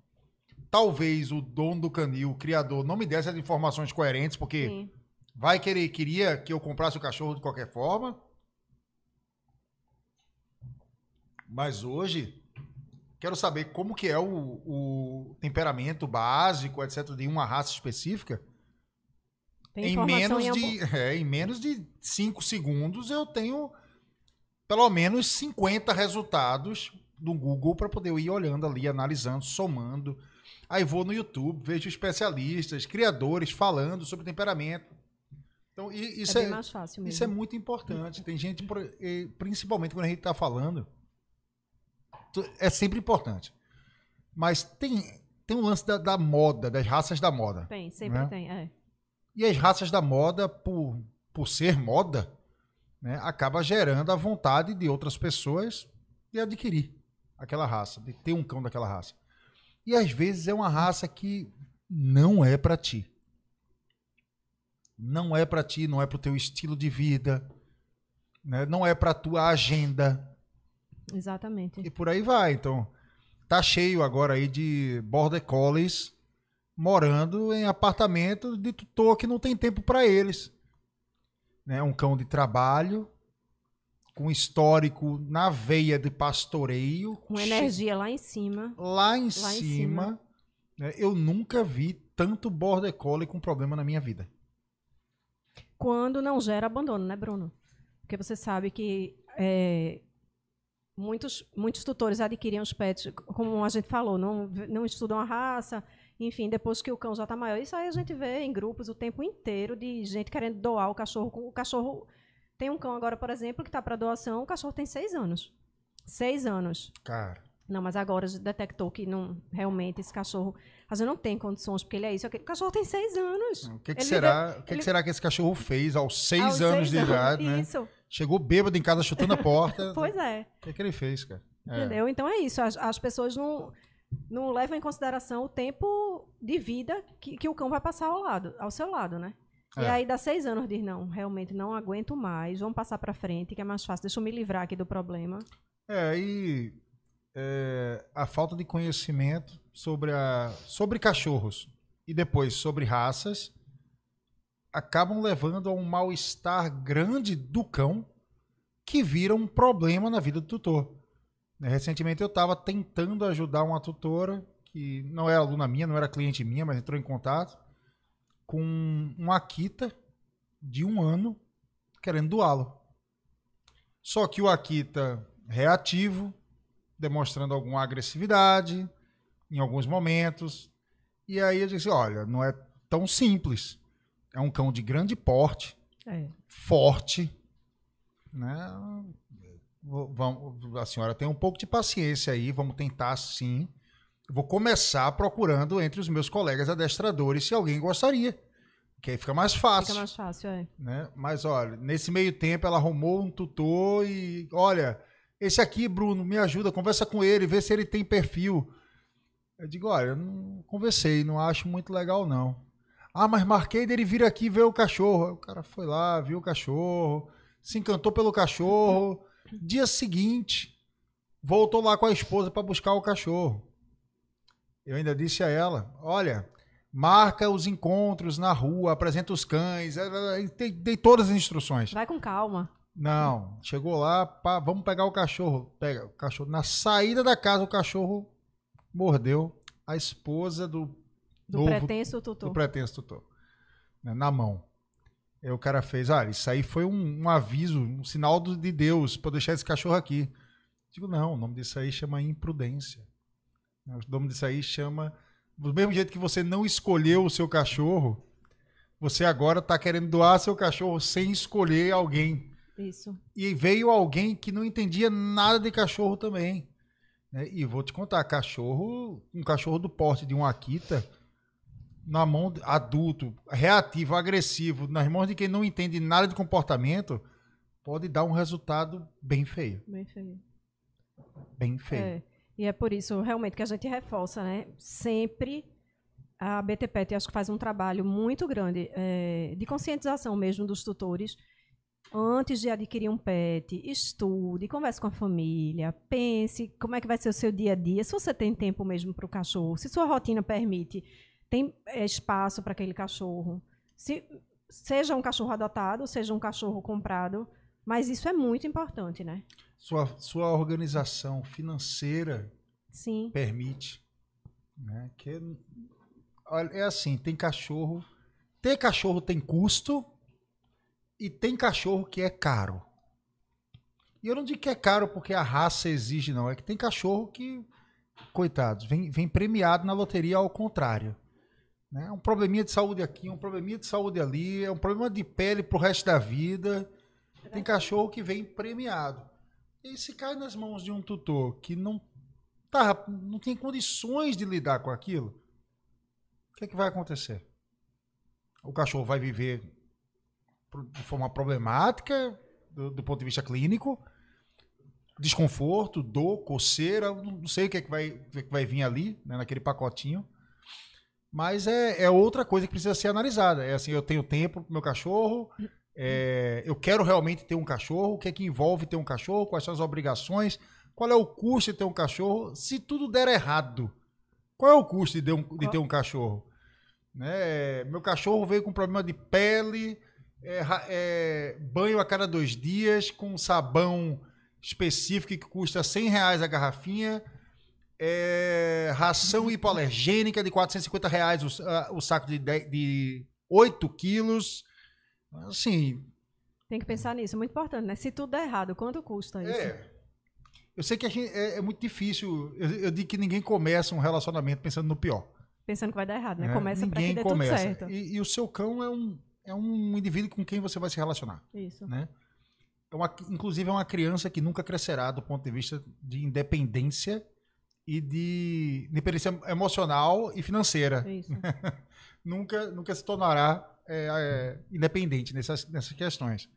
Talvez o dono do canil, o criador, não me desse as informações coerentes, porque Sim. vai que ele queria que eu comprasse o cachorro de qualquer forma. Mas hoje, quero saber como que é o, o temperamento básico, etc., de uma raça específica. Tem Em menos, em de, é, em menos de 5 segundos eu tenho pelo menos 50 resultados do Google para poder ir olhando ali, analisando, somando. Aí vou no YouTube, vejo especialistas, criadores falando sobre temperamento. Então, isso é é, mais fácil mesmo. isso é muito importante. Tem gente, principalmente quando a gente está falando, é sempre importante. Mas tem, tem um lance da, da moda, das raças da moda. Tem, sempre né? tem. É. E as raças da moda, por, por ser moda, né, acaba gerando a vontade de outras pessoas de adquirir aquela raça, de ter um cão daquela raça. E às vezes é uma raça que não é para ti. Não é para ti, não é para o teu estilo de vida, né, não é para tua agenda Exatamente. e por aí vai. Então, tá cheio agora aí de border collies morando em apartamento de tutor que não tem tempo para eles. Né? Um cão de trabalho com histórico na veia de pastoreio, Com energia lá em cima. lá em em cima. cima. né? Eu nunca vi tanto border collie com problema na minha vida. Quando não gera abandono, né, Bruno? Porque você sabe que é, muitos, muitos tutores adquirem os pets, como a gente falou, não, não estudam a raça, enfim, depois que o cão já está maior. Isso aí a gente vê em grupos o tempo inteiro de gente querendo doar o cachorro. O cachorro tem um cão agora, por exemplo, que está para doação, o cachorro tem seis anos. Seis anos. Cara. Não, mas agora a gente detectou que não, realmente esse cachorro. A gente não tem condições, porque ele é isso. O cachorro tem seis anos. O que, que será, o que, ele... que, será que esse cachorro fez aos seis aos anos seis de idade, né? Chegou bêbado em casa chutando a porta. pois é. O que, que ele fez, cara? É. Entendeu? Então é isso. As, as, pessoas não, não levam em consideração o tempo de vida que, que o cão vai passar ao, lado, ao seu lado, né? É. E aí dá seis anos diz, não, realmente não aguento mais, vamos passar para frente, que é mais fácil, deixa eu me livrar aqui do problema. É, aí é, a falta de conhecimento sobre, a, sobre cachorros e depois sobre raças acabam levando a um mal-estar grande do cão que vira um problema na vida do tutor. Recentemente eu estava tentando ajudar uma tutora que não era aluna minha, não era cliente minha, mas entrou em contato com um Akita de um ano querendo doá-lo. Só que o Akita reativo, demonstrando alguma agressividade em alguns momentos. E aí eu disse: olha, não é tão simples. É um cão de grande porte, é. forte. Né? Vamos, a senhora tem um pouco de paciência aí, vamos tentar sim. Vou começar procurando entre os meus colegas adestradores se alguém gostaria. Que aí fica mais fácil. Fica mais fácil, é. Né? Mas olha, nesse meio tempo ela arrumou um tutor e, olha, esse aqui, Bruno, me ajuda, conversa com ele, vê se ele tem perfil. Eu digo, olha, eu não conversei, não acho muito legal, não. Ah, mas marquei dele vir aqui ver o cachorro. O cara foi lá, viu o cachorro, se encantou pelo cachorro. Dia seguinte, voltou lá com a esposa para buscar o cachorro. Eu ainda disse a ela: olha, marca os encontros na rua, apresenta os cães, dei, dei todas as instruções. Vai com calma. Não, chegou lá, pá, vamos pegar o cachorro. Pega o cachorro. Na saída da casa, o cachorro mordeu a esposa do, do novo, pretenso tutor. Do pretenso tutor. Né, na mão. Aí o cara fez, ah, isso aí foi um, um aviso, um sinal de Deus para deixar esse cachorro aqui. Digo, não, o nome disso aí chama imprudência. O nome disso aí chama. Do mesmo jeito que você não escolheu o seu cachorro, você agora está querendo doar seu cachorro sem escolher alguém. Isso. E veio alguém que não entendia nada de cachorro também. Né? E vou te contar, cachorro, um cachorro do porte de um Akita, na mão adulto, reativo, agressivo, nas mãos de quem não entende nada de comportamento, pode dar um resultado bem feio. Bem feio. Bem feio. É, e é por isso realmente que a gente reforça, né? Sempre a BTPET acho que faz um trabalho muito grande é, de conscientização mesmo dos tutores antes de adquirir um pet, estude, converse com a família, pense como é que vai ser o seu dia a dia, se você tem tempo mesmo para o cachorro, se sua rotina permite, tem é, espaço para aquele cachorro. Se, seja um cachorro adotado, seja um cachorro comprado, mas isso é muito importante, né? Sua, sua organização financeira Sim. permite. Né? Que, é assim, tem cachorro. Ter cachorro tem custo, e tem cachorro que é caro. E eu não digo que é caro porque a raça exige, não. É que tem cachorro que, coitados, vem, vem premiado na loteria ao contrário. Né? Um probleminha de saúde aqui, um probleminha de saúde ali, é um problema de pele pro resto da vida. Tem cachorro que vem premiado. E se cai nas mãos de um tutor que não tá, não tem condições de lidar com aquilo, o que, é que vai acontecer? O cachorro vai viver de forma problemática do, do, ponto de vista clínico, desconforto, dor, coceira, não sei o que, é que, vai, que, é que vai vir ali, né, naquele pacotinho. Mas é, é outra coisa que precisa ser analisada. É assim, eu tenho tempo pro meu cachorro, é, eu quero realmente ter um cachorro, o que é que envolve ter um cachorro, quais são as obrigações, qual é o custo de ter um cachorro, se tudo der errado, qual é o custo de ter um, de ter um cachorro? Né? Meu cachorro veio com problema de pele, é, é, banho a cada dois dias com sabão específico que custa 100 reais a garrafinha. É, ração hipoalergênica de 450 reais o, o saco de, 10, de 8 quilos. Assim, Tem que pensar nisso, é muito importante, né? Se tudo der errado, quanto custa isso? É. Eu sei que gente, é, é muito difícil. Eu, eu digo que ninguém começa um relacionamento pensando no pior. Pensando que vai dar errado, né? né? Começa pra que ninguém dê começa. tudo certo. E, e o seu cão é um, é um indivíduo com quem você vai se relacionar. Isso. né? É uma, inclusive é uma criança que nunca crescerá do ponto de vista de independência e de independência emocional e financeira. Isso. nunca, nunca se tornará é, é, independente nessas, nessas questões.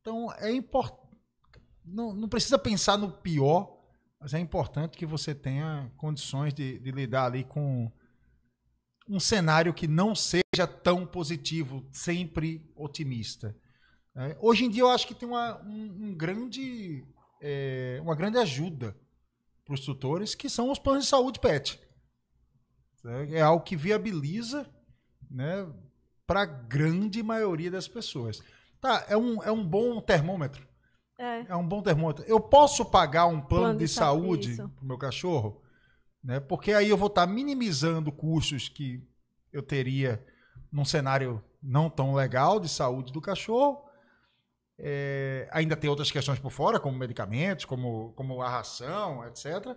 Então é importante. Não, não precisa pensar no pior, mas é importante que você tenha condições de, de lidar ali com um cenário que não seja tão positivo, sempre otimista. né? hoje em dia eu acho que tem uma, um, um grande, é, uma grande ajuda para os tutores, que são os planos de saúde PET. É algo que viabiliza né, para a grande maioria das pessoas. Tá, é um, é um bom termômetro. É. É um bom termômetro. Eu posso pagar um plano, Plano de, de sa- saúde para o meu cachorro? Né? Porque aí eu vou estar minimizando custos que eu teria num cenário não tão legal de saúde do cachorro. É, ainda tem outras questões por fora, como medicamentos, como, como a ração, etc.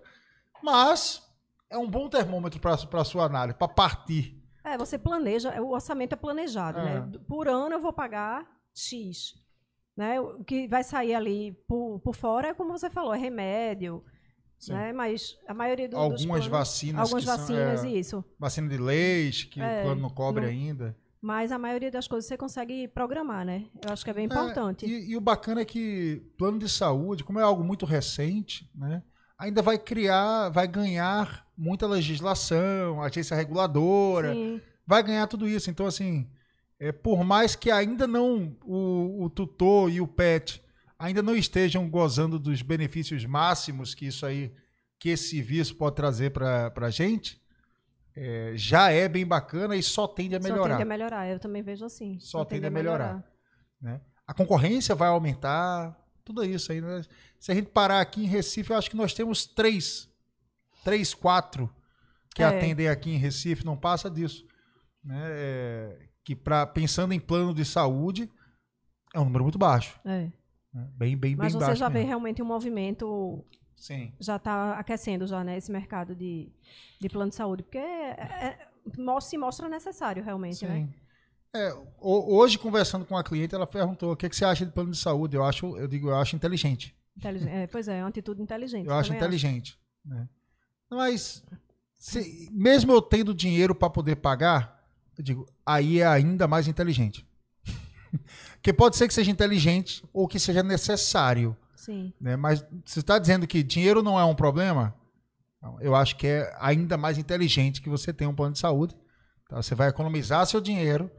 Mas é um bom termômetro para a sua análise, para partir. É, você planeja, o orçamento é planejado, É. né? Por ano eu vou pagar X. Né? O que vai sair ali por, por fora é como você falou, é remédio, Sim. né? Mas a maioria do, dos Algumas planos, vacinas. algumas que são- vacinas é, isso. Vacina de leite, que É, o plano não cobre não- ainda. Mas a maioria das coisas você consegue programar, né? Eu acho que é bem importante. É, e, e o bacana é que plano de saúde, como é algo muito recente, né, ainda vai criar, vai ganhar muita legislação, agência reguladora, Sim, vai ganhar tudo isso. Então, assim, é, por mais que ainda não o, o tutor e o pet ainda não estejam gozando dos benefícios máximos que isso aí, que esse serviço pode trazer para a gente, é, já é bem bacana e só tende a só melhorar. tende a melhorar. Eu também vejo assim. Só tende a melhorar. né? A concorrência vai aumentar, tudo isso aí. né? Se a gente parar aqui em Recife, eu acho que nós temos três, três, quatro que É. atendem aqui em Recife, não passa disso. Né? É, que pra, pensando em plano de saúde, é um número muito baixo. É. né? Bem, bem, Mas bem você já vê mesmo. realmente um movimento Sim. já está aquecendo já né, esse mercado de, de plano de saúde, porque é- é- se mostra necessário realmente, né? Sim. É, ho- hoje, conversando com a cliente, ela perguntou o que, que você acha de plano de saúde. Eu acho, eu digo, eu acho inteligente. Inteligen- é, pois é, é uma atitude inteligente. Eu acho inteligente. né? Mas, se- mesmo eu tendo dinheiro para poder pagar, eu digo, aí é ainda mais inteligente. Porque pode ser que seja inteligente ou que seja necessário. Sim, Né? Mas você está dizendo que dinheiro não é um problema? Não, eu acho que é ainda mais inteligente que você tenha um plano de saúde. tá? Você vai economizar seu dinheiro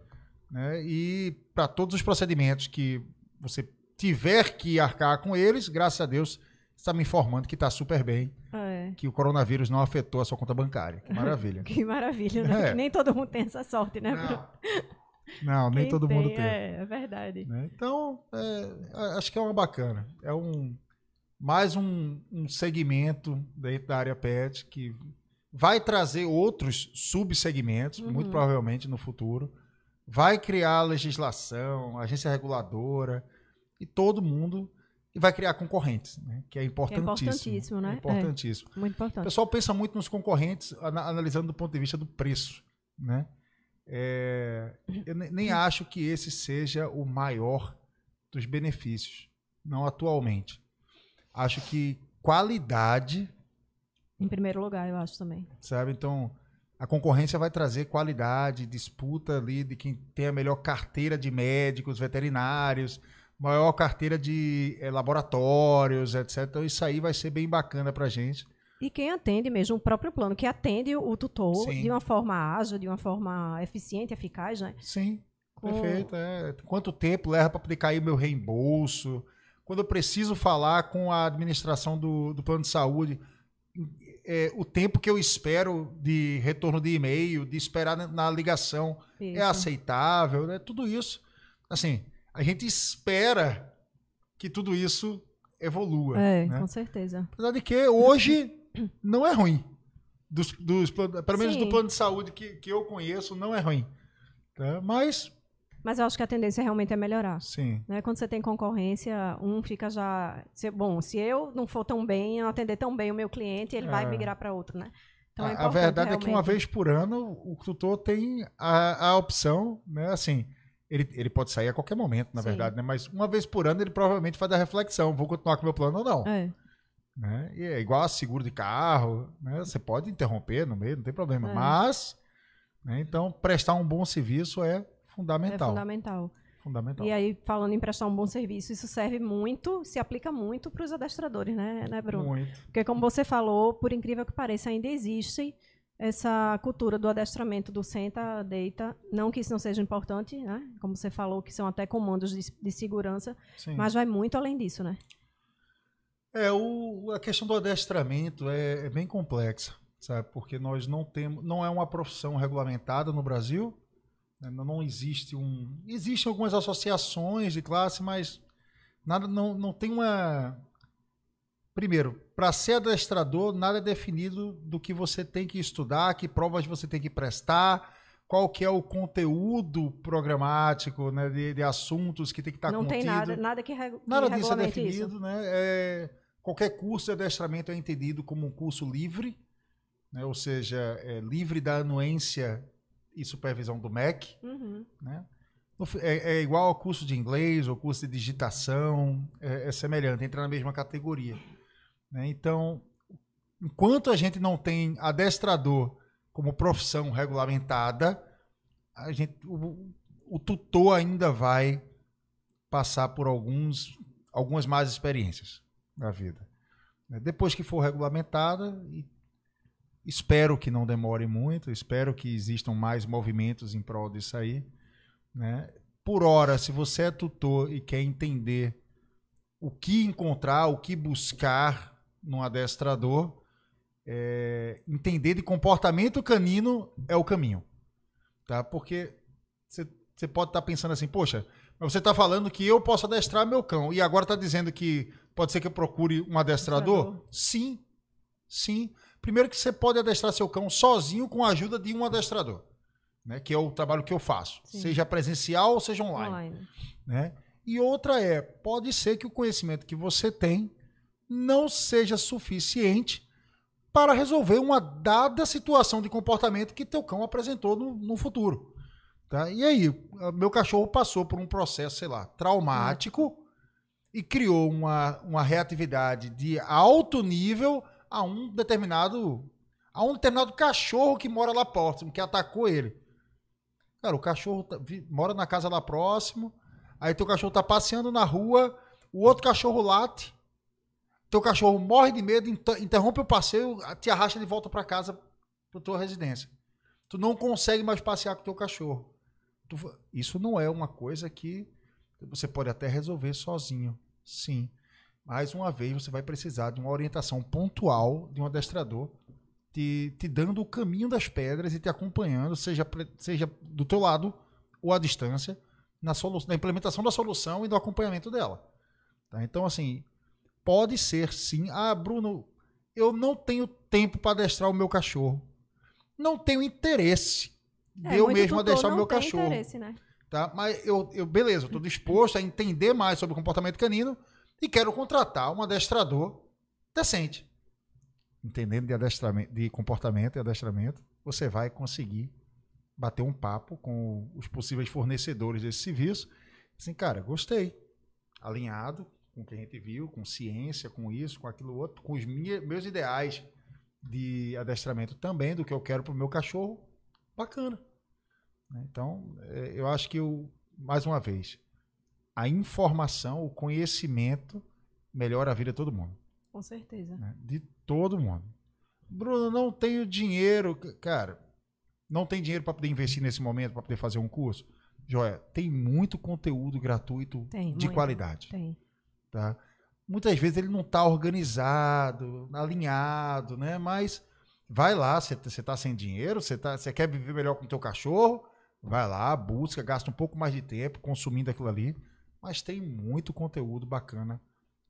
né? e para todos os procedimentos que você tiver que arcar com eles, graças a Deus, está me informando que está super bem, é. que o coronavírus não afetou a sua conta bancária. Que maravilha. Que maravilha, né? É. Que nem todo mundo tem essa sorte, né? Não, não nem Quem todo mundo tem. É, é verdade. né? Então, é, acho que é uma bacana. É um mais um, um segmento dentro da área pet que vai trazer outros subsegmentos, Uhum. muito provavelmente no futuro. Vai criar legislação, agência reguladora e todo mundo e vai criar concorrentes, né? que é importantíssimo. importantíssimo, né? É importantíssimo. Muito O importante. pessoal pensa muito nos concorrentes, ana- analisando do ponto de vista do preço, né? É, eu ne- nem acho que esse seja o maior dos benefícios, não atualmente. Acho que qualidade, Em primeiro lugar, eu acho também. sabe? Então, a concorrência vai trazer qualidade, disputa ali de quem tem a melhor carteira de médicos, veterinários, maior carteira de eh, laboratórios, etc. Então, isso aí vai ser bem bacana pra gente. E quem atende mesmo, o próprio plano, que atende o tutor Sim. de uma forma ágil, de uma forma eficiente, eficaz, né? Sim, Com- perfeito. É. Quanto tempo leva para poder cair meu reembolso? Quando eu preciso falar com a administração do, do plano de saúde, é, o tempo que eu espero de retorno de e-mail, de esperar na, na ligação, é Isso. aceitável, né? Tudo isso. Assim, a gente espera que tudo isso evolua. É, né? com certeza. Apesar de que hoje não é ruim. Dos, dos, pelo menos Sim. do plano de saúde que, que eu conheço, não é ruim. tá? Mas Mas eu acho que a tendência realmente é melhorar. Sim. Né? Quando você tem concorrência, um fica já. Se, bom, se eu não for tão bem, eu não atender tão bem o meu cliente, ele vai É. migrar para outro, né? Então, é a, a importante verdade é que uma realmente- vez por ano o tutor tem a, a opção, né? Assim, ele, ele pode sair a qualquer momento, na Sim. verdade, né? Mas uma vez por ano ele provavelmente faz a reflexão: vou continuar com o meu plano ou não. É, né? E é igual a seguro de carro, né? Você pode interromper no meio, não tem problema. É. Mas, né? então, prestar um bom serviço é é fundamental. fundamental. fundamental. E aí, falando em prestar um bom serviço, isso serve muito, se aplica muito para os adestradores, né, né, Bruno? Muito. Porque, como você falou, por incrível que pareça, ainda existe essa cultura do adestramento do senta, deita. Não que isso não seja importante, né? Como você falou, que são até comandos de, de segurança, Sim. mas vai muito além disso, né? É, o, a questão do adestramento é, é bem complexa, sabe? Porque nós não temos, não é uma profissão regulamentada no Brasil, né? não, não existe um, existem algumas associações de classe, mas nada, não, não tem uma. Primeiro, para ser adestrador, nada é definido do que você tem que estudar, que provas você tem que prestar, qual que é o conteúdo programático, né, de, de assuntos que tem que estar não contido. tem nada, nada que, regu- Nada disso é definido, isso. né? É, qualquer curso de adestramento é entendido como um curso livre, né? ou seja, é livre da anuência e supervisão do MEC. Uhum. Né? É, é igual ao curso de inglês ou curso de digitação, é, é semelhante, entra na mesma categoria. né? Então, enquanto a gente não tem adestrador como profissão regulamentada, a gente, o, o tutor ainda vai passar por alguns, algumas más experiências na vida. Depois que for regulamentada, espero que não demore muito, espero que existam mais movimentos em prol disso aí. Né? Por hora, se você é tutor e quer entender o que encontrar, o que buscar num adestrador, é, entender de comportamento canino é o caminho. Tá? Porque você pode estar pensando assim, poxa, mas você está falando que eu posso adestrar meu cão e agora está dizendo que pode ser que eu procure um adestrador? Adestrador. Sim, sim. Primeiro que você pode adestrar seu cão sozinho com a ajuda de um adestrador, né? que é o trabalho que eu faço, Sim. seja presencial ou seja online. Online. né? E outra é, pode ser que o conhecimento que você tem não seja suficiente para resolver uma dada situação de comportamento que teu cão apresentou no, no futuro. Tá? E aí, meu cachorro passou por um processo, sei lá, traumático e criou uma, uma reatividade de alto nível a um determinado a um determinado cachorro que mora lá próximo, que atacou ele. Cara, o cachorro tá- vi- mora na casa lá próximo, aí teu cachorro tá passeando na rua, o outro cachorro late, teu cachorro morre de medo, inter- interrompe o passeio, te arrasta de volta para casa, para tua residência. Tu não consegue mais passear com teu cachorro. Tu isso não é uma coisa que você pode até resolver sozinho, sim. Mais uma vez, você vai precisar de uma orientação pontual de um adestrador te, te dando o caminho das pedras e te acompanhando, seja, seja do teu lado ou à distância, na, solu- na implementação da solução e do acompanhamento dela. Tá? Então, assim, pode ser sim. Ah, Bruno, eu não tenho tempo para adestrar o meu cachorro. Não tenho interesse de É, eu muito mesmo adestrar o meu cachorro. interesse, né? Tá? Mas eu, eu beleza, eu estou disposto a entender mais sobre o comportamento canino e quero contratar um adestrador decente. Entendendo de, adestramento, de comportamento e adestramento, você vai conseguir bater um papo com os possíveis fornecedores desse serviço. Assim, cara, gostei. Alinhado com o que a gente viu, com ciência, com isso, com aquilo outro, com os minha- meus ideais de adestramento também, do que eu quero para o meu cachorro. Bacana. né? Então, é, eu acho que, eu, mais uma vez, a informação, o conhecimento melhora a vida de todo mundo. Com certeza. né? De todo mundo. Bruno, não tenho dinheiro. Cara, não tem dinheiro para poder investir nesse momento, para poder fazer um curso? Joia, tem muito conteúdo gratuito Tem, de muito. qualidade. Tem. Tá? Muitas vezes ele não está organizado, alinhado, né? Mas vai lá, você está sem dinheiro, você tá, quer viver melhor com o teu cachorro, vai lá, busca, gasta um pouco mais de tempo consumindo aquilo ali, mas tem muito conteúdo bacana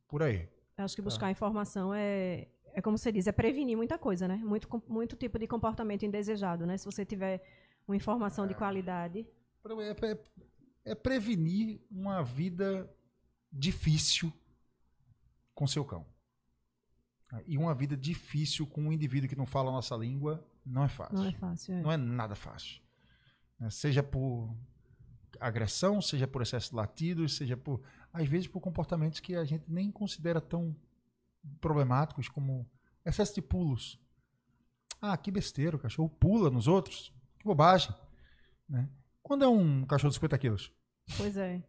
por aí. Eu acho que Tá. buscar informação é, é como você diz, é prevenir muita coisa, né? Muito, muito tipo de comportamento indesejado, né? Se você tiver uma informação É. de qualidade. É, é- é prevenir uma vida difícil com seu cão. E uma vida difícil com um indivíduo que não fala a nossa língua não é fácil. Não é fácil. É. Não é nada fácil. Né? Seja por agressão, seja por excesso de latidos, seja por. Às vezes por comportamentos que a gente nem considera tão problemáticos como excesso de pulos. Ah, que besteira, o cachorro pula nos outros. Que bobagem. Né? Quando é um cachorro de 50 quilos? Pois é.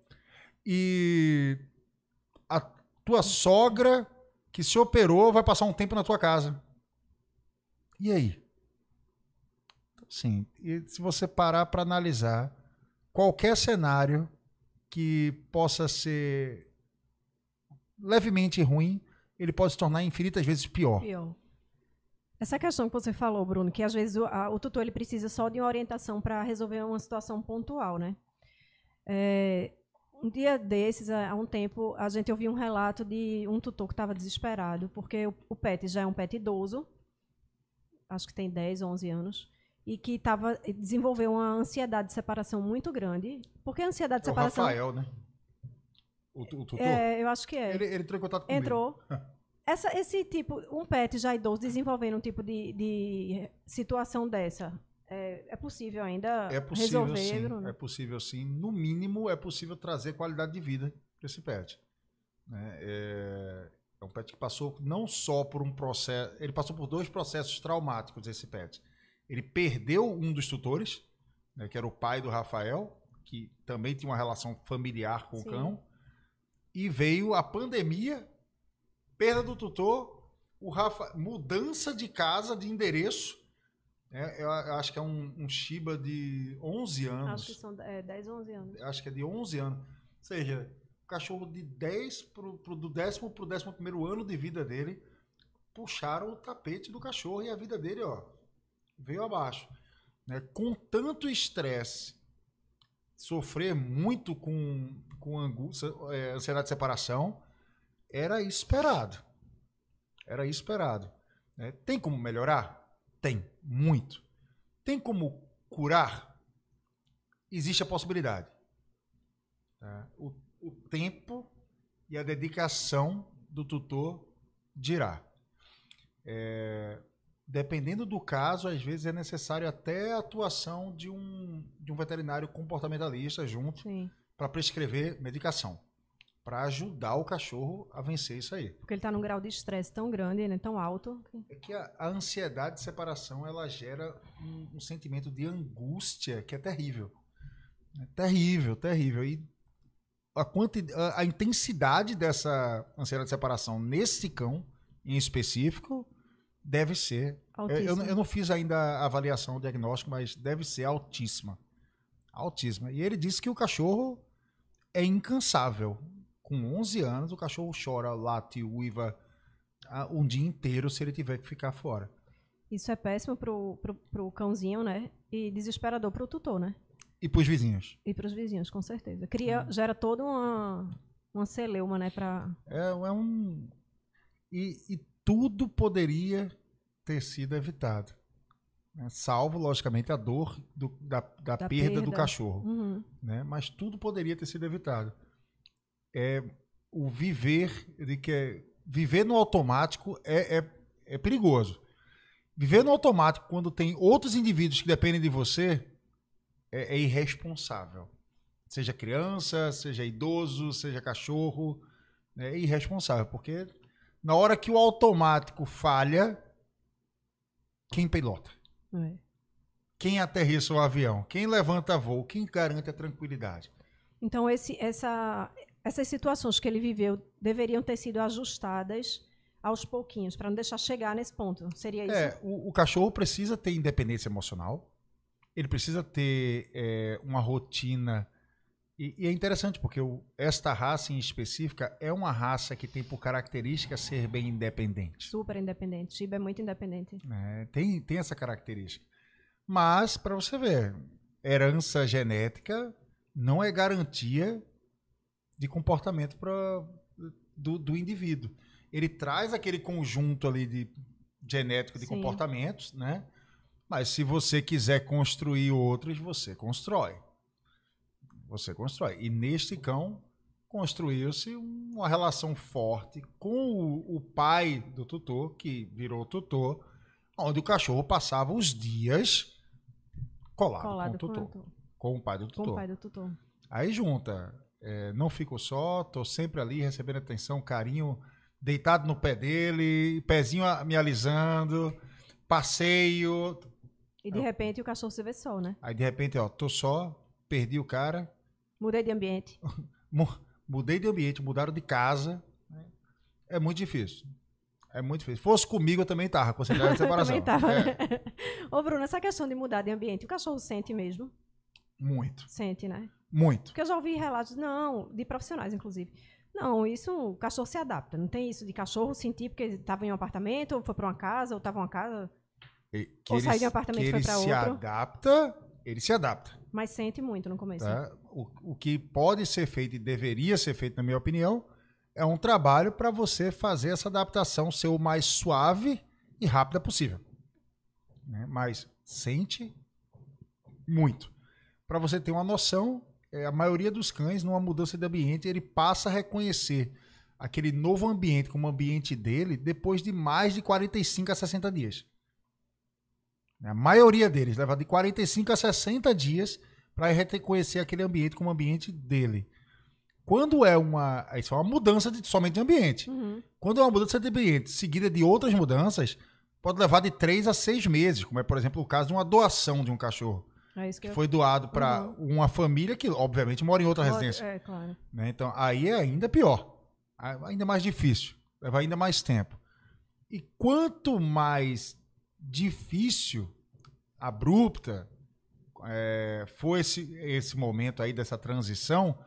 E a tua sogra que se operou vai passar um tempo na tua casa. E aí? Sim. E se você parar para analisar qualquer cenário que possa ser levemente ruim, ele pode se tornar infinitas vezes pior. Pior. Essa questão que você falou, Bruno, que às vezes o, a, o tutor ele precisa só de uma orientação para resolver uma situação pontual, né? É, um dia desses, há um tempo, a gente ouviu um relato de um tutor que estava desesperado, porque o, o, pet já é um pet idoso, acho que tem 10, 11 anos, e que tava, desenvolveu uma ansiedade de separação muito grande. Porque a ansiedade de é separação. O Rafael, né? O, o tutor? É, eu acho que é. Ele, ele entrou em contato comigo. Entrou. Essa, esse tipo, um pet já idoso desenvolvendo um tipo de, de situação dessa, é, é, possível ainda é possível, resolver? Sim, Bruno? É possível sim. No mínimo, é possível trazer qualidade de vida para esse pet. Né? É, é, um pet que passou não só por um processo, ele passou por dois processos traumáticos, esse pet. Ele perdeu um dos tutores, né, que era o pai do Rafael, que também tinha uma relação familiar com Sim. o cão. E veio a pandemia, perda do tutor, o Rafa, mudança de casa, de endereço. É, eu acho que é um, um Shiba de 11 anos. Acho que são é, 10, 11 anos. Acho que é de 11 anos. Ou seja, o cachorro de 10 pro, pro, do décimo para o décimo primeiro ano de vida dele, puxaram o tapete do cachorro e a vida dele, ó, veio abaixo. Né? Com tanto estresse, sofrer muito com, com angústia, é, ansiedade de separação, era esperado. Era esperado. Né? Tem como melhorar? Tem, muito. Tem como curar? Existe a possibilidade. Tá? O, o tempo e a dedicação do tutor dirá. É, dependendo do caso, às vezes é necessário até a atuação de um, de um veterinário comportamentalista junto para prescrever medicação. Para ajudar o cachorro a vencer isso aí. Porque ele está num grau de estresse tão grande, né, tão alto. É que a, a ansiedade de separação ela gera um, um, sentimento de angústia que é terrível. É terrível, terrível. E a, quanti, a, a intensidade dessa ansiedade de separação nesse cão em específico Deve ser. Eu, eu, não fiz ainda a avaliação, o diagnóstico, mas deve ser altíssima. Altíssima. E ele disse que o cachorro é incansável. Com 11 anos, o cachorro chora, late, uiva um dia inteiro se ele tiver que ficar fora. Isso é péssimo pro, pro, pro cãozinho, né? E desesperador pro tutor, né? E pros vizinhos. E pros vizinhos, com certeza. Cria, hum. Gera toda uma, uma celeuma, né? Pra... É, é um... E, e tudo poderia ter sido evitado. Né? Salvo, logicamente, a dor do, da, da, da perda, perda, do cachorro. Uhum. Né? Mas tudo poderia ter sido evitado. É, o viver, de que é, viver no automático é, é, é perigoso. Viver no automático quando tem outros indivíduos que dependem de você é, é irresponsável. Seja criança, seja idoso, seja cachorro, né? é irresponsável, porque na hora que o automático falha, quem pilota? É. Quem aterrissa o avião? Quem levanta voo? Quem garante a tranquilidade? Então, esse, essa, essas situações que ele viveu deveriam ter sido ajustadas aos pouquinhos, para não deixar chegar nesse ponto. Seria isso? É, o, o cachorro precisa ter independência emocional, ele precisa ter é, uma rotina e, e, é interessante porque o, esta raça em específica é uma raça que tem por característica ser bem independente. Super independente. Shiba é muito independente. É, tem, tem essa característica. Mas, para você ver, herança genética não é garantia de comportamento pra, do, do indivíduo. Ele traz aquele conjunto ali de genético de Sim. comportamentos, né? Mas se você quiser construir outros, você constrói. Você constrói. E neste cão construiu-se uma relação forte com o, o, pai do tutor, que virou tutor, onde o cachorro passava os dias colado, colado com o tutor. Com, o pai do tutor. Com o pai do tutor. Aí junta, é, não fico só, tô sempre ali recebendo atenção, carinho, deitado no pé dele, pezinho me alisando, passeio. E de repente o cachorro se vê só, né? Aí de repente, ó, tô só, perdi o cara. Mudei de ambiente. mudei de ambiente, mudaram de casa. É muito difícil. É muito difícil. Fosse comigo, eu também tava com de separação. também tava. É. Ô, Bruno, essa questão de mudar de ambiente, o cachorro sente mesmo? Muito. Sente, né? Muito. Porque eu já ouvi relatos, não, de profissionais, inclusive. Não, isso o cachorro se adapta. Não tem isso de cachorro sentir porque estava em um apartamento, ou foi para uma casa, ou estava em uma casa. E, ou saiu de um apartamento e foi para outro. Ele se adapta, ele se adapta. Mas sente muito no começo. Tá? O, o que pode ser feito e deveria ser feito, na minha opinião, é um trabalho para você fazer essa adaptação ser o mais suave e rápida possível. Né? Mas sente muito. Para você ter uma noção, a maioria dos cães, numa mudança de ambiente, ele passa a reconhecer aquele novo ambiente como ambiente dele depois de mais de 45 a 60 dias. A maioria deles leva de 45 a 60 dias para reconhecer aquele ambiente como ambiente dele. Quando é uma. Isso é uma mudança de, somente de ambiente. Uhum. Quando é uma mudança de ambiente seguida de outras mudanças, pode levar de 3 a 6 meses, como é, por exemplo, o caso de uma doação de um cachorro. É que, que eu... foi doado para uhum. uma família que, obviamente, mora em outra mora, residência. É, claro. Né? Então, aí é ainda pior. Ainda mais difícil. Leva ainda mais tempo. E quanto mais difícil, abrupta, é, foi esse, esse momento aí dessa transição,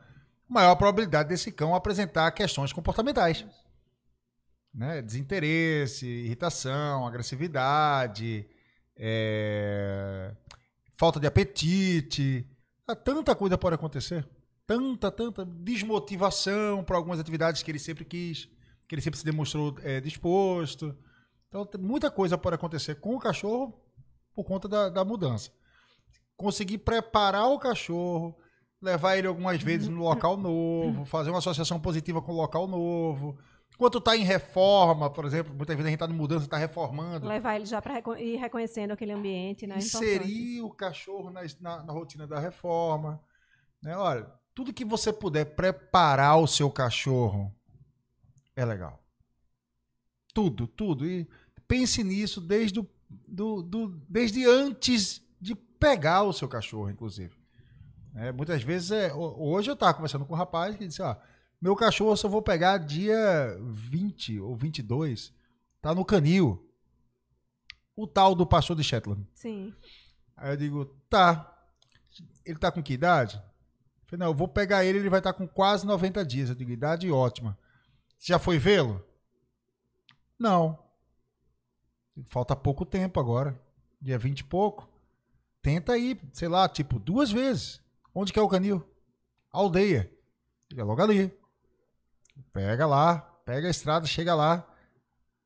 maior a probabilidade desse cão apresentar questões comportamentais. Né? Desinteresse, irritação, agressividade, é, falta de apetite. Ah, tanta coisa pode acontecer. Tanta, tanta desmotivação para algumas atividades que ele sempre quis, que ele sempre se demonstrou é, disposto. Então, muita coisa pode acontecer com o cachorro por conta da, da mudança. Conseguir preparar o cachorro, levar ele algumas vezes no local novo, fazer uma associação positiva com o local novo. Enquanto está em reforma, por exemplo, muitas vezes a gente está em mudança, está reformando. Levar ele já para ir reconhecendo aquele ambiente, né? Inserir o cachorro na, na, na, rotina da reforma. Né? Olha, tudo que você puder preparar o seu cachorro é legal. Tudo, tudo. E pense nisso desde o do, do, desde antes de pegar o seu cachorro, inclusive. É, muitas vezes, é, hoje eu estava conversando com um rapaz que disse, ó, meu cachorro eu só vou pegar dia 20 ou 22, tá no canil. O tal do pastor de Shetland. Sim. Aí eu digo, tá. Ele tá com que idade? Eu falei, não, eu vou pegar ele, ele vai estar tá com quase 90 dias. Eu digo, idade ótima. Você já foi vê-lo? Não. Falta pouco tempo agora. Dia 20 e pouco. Tenta ir, sei lá, tipo, duas vezes. Onde que é o canil? Aldeia. É logo ali. Pega lá, pega a estrada, chega lá,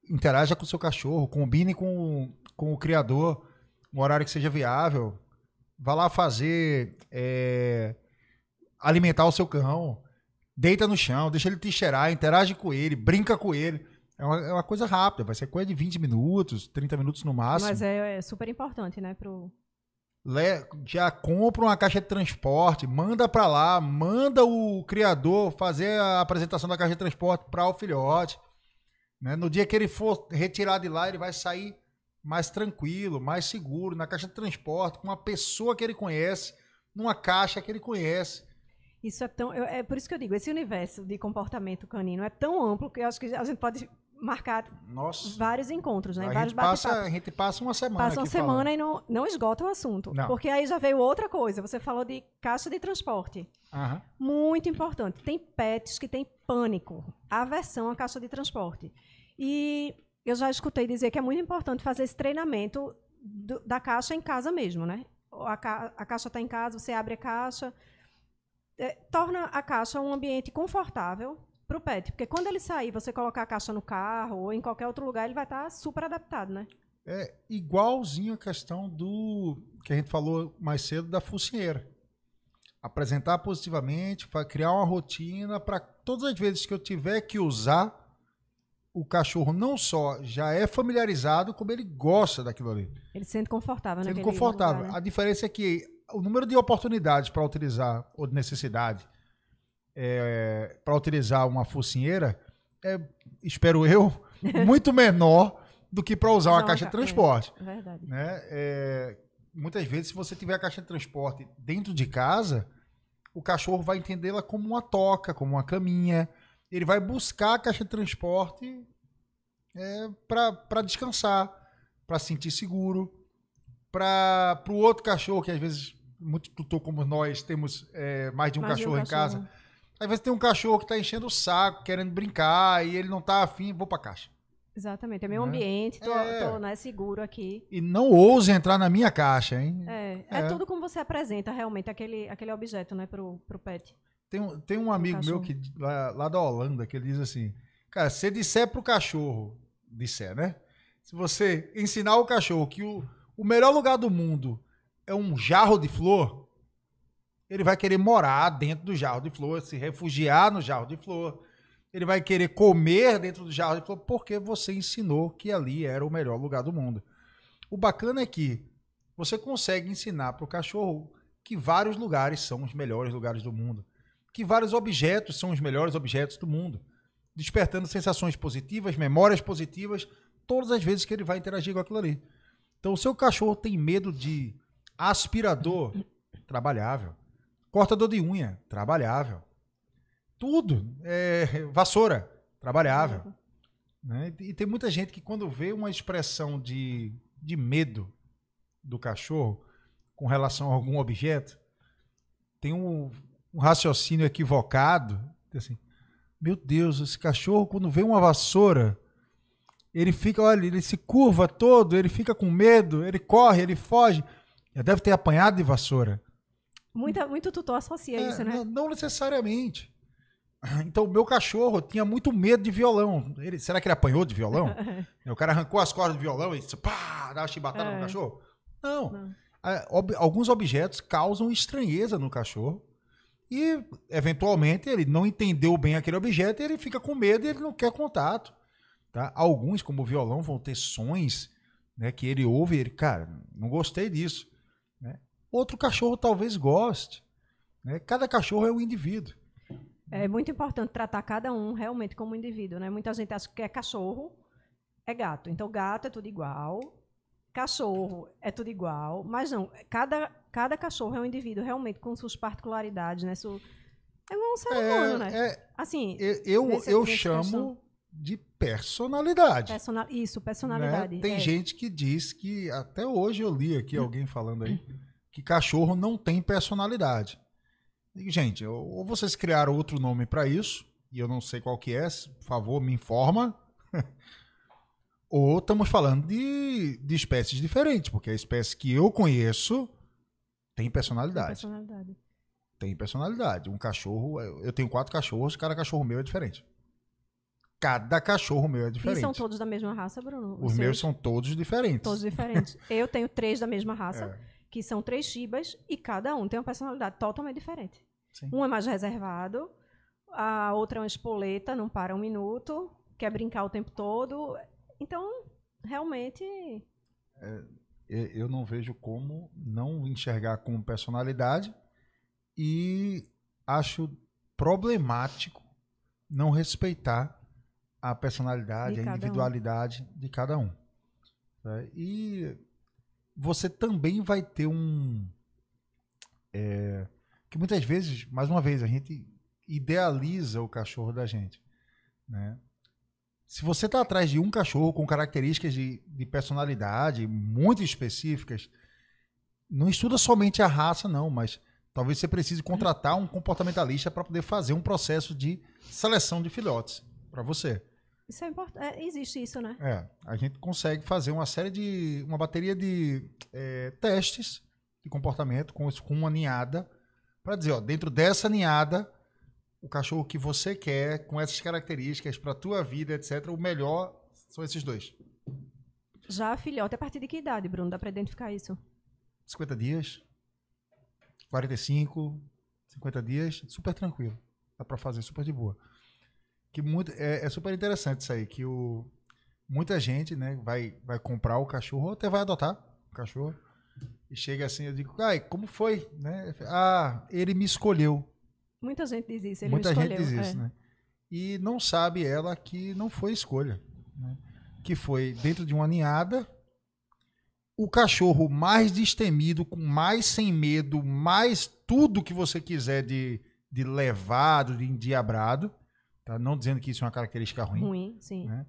interaja com o seu cachorro, combine com, com o criador, um horário que seja viável. Vá lá fazer. É, alimentar o seu cão. Deita no chão, deixa ele te cheirar, interage com ele, brinca com ele. É uma, é uma, coisa rápida, vai ser coisa de 20 minutos, 30 minutos no máximo. Mas é, é super importante, né? Pro... Já compra uma caixa de transporte, manda para lá, manda o criador fazer a apresentação da caixa de transporte para o filhote. Né? No dia que ele for retirar de lá, ele vai sair mais tranquilo, mais seguro, na caixa de transporte, com uma pessoa que ele conhece, numa caixa que ele conhece. Isso é tão. é por isso que eu digo, esse universo de comportamento canino é tão amplo que eu acho que a gente pode marcar Nossa. vários encontros, né? A vários gente passa, A gente passa uma semana. Passa uma semana falando. e não, não esgota o assunto. Não. Porque aí já veio outra coisa. Você falou de caixa de transporte. Muito importante. Tem pets que têm pânico, aversão à caixa de transporte. E eu já escutei dizer que é muito importante fazer esse treinamento do, da caixa em casa mesmo, né? A, ca, a caixa está em casa, você abre a caixa. É, torna a caixa um ambiente confortável para o pet. Porque quando ele sair, você colocar a caixa no carro ou em qualquer outro lugar, ele vai estar tá super adaptado, né? É igualzinho a questão do que a gente falou mais cedo da focinheira. apresentar positivamente, criar uma rotina para todas as vezes que eu tiver que usar, o cachorro não só já é familiarizado, como ele gosta daquilo ali. Ele se sente confortável Sendo naquele confortável. lugar, né? A diferença é que o número de oportunidades para utilizar, ou de necessidade, para utilizar uma focinheira é, espero eu, muito menor do que para usar uma caixa de ca- transporte. É verdade. né? É, muitas vezes, se você tiver a caixa de transporte dentro de casa, o cachorro vai entendê-la como uma toca, como uma caminha. Ele vai buscar a caixa de transporte é, para descansar, para sentir seguro. Para o outro cachorro, que às vezes, muito tutor como nós, temos é, mais de um Mais de cachorro em casa. Às vezes tem um cachorro que está enchendo o saco, querendo brincar, e ele não está afim, vou para caixa. Exatamente. É meu Né? ambiente, tô, É. tô, né, seguro aqui. E não ouse entrar na minha caixa, hein? É, é, É. tudo como você apresenta realmente aquele, aquele objeto, né, pro, pro pet. Tem, um- tem um amigo meu que lá, lá da Holanda que ele diz assim: Cara, se você disser pro cachorro, disser, né? Se você ensinar o cachorro que o, o melhor lugar do mundo é um jarro de flor, ele vai querer morar dentro do jarro de flor, se refugiar no jarro de flor. Ele vai querer comer dentro do jarro de flor porque você ensinou que ali era o melhor lugar do mundo. O bacana é que você consegue ensinar para o cachorro que vários lugares são os melhores lugares do mundo, que vários objetos são os melhores objetos do mundo, despertando sensações positivas, memórias positivas, todas as vezes que ele vai interagir com aquilo ali. Então, o seu cachorro tem medo de aspirador, trabalhável. Cortador de unha, trabalhável. Tudo. É, vassoura, trabalhável. né? E tem muita gente que quando vê uma expressão de, de medo do cachorro com relação a algum objeto, tem um, um raciocínio equivocado. Assim, Meu Deus, esse cachorro quando vê uma vassoura, ele fica, olha, ele se curva todo, ele fica com medo, ele corre, ele foge. Já deve ter apanhado de vassoura. Muita, muito tutor associa É, isso, né? não, não necessariamente. Então, o meu cachorro tinha muito medo de violão. Ele, será que ele apanhou de violão? o cara arrancou as cordas do violão e disse, pá, dá uma chibatada É. no cachorro? Não. Não. Ob- alguns objetos causam estranheza no cachorro. E, eventualmente, ele não entendeu bem aquele objeto e ele fica com medo e ele não quer contato. Tá? Alguns, como o violão, vão ter sons né, que ele ouve e ele, cara, não gostei disso. Né? Outro cachorro talvez goste. né? Cada cachorro é um indivíduo. É muito importante tratar cada um realmente como indivíduo, né? Muita gente acha que é cachorro, é gato. Então, gato é tudo igual, cachorro é tudo igual, mas não, cada, cada cachorro é um indivíduo realmente com suas particularidades, né? Su- É um ser humano, né? É, é, Assim, eu eu, Nesse- eu nesse chamo questão. de personalidade. persona- isso, né? personalidade. Tem é. gente que diz que, até hoje eu li aqui alguém falando aí, que cachorro não tem personalidade. E, gente, ou vocês criaram outro nome para isso, e eu não sei qual que é, por favor, me informa. ou estamos falando de, de espécies diferentes, porque a espécie que eu conheço tem Tem personalidade. personalidade. Tem personalidade. Um cachorro, eu tenho quatro cachorros, cada cachorro meu é diferente. Cada cachorro meu é E diferente. são todos da mesma raça, Bruno? Os seus? meus são todos diferentes. todos diferentes. Eu tenho três da mesma raça, É. que são três chibas, e cada um tem uma personalidade totalmente diferente. Sim. Um é mais reservado, a outra é uma espoleta, não para um minuto, quer brincar o tempo todo. Então, realmente, eu eu não vejo como não enxergar como personalidade e acho problemático não respeitar a personalidade, De a cada um. individualidade de cada um. tá? E você também vai ter um. é, que muitas vezes, mais uma vez, a gente idealiza o cachorro da gente. Né? Se você está atrás de um cachorro com características de, de personalidade muito específicas, não estuda somente a raça, não, mas talvez você precise contratar um comportamentalista para poder fazer um processo de seleção de filhotes para você. Isso é importante. existe isso, né? É, a gente consegue fazer uma série de. uma bateria de é, testes de comportamento com, com uma ninhada para dizer, ó, dentro dessa ninhada, o cachorro que você quer, com essas características para tua vida, etc., o melhor são esses dois. Já filhote, a partir de que idade, Bruno? Dá para identificar isso? 50 dias, 45, 50 dias, super tranquilo. Dá para fazer super de boa. Que muito, é, é, super interessante isso aí, que o, muita gente né, vai, vai comprar o cachorro ou até vai adotar o cachorro. E chega assim, eu digo, ai, como foi? Né? Ah, ele me escolheu. Muita gente diz isso, ele Muita me gente escolheu. diz isso, é. né? E não sabe ela que não foi escolha. né? Que foi dentro de uma ninhada, o cachorro mais destemido, com mais sem medo, mais tudo que você quiser de, de levado, de endiabrado. Tá? Não dizendo que isso é uma característica ruim. Ruim, sim. né?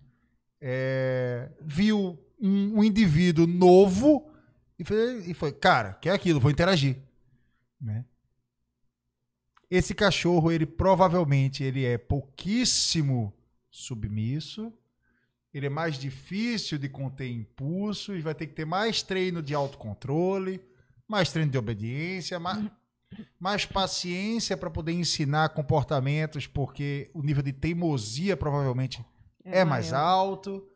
É, viu um, um indivíduo novo e foi, e foi, cara, que é aquilo, vou interagir. Né? Esse cachorro, ele provavelmente ele é pouquíssimo submisso, ele é mais difícil de conter impulsos, vai ter que ter mais treino de autocontrole, mais treino de obediência, mais, mais paciência para poder ensinar comportamentos, porque o nível de teimosia provavelmente é, mais maior. alto.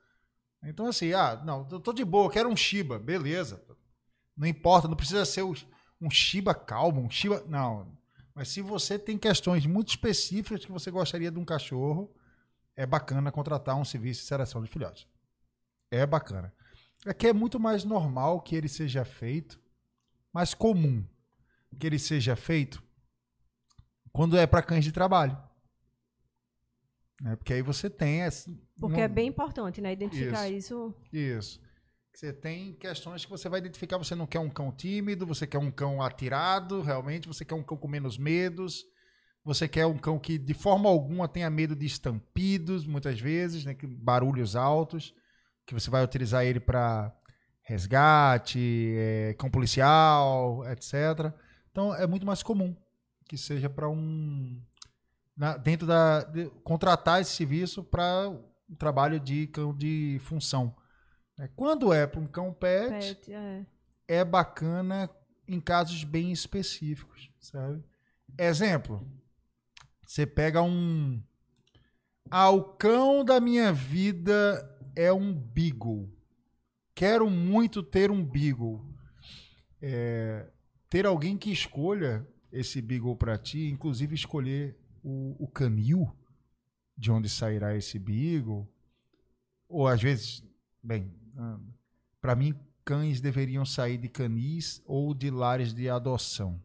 Então, assim, ah, não, eu tô de boa, quero um Shiba, beleza. Não importa, não precisa ser um Shiba calmo, um Shiba. Não. Mas se você tem questões muito específicas que você gostaria de um cachorro, é bacana contratar um serviço de seleção de filhotes. É bacana. É que é muito mais normal que ele seja feito, mais comum que ele seja feito quando é para cães de trabalho. Né? Porque aí você tem. essa- Porque não- é bem importante, né? Identificar isso. isso. Você tem questões que você vai identificar. Você não quer um cão tímido, você quer um cão atirado, realmente. Você quer um cão com menos medos. Você quer um cão que, de forma alguma, tenha medo de estampidos, muitas vezes, né? que- barulhos altos. Que você vai utilizar ele para resgate, é, cão policial, etc. Então, é muito mais comum que seja para um. na- dentro da. de- contratar esse serviço para um trabalho de cão de função. É, Quando é para um cão pet, Pet, é. é bacana em casos bem específicos, sabe? Exemplo, você pega um... Ah, o cão da minha vida é um beagle. Quero muito ter um beagle. É, ter alguém que escolha esse beagle para ti, inclusive escolher o, o canil de onde sairá esse beagle, ou às vezes, bem, para mim cães deveriam sair de canis ou de lares de adoção.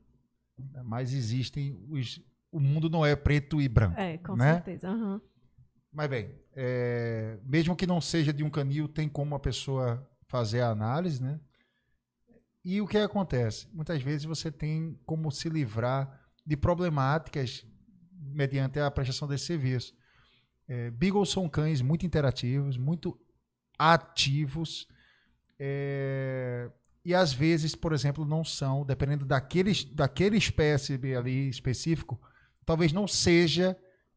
Mas existem os, o mundo não é preto e branco. É, com né? certeza. aham. Mas bem, é, mesmo que não seja de um canil, tem como a pessoa fazer a análise, né? E o que acontece? Muitas vezes você tem como se livrar de problemáticas mediante a prestação desse serviço. É, Beagles são cães muito interativos, muito ativos, é, e às vezes, por exemplo, não são, dependendo daquele, daquele espécie ali específico, talvez não seja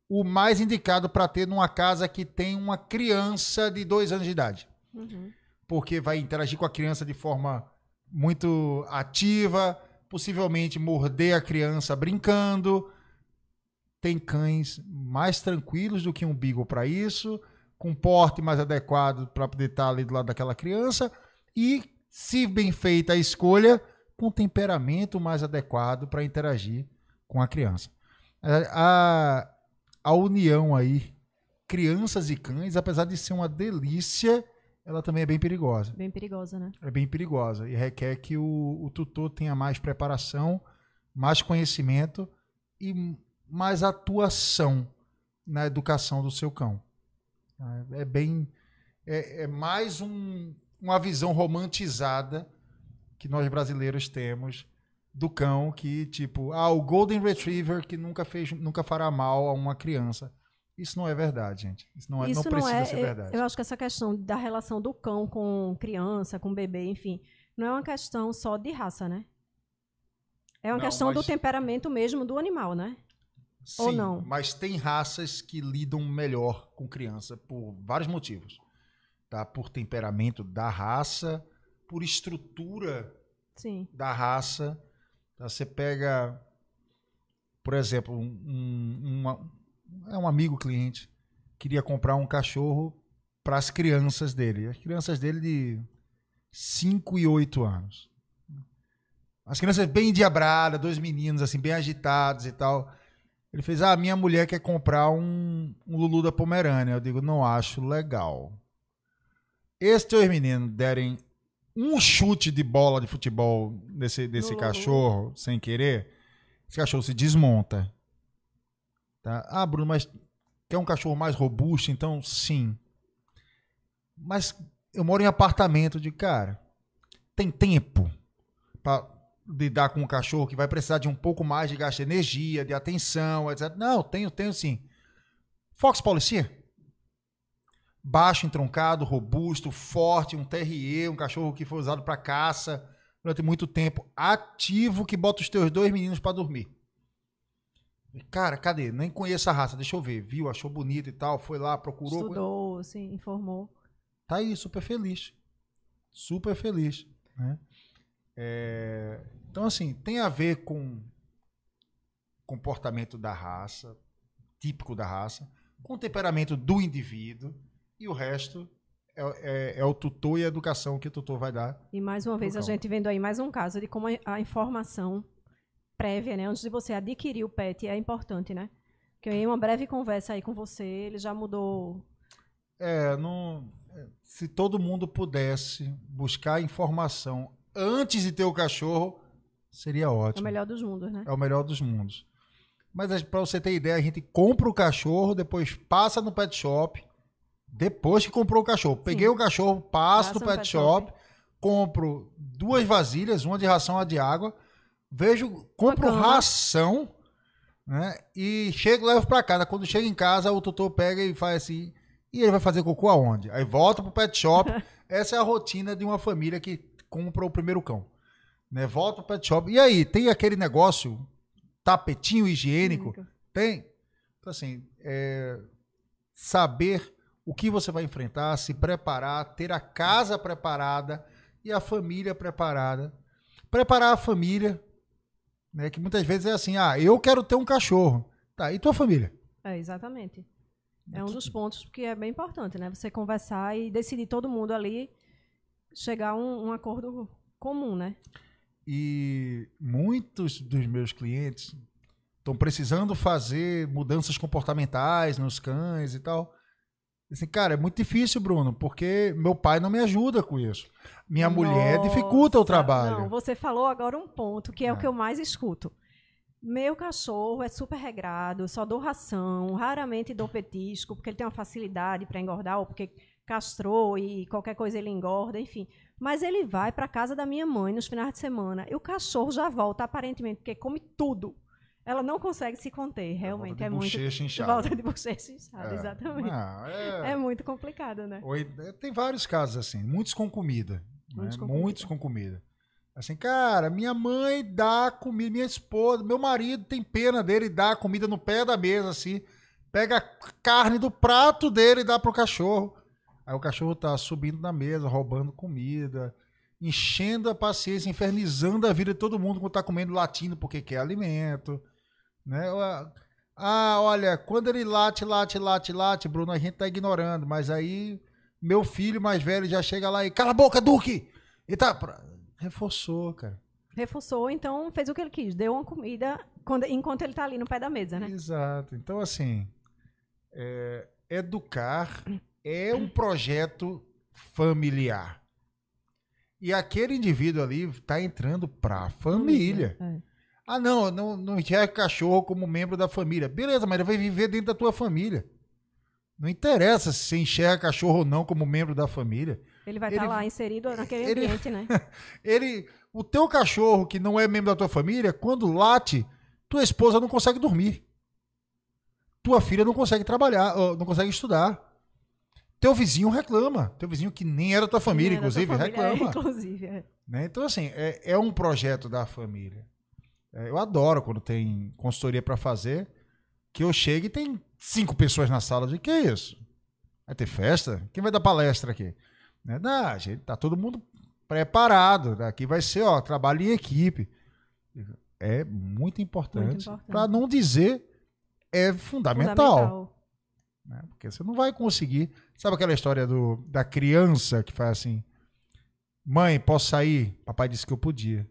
o mais indicado para ter numa casa que tem uma criança de dois anos de idade. Uhum. Porque vai interagir com a criança de forma muito ativa, possivelmente morder a criança brincando. Tem cães mais tranquilos do que um Beagle para isso, com porte mais adequado para poder estar ali do lado daquela criança e, se bem feita a escolha, com temperamento mais adequado para interagir com a criança. A, a união aí, crianças e cães, apesar de ser uma delícia, ela também é bem perigosa. Bem perigosa, né? É bem perigosa e requer que o, o tutor tenha mais preparação, mais conhecimento e mais atuação na educação do seu cão. É bem. É, é mais um, uma visão romantizada que nós brasileiros temos do cão que, tipo, ah, o Golden Retriever que nunca fez, nunca fará mal a uma criança. Isso não é verdade, gente. Isso não, é, Isso não precisa é, ser eu- verdade. Eu acho que essa questão da relação do cão com criança, com bebê, enfim, não é uma questão só de raça, né? É uma Não, questão do mas- temperamento mesmo do animal, né? ou Sim, não? mas tem raças que lidam melhor com criança por vários motivos. Tá? Por temperamento da raça, por estrutura Sim. da raça. Tá? Você pega, por exemplo, um, um, uma- é um amigo cliente queria comprar um cachorro para as crianças dele. As crianças dele de 5 e 8 anos. As crianças bem endiabradas, dois meninos assim, bem agitados e tal. Ele fez, ah, minha mulher quer comprar um, um Lulu da Pomerânia. Eu digo, não acho legal. Esses dois meninos derem um chute de bola de futebol desse, desse cachorro, sem querer, esse cachorro se desmonta. Tá? Ah, Bruno, mas quer um cachorro mais robusto? Então, sim. Mas eu moro em apartamento de cara. Tem tempo para lidar com um cachorro que vai precisar de um pouco mais de gasto de energia, de atenção, etc. Não, tenho, tenho sim. Fox Policia? Baixo, entroncado, robusto, forte, um TRE, um cachorro que foi usado para caça durante muito tempo, ativo, que bota os teus dois meninos para dormir. Cara, cadê? Nem conheço a raça, deixa eu ver. Viu, achou bonito e tal, foi lá, procurou. Estudou, sim, informou. Tá aí, super feliz. Super feliz. Né? É... Então, assim, tem a ver com comportamento da raça, típico da raça, com o temperamento do indivíduo, e o resto é, é, é, o tutor e a educação que o tutor vai dar. E mais uma vez, a gente vendo aí mais um caso de como a informação prévia, né, antes de você adquirir o PET, é importante, né? Que em uma breve conversa aí com você, ele já mudou. É, não, se todo mundo pudesse buscar informação antes de ter o cachorro, seria ótimo. É o melhor dos mundos, né? É o melhor dos mundos. Mas para você ter ideia, a gente compra o cachorro, depois passa no pet shop, depois que comprou o cachorro. Peguei Sim. o cachorro, passo Passa no pet, pet shop, shop, compro duas vasilhas, uma de ração, uma de água, vejo, compro ração, né? E chego, levo para casa. Quando chega em casa, o tutor pega e faz assim, e ele vai fazer cocô aonde? Aí volta pro pet shop. Essa é a rotina de uma família que compra o primeiro cão. Né? Volta pro pet shop. E aí, tem aquele negócio, tapetinho higiênico? Tem. Então, assim, é, saber o que você vai enfrentar, se preparar, ter a casa preparada e a família preparada. Preparar a família, né, que muitas vezes é assim, ah, eu quero ter um cachorro. Tá, e tua família? É, exatamente. É um dos pontos que é bem importante, né? Você conversar e decidir todo mundo ali chegar a um, um acordo comum, né? E muitos dos meus clientes estão precisando fazer mudanças comportamentais nos cães e tal. Assim, cara, é muito difícil, Bruno, porque meu pai não me ajuda com isso. Minha Nossa, mulher dificulta o trabalho. Não, você falou agora um ponto que é, é, o que eu mais escuto. Meu cachorro é super regrado, só dou ração, raramente dou petisco, porque ele tem uma facilidade para engordar, ou porque castrou e qualquer coisa ele engorda, enfim. Mas ele vai para casa da minha mãe nos finais de semana e o cachorro já volta, aparentemente, porque come tudo ela não consegue se conter, realmente. É muito. Inchada. Volta de bochecha inchada, é. exatamente. Não, é... é... muito complicado, né? É, tem vários casos assim, muitos com comida. Muitos, né? com, muitos comida. com comida. Assim, cara, minha mãe dá comida, minha esposa, meu marido tem pena dele dá comida no pé da mesa, assim. Pega a carne do prato dele e dá pro cachorro. Aí o cachorro tá subindo na mesa, roubando comida, enchendo a paciência, infernizando a vida de todo mundo quando tá comendo latindo porque quer alimento. Né? Ah, olha, quando ele late, late, late, late, Bruno, a gente tá ignorando, mas aí meu filho mais velho já chega lá e cala a boca, Duque! E tá. Reforçou, cara. Reforçou, então fez o que ele quis, deu uma comida quando, enquanto ele tá ali no pé da mesa, né? Exato. Então, assim, é, educar é um projeto familiar. E aquele indivíduo ali está entrando para a família. É. Ah, não, não, não enxerga cachorro como membro da família. Beleza, mas ele vai viver dentro da tua família. Não interessa se você enxerga cachorro ou não como membro da família. Ele vai estar tá lá inserido naquele ele, ambiente, né? ele, o teu cachorro que não é membro da tua família, quando late, tua esposa não consegue dormir. Tua filha não consegue trabalhar, não consegue estudar. Teu vizinho reclama. Teu vizinho que nem era tua família, inclusive, família, reclama. É, inclusive, é. Né? Então, assim, é, é um projeto da família. É, eu adoro quando tem consultoria para fazer, que eu chego e tem cinco pessoas na sala. De que é isso? Vai ter festa? Quem vai dar palestra aqui? Né? Não, gente tá todo mundo preparado. Aqui vai ser, ó, trabalho em equipe. É muito importante. importante. Para não dizer, é fundamental. fundamental. Né? Porque você não vai conseguir. Sabe aquela história do, da criança que faz assim: Mãe, posso sair? Papai disse que eu podia.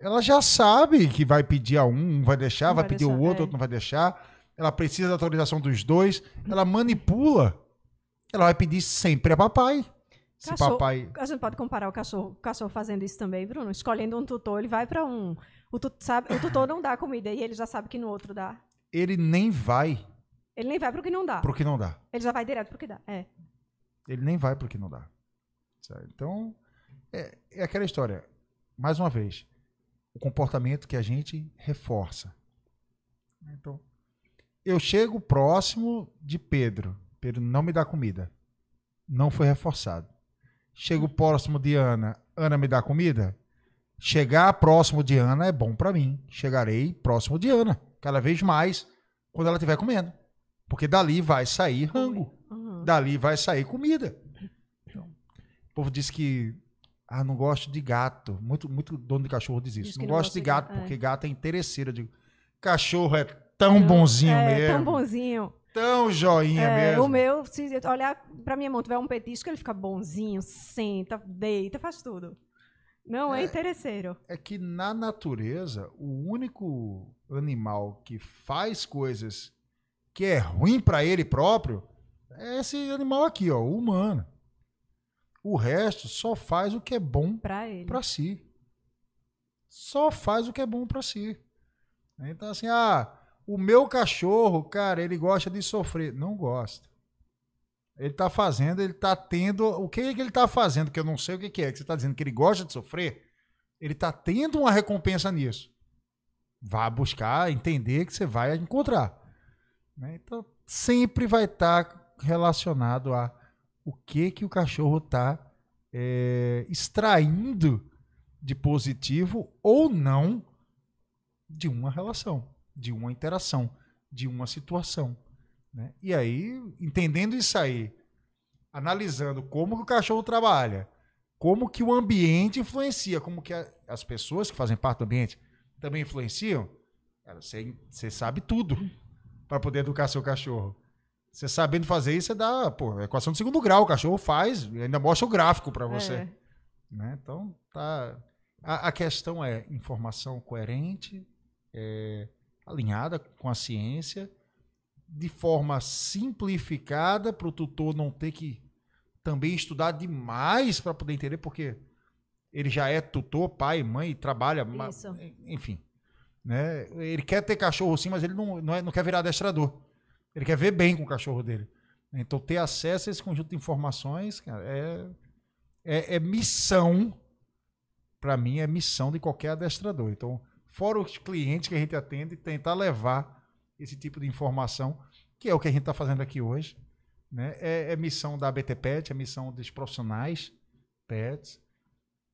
Ela já sabe que vai pedir a um, um vai deixar, vai, vai pedir o deixar, outro, é. outro não vai deixar. Ela precisa da autorização dos dois. Ela manipula. Ela vai pedir sempre a papai. Se Cachorro- papai. A gente pode comparar o cachorro, o cachorro fazendo isso também, Bruno. Escolhendo um tutor, ele vai para um. O, tu- sabe, o tutor não dá comida e ele já sabe que no outro dá. Ele nem vai Ele nem vai pro que não dá. pro que não dá. Ele já vai direto pro que dá. É. Ele nem vai pro que não dá. Então, é, é aquela história. Mais uma vez, o comportamento que a gente reforça. Então, eu chego próximo de Pedro. Pedro não me dá comida. Não foi reforçado. Chego próximo de Ana. Ana me dá comida. Chegar próximo de Ana é bom pra mim. Chegarei próximo de Ana. Cada vez mais quando ela estiver comendo. Porque dali vai sair rango Uhum. dali vai sair comida. Então, o povo diz que ah, não gosto de gato. Muito, muito dono de cachorro diz isso. Diz não, não gosto de de gato é. porque gato é interesseiro. Eu digo, cachorro é tão bonzinho é, mesmo. tão bonzinho. Tão joinha É, mesmo. o meu, se olhar pra minha mão, tiver um petisco, ele fica bonzinho, senta, deita, faz tudo. Não é, É. interesseiro. É que na natureza, o único animal que faz coisas que é ruim pra ele próprio é esse animal aqui, ó, o humano. O resto só faz o que é bom para si. Só faz o que é bom para si. Então, assim, ah, o meu cachorro, cara, ele gosta de sofrer. Não gosta. Ele tá fazendo, ele tá tendo. O que é que ele tá fazendo? Que eu não sei o que que é. Que você tá dizendo que ele gosta de sofrer? Ele tá tendo uma recompensa nisso. Vá buscar, entender que você vai encontrar. né? Então, sempre vai estar relacionado a o que que o cachorro tá é, extraindo de positivo ou não de uma relação, de uma interação, de uma situação. né? E aí, entendendo isso aí, analisando como que o cachorro trabalha, como que o ambiente influencia, como que a- as pessoas que fazem parte do ambiente também influenciam, você sabe tudo para poder educar seu cachorro. Você sabendo fazer isso, você dá, pô, equação de segundo grau, o cachorro faz, ainda mostra o gráfico para você É. né? Então, tá. A, a questão é informação coerente, é, alinhada com a ciência, de forma simplificada para o tutor não ter que também estudar demais para poder entender, porque ele já é tutor, pai, mãe, trabalha, Isso. enfim. Né? Ele quer ter cachorro sim, mas ele não, não, é- não quer virar adestrador. Ele quer ver bem com o cachorro dele. Então, ter acesso a esse conjunto de informações, cara, é, é, é missão, para mim, é missão de qualquer adestrador. Então, fora os clientes que a gente atende, tentar levar esse tipo de informação, que é o que a gente está fazendo aqui hoje. Né? É, é missão da ABT Pet, é missão dos profissionais pets.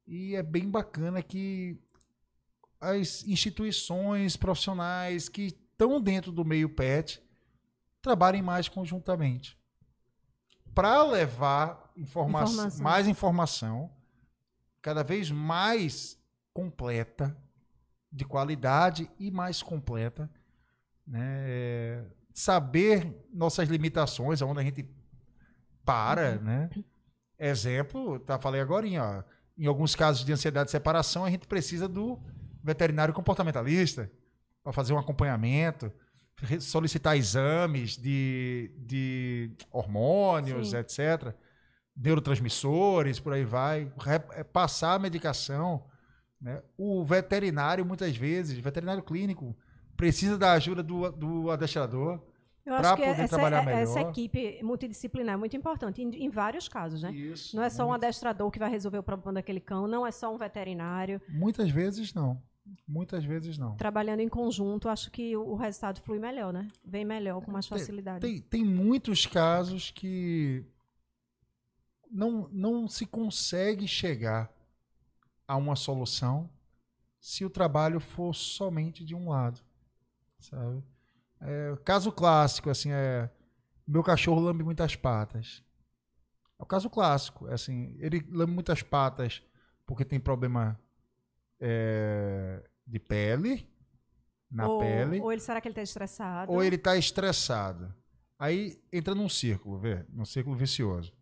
E é bem bacana que as instituições profissionais que estão dentro do meio pet trabalhem mais conjuntamente para levar informa Informação. mais informação cada vez mais completa de qualidade e mais completa né? saber nossas limitações aonde a gente para né exemplo tá falei agora ó, em alguns casos de ansiedade de separação a gente precisa do veterinário comportamentalista para fazer um acompanhamento solicitar exames de, de hormônios, Sim. etc. Neurotransmissores, por aí vai. É, Passar a medicação. né? O veterinário, muitas vezes, veterinário clínico, precisa da ajuda do, do adestrador. Eu acho que poder essa, trabalhar é- essa equipe multidisciplinar é muito importante, em, em vários casos, né? Isso. Não é só um muito- adestrador que vai resolver o problema daquele cão, não é só um veterinário. Muitas vezes não. Muitas vezes não. Trabalhando em conjunto, acho que o, resultado flui melhor, né? Vem melhor, com mais Tem- facilidade. Tem, tem muitos casos que não, não se consegue chegar a uma solução se o trabalho for somente de um lado. Sabe? É, caso clássico, assim, é. Meu cachorro lambe muitas patas. É o caso clássico. É assim, ele lambe muitas patas porque tem problema é, de pele, na ou, pele Ou ele, será que ele está estressado? ou ele está estressado. Aí entra num círculo, vê? Num círculo vicioso.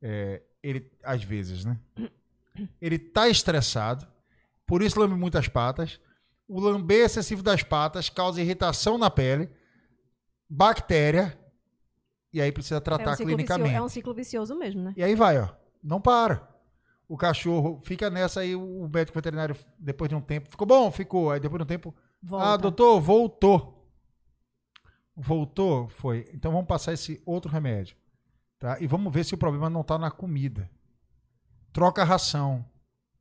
É, ele, às vezes, né? Ele tá estressado, por isso lambe muitas patas. O lamber excessivo das patas causa irritação na pele, bactéria, e aí precisa É tratar um, ciclo vicioso, clinicamente. é um ciclo vicioso mesmo, né? E aí vai, ó. Não para. O cachorro fica nessa aí, o médico veterinário, depois de um tempo, ficou bom? Ficou. Aí depois de um tempo, Volta. ah, doutor, voltou. Voltou? Foi. Então vamos passar esse outro remédio. Tá? E vamos ver se o problema não está na comida. Troca a ração.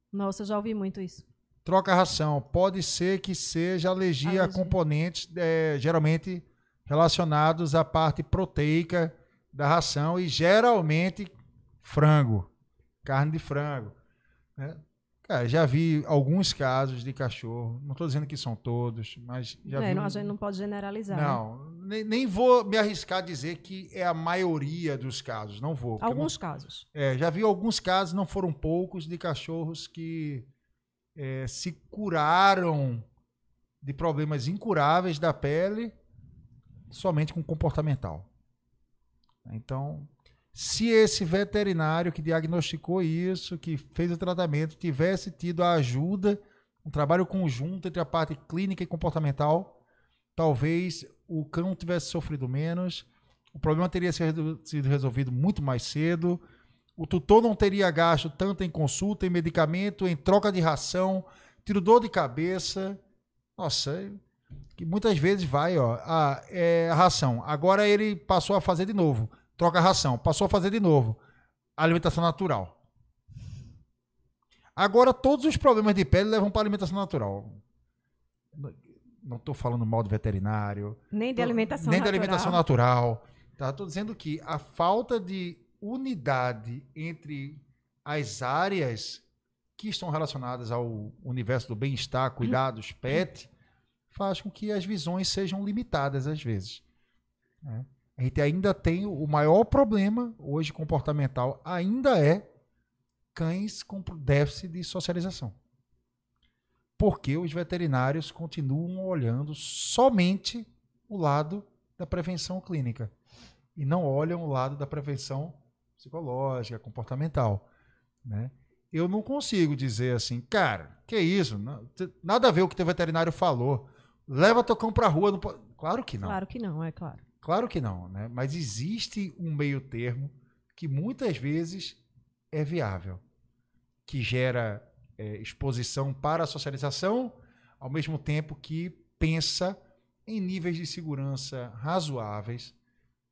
Nossa, eu já ouvi muito isso. Troca a ração. Pode ser que seja alergia, a Alergia. componentes é, geralmente relacionados à parte proteica da ração e geralmente frango, carne de frango. né? Cara, já vi alguns casos de cachorro, não estou dizendo que são todos, mas já É, vi. não, um- a gente não pode generalizar. né? não, nem, nem vou me arriscar a dizer que é a maioria dos casos, não vou. eu não- Alguns casos. é, já vi alguns casos, não foram poucos, de cachorros que é, se curaram de problemas incuráveis da pele somente com comportamental. Então, se esse veterinário que diagnosticou isso, que fez o tratamento, tivesse tido a ajuda, um trabalho conjunto entre a parte clínica e comportamental, talvez o cão tivesse sofrido menos, o problema teria sido resolvido muito mais cedo, o tutor não teria gasto tanto em consulta, em medicamento, em troca de ração, tiro dor de cabeça. Nossa, que muitas vezes vai, ó, ah, é a ração. Agora ele passou a fazer de novo. Troca a ração, passou a fazer de novo. Alimentação natural. Agora todos os problemas de pele levam para alimentação natural. Não estou falando mal do veterinário, Nem de alimentação nem natural. alimentação natural. Tá? Estou dizendo que a falta de unidade entre as áreas que estão relacionadas ao universo do bem-estar, cuidados, pet, faz com que as visões sejam limitadas às vezes. né? A gente ainda tem o maior problema hoje comportamental, ainda é cães com déficit de socialização. Porque os veterinários continuam olhando somente o lado da prevenção clínica e não olham o lado da prevenção psicológica, comportamental, né? Eu não consigo dizer assim, cara, que isso? Nada a ver o que teu veterinário falou. Leva teu cão pra rua. Não pode... Claro que não. Claro que não, é claro. Claro que não, né? Mas existe um meio termo que muitas vezes é viável, que gera é, exposição para a socialização, ao mesmo tempo que pensa em níveis de segurança razoáveis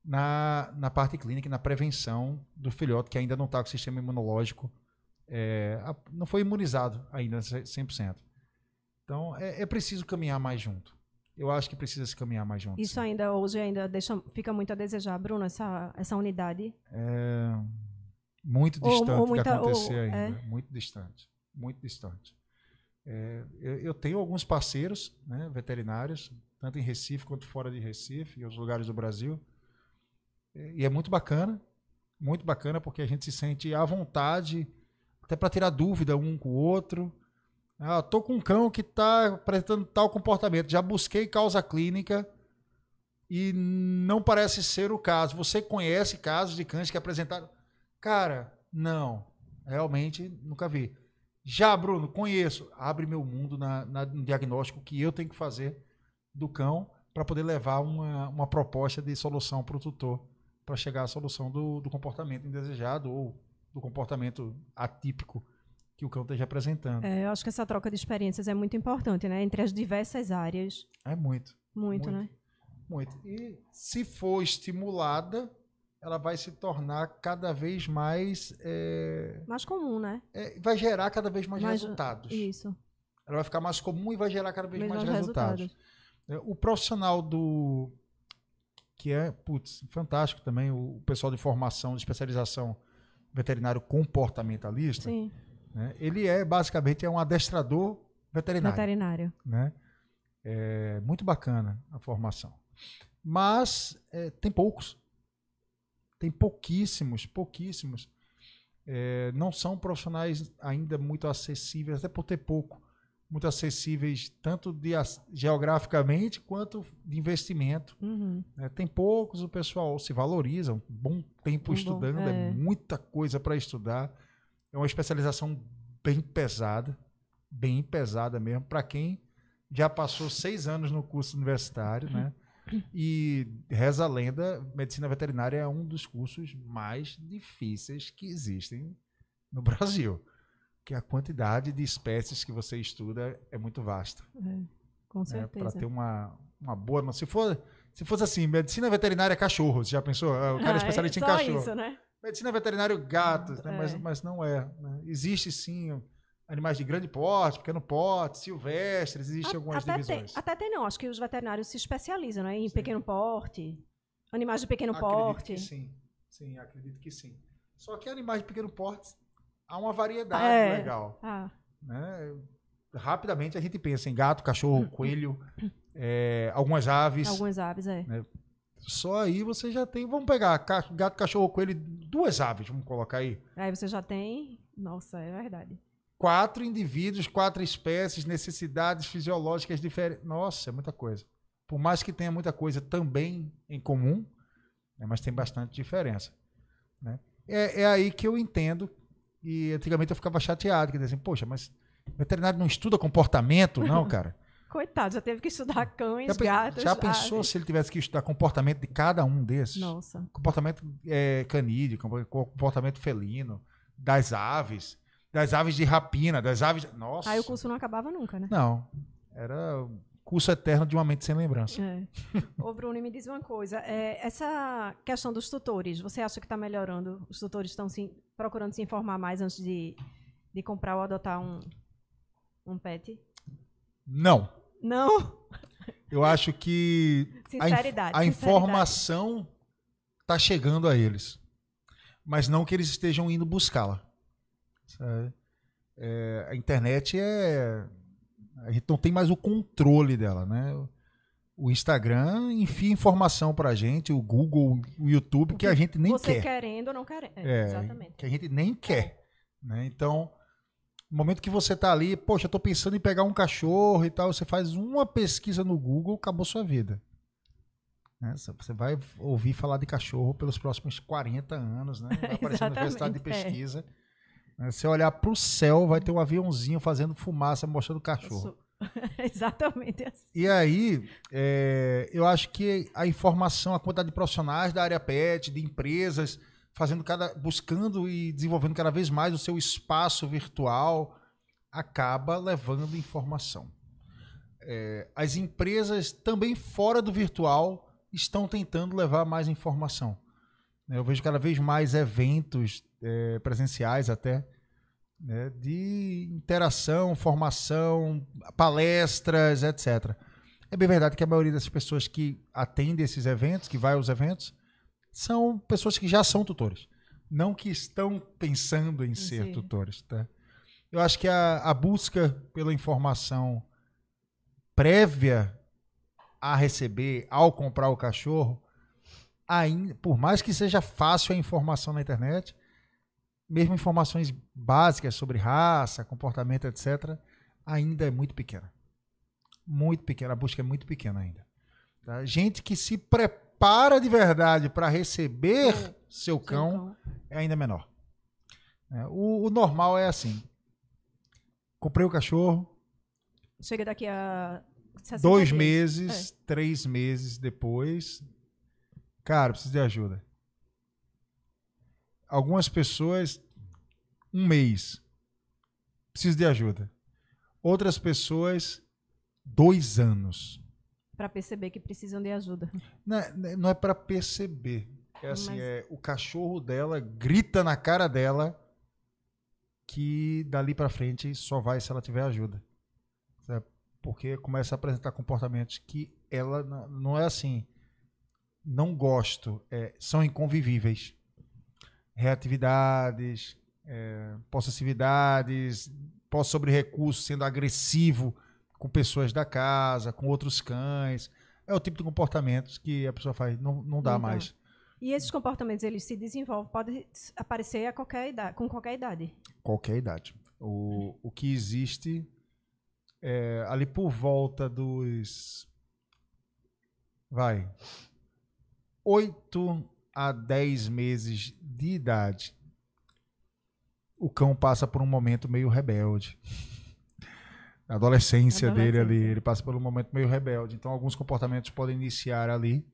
na, na parte clínica e na prevenção do filhote que ainda não está com o sistema imunológico, é, não foi imunizado ainda 100%. Então, é, é preciso caminhar mais junto. Eu acho que precisa se caminhar mais junto. Isso ainda hoje ainda deixa, fica muito a desejar, Bruno, essa, essa unidade. É muito Ou- distante ou de muita- acontecer ou- ainda. é. Muito distante. Muito distante. É, eu, eu tenho alguns parceiros né, veterinários, tanto em Recife quanto fora de Recife e outros lugares do Brasil. É, E é muito bacana. Muito bacana porque a gente se sente à vontade, até para tirar dúvida um com o outro. Ah, tô com um cão que está apresentando tal comportamento. Já busquei causa clínica e não parece ser o caso. Você conhece casos de cães que apresentaram? Cara, não. Realmente nunca vi. Já, Bruno, conheço. Abre meu mundo na, na- no diagnóstico que eu tenho que fazer do cão para poder levar uma, uma proposta de solução para o tutor para chegar à solução do, do comportamento indesejado ou do comportamento atípico que o cão esteja apresentando. É, eu acho que essa troca de experiências é muito importante, né? Entre as diversas áreas. É muito. Muito, Muito. né? Muito. E se for estimulada, ela vai se tornar cada vez mais. é, Mais comum, né? é, vai gerar cada vez mais, Mais- resultados. Isso. Ela vai ficar mais comum e vai gerar cada vez Mesmos mais resultados. É, O profissional do. que é, putz, fantástico também, o pessoal de formação, de especialização veterinário comportamentalista, Sim, né, ele é basicamente é um adestrador veterinário. veterinário. né? É muito bacana a formação. Mas é, tem poucos. Tem pouquíssimos, pouquíssimos. É, não são profissionais ainda muito acessíveis, até por ter pouco, muito acessíveis tanto de, geograficamente quanto de investimento. Uhum. né? Tem poucos, o pessoal se valoriza, um bom tempo Um bom- estudando, é. é. muita coisa para estudar. É uma especialização bem pesada, bem pesada mesmo para quem já passou seis anos no curso universitário, né? E reza a lenda, medicina veterinária é um dos cursos mais difíceis que existem no Brasil. Que a quantidade de espécies que você estuda é muito vasta. É, com Né? certeza. Para ter uma, uma boa. Se, for, se fosse assim, medicina veterinária é cachorro, você já pensou? Ah, O cara é Ah, especialista em cachorro. isso, né? Medicina veterinária gatos, né? É. mas, mas não é. né? Existe sim animais de grande porte, pequeno porte, silvestres, existem algumas até divisões. Tem, até tem, não. Acho que os veterinários se especializam né, em pequeno porte, animais de pequeno Acredito porte. sim. Sim, acredito que sim. Só que animais de pequeno porte há uma variedade É. legal. Ah, né? Rapidamente a gente pensa em gato, cachorro, coelho, é, algumas aves. algumas aves, é. Só aí você já tem. Vamos pegar gato, cachorro, coelho, duas aves, vamos colocar aí. Aí você já tem. Nossa, é verdade. Quatro indivíduos, quatro espécies, necessidades fisiológicas diferentes. Nossa, é muita coisa. Por mais que tenha muita coisa também em comum, né, mas tem bastante diferença. né? É, é aí que eu entendo. E antigamente eu ficava chateado, que dizia assim, poxa, mas veterinário não estuda comportamento, não, cara. Coitado, já teve que estudar cães, Já, gatos. já pensou aves. se ele tivesse que estudar comportamento de cada um desses? Nossa. Comportamento é, canídeo, compo- comportamento felino, das aves, das aves de rapina, das aves. Nossa! Aí o curso não acabava nunca, né? Não. Era curso eterno de uma mente sem lembrança. É. Ô, Bruno, me diz uma coisa. é, essa questão dos tutores, você acha que está melhorando? Os tutores estão se, procurando se informar mais antes de, de comprar ou adotar um, um pet? Não. Não? Eu acho que a, inf- Sinceridade. a sinceridade. informação está chegando a eles, mas não que eles estejam indo buscá-la. É, a internet é. A gente não tem mais o controle dela, né? O Instagram enfia informação pra gente, o Google, o YouTube, que a gente nem Você quer. querendo ou não querendo. É, É, Exatamente. que a gente nem quer. Né? Então, no momento que você tá ali, poxa, tô pensando em pegar um cachorro e tal, você faz uma pesquisa no Google, acabou sua vida. Né? Você- vai ouvir falar de cachorro pelos próximos 40 anos, né? Vai aparecer no resultado de é. pesquisa. Né? Se olhar pro céu, vai ter um aviãozinho fazendo fumaça mostrando cachorro. Exatamente assim. E aí, é, eu acho que a informação, a quantidade de profissionais da área pet, de empresas, fazendo cada, buscando e desenvolvendo cada vez mais o seu espaço virtual, acaba levando informação. É, as empresas também fora do virtual estão tentando levar mais informação. né? Eu vejo cada vez mais eventos é, presenciais até né, de interação, formação, palestras, etc. É bem verdade que a maioria das pessoas que atendem esses eventos, que vai aos eventos, são pessoas que já são tutores, não que estão pensando em ser Sim. tutores. Tá? Eu acho que a, a busca pela informação prévia a receber, ao comprar o cachorro, ainda, por mais que seja fácil a informação na internet, mesmo informações básicas sobre raça, comportamento, etc., ainda é muito pequena. Muito pequena, a busca é muito pequena ainda. tá? Gente que se prepara de verdade para receber Sim. seu cão é ainda menor. É, o, o normal é assim: comprei o cachorro, Chega daqui a 60 dois dias. meses, três meses depois, cara, preciso de ajuda. Algumas pessoas, um mês, preciso de ajuda. Outras pessoas, dois anos. Para perceber que precisam de ajuda. Não é, não é para perceber. É assim, Mas- é, o cachorro dela grita na cara dela que dali para frente só vai se ela tiver ajuda. Sabe? Porque começa a apresentar comportamentos que ela não é assim. Não gosto, é, são inconvivíveis. Reatividades, é, possessividades, posse sobre recursos, sendo agressivo com pessoas da casa, com outros cães. É o tipo de comportamentos que a pessoa faz, não, não dá dá. mais. E esses comportamentos, eles se desenvolvem, podem aparecer a qualquer idade, com qualquer idade. qualquer idade. O, o que existe é, ali por volta dos. Vai. 8 a 10 meses de idade. O cão passa por um momento meio rebelde. A adolescência, dele ali. Ele passa por um momento meio rebelde. Então, alguns comportamentos podem iniciar ali.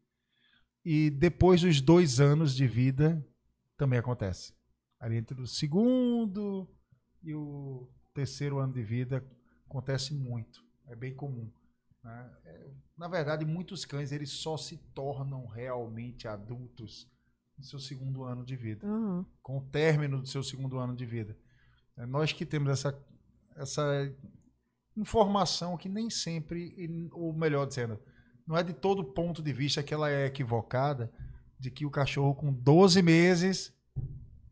E depois dos dois anos de vida, também acontece. Ali entre o segundo e o terceiro ano de vida, acontece muito. É bem comum. Né? É, na verdade, muitos cães eles só se tornam realmente adultos no seu segundo ano de vida, Uhum. com o término do seu segundo ano de vida. É nós que temos essa, essa informação que nem sempre, ou melhor dizendo, não é de todo ponto de vista que ela é equivocada, de que o cachorro com 12 meses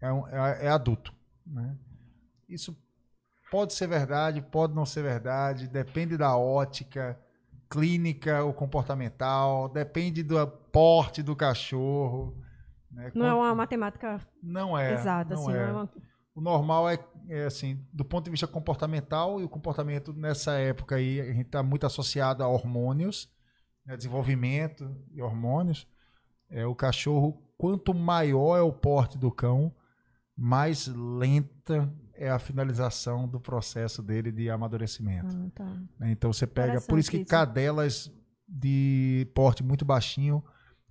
é, um- é- é adulto. né? Isso pode ser verdade, pode não ser verdade, depende da ótica clínica ou comportamental, depende do porte do cachorro. né? Não é uma matemática não é. exata, não assim, é. não é uma... O normal é, é, assim, do ponto de vista comportamental, e o comportamento nessa época aí, a gente está muito associado a hormônios, né, desenvolvimento e hormônios. É, o cachorro, quanto maior é o porte do cão, mais lenta é a finalização do processo dele de amadurecimento. Ah, tá. Então você pega. Por isso que isso. cadelas de porte muito baixinho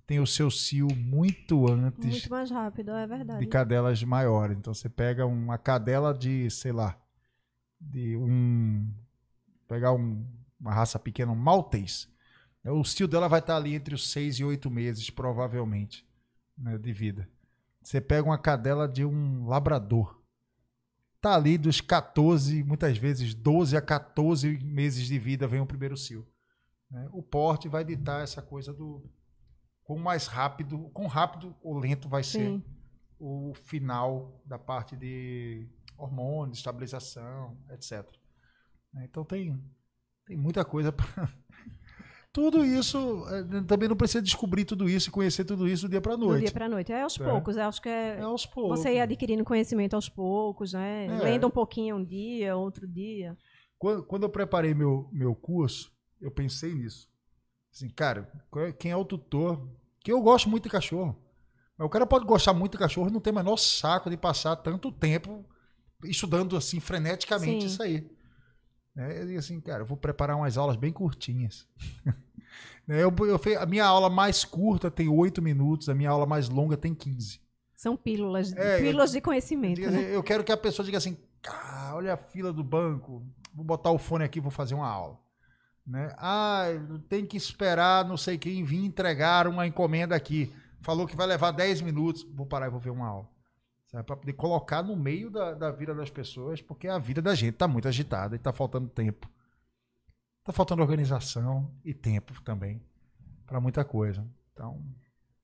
tem o seu cio muito antes Muito mais rápido, é verdade. de cadelas maiores. Então você pega uma cadela de, sei lá, de um. Pegar um- uma raça pequena, um maltês. O cio dela vai estar ali entre os 6 e 8 meses, provavelmente, né, de vida. Você pega uma cadela de um labrador. Tá ali dos 14, muitas vezes 12 a 14 meses de vida vem o primeiro cio. né? O porte vai ditar essa coisa do quão mais rápido, quão rápido ou lento vai ser Sim. o final da parte de hormônios, estabilização, etc. Então tem, tem muita coisa para. Tudo isso, eh, também não precisa descobrir tudo isso e conhecer tudo isso do dia para Do noite. dia para noite. É aos É. poucos, acho que é, É aos poucos. você ir adquirindo conhecimento aos poucos, né? É. Lendo um pouquinho um dia, outro dia. Quando, quando eu preparei meu, meu curso, eu pensei nisso. Assim, cara, é- quem é o tutor? Que eu gosto muito de cachorro. Mas o cara pode gostar muito de cachorro e não ter o menor saco de passar tanto tempo estudando assim freneticamente Sim. isso aí. Eu disse assim, cara, eu vou preparar umas aulas bem curtinhas. Né, eu, eu, a minha aula mais curta tem 8 minutos, a minha aula mais longa tem 15. São pílulas, É, pílulas de conhecimento. Diga- né? Eu quero que a pessoa diga assim, "Ah, olha a fila do banco, vou botar o fone aqui, vou fazer uma aula. Né? Ah, tem que esperar não sei quem vir entregar uma encomenda aqui. Falou que vai levar 10 minutos, vou parar e vou ver uma aula. Para poder colocar no meio da, da vida das pessoas, porque a vida da gente está muito agitada e está faltando tempo. Está faltando organização e tempo também para muita coisa. Então,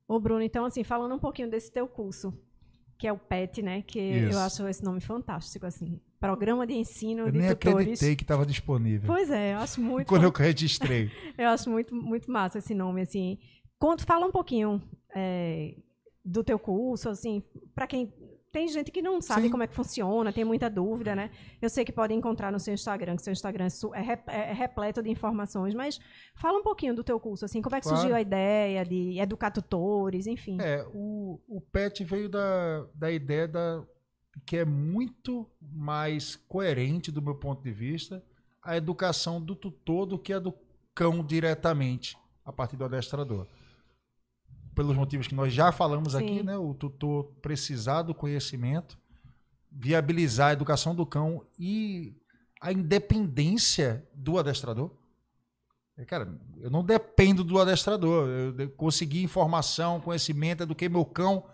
Ô, Bruno, então, assim, falando um pouquinho desse teu curso, que é o PET, né? Que Isso. eu acho esse nome fantástico, assim. Programa de Ensino eu de nem Tutores. acreditei que estava disponível. Pois é, eu acho muito Quando eu registrei. Eu acho muito, muito massa esse nome, assim. Conta, fala um pouquinho é, do teu curso, assim, para quem tem gente que não sabe Sim. como é que funciona, tem muita dúvida, né? Eu sei que pode encontrar no seu Instagram, que seu Instagram é, é rep- é repleto de informações, mas fala um pouquinho do teu curso, assim, como é que Claro. surgiu a ideia de educar tutores, enfim. É, o, o PET veio da, da ideia da, que é muito mais coerente, do meu ponto de vista, a educação do tutor do que a do cão diretamente, a partir do adestrador. Pelos motivos que nós já falamos aqui, Sim. né? O tutor precisar do conhecimento, viabilizar a educação do cão e a independência do adestrador. É, Cara, eu não dependo do adestrador. Eu consegui informação, conhecimento, eduquei meu cão.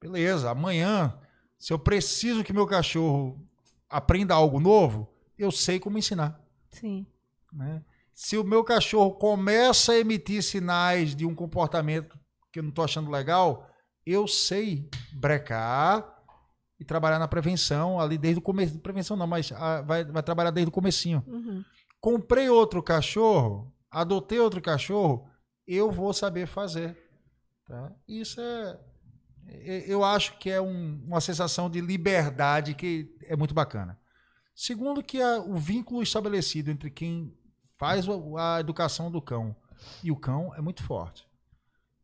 Beleza, amanhã, se eu preciso que meu cachorro aprenda algo novo, eu sei como ensinar. Sim. né? Se o meu cachorro começa a emitir sinais de um comportamento que eu não estou achando legal, eu sei brecar e trabalhar na prevenção ali desde o começo. Prevenção não, mas ah, vai, vai trabalhar desde o comecinho Uhum. comprei outro cachorro, adotei outro cachorro, eu vou saber fazer. Tá? Isso é. Eu acho que é um- uma sensação de liberdade que é muito bacana. Segundo, que a- o vínculo estabelecido entre quem faz o- a educação do cão e o cão é muito forte.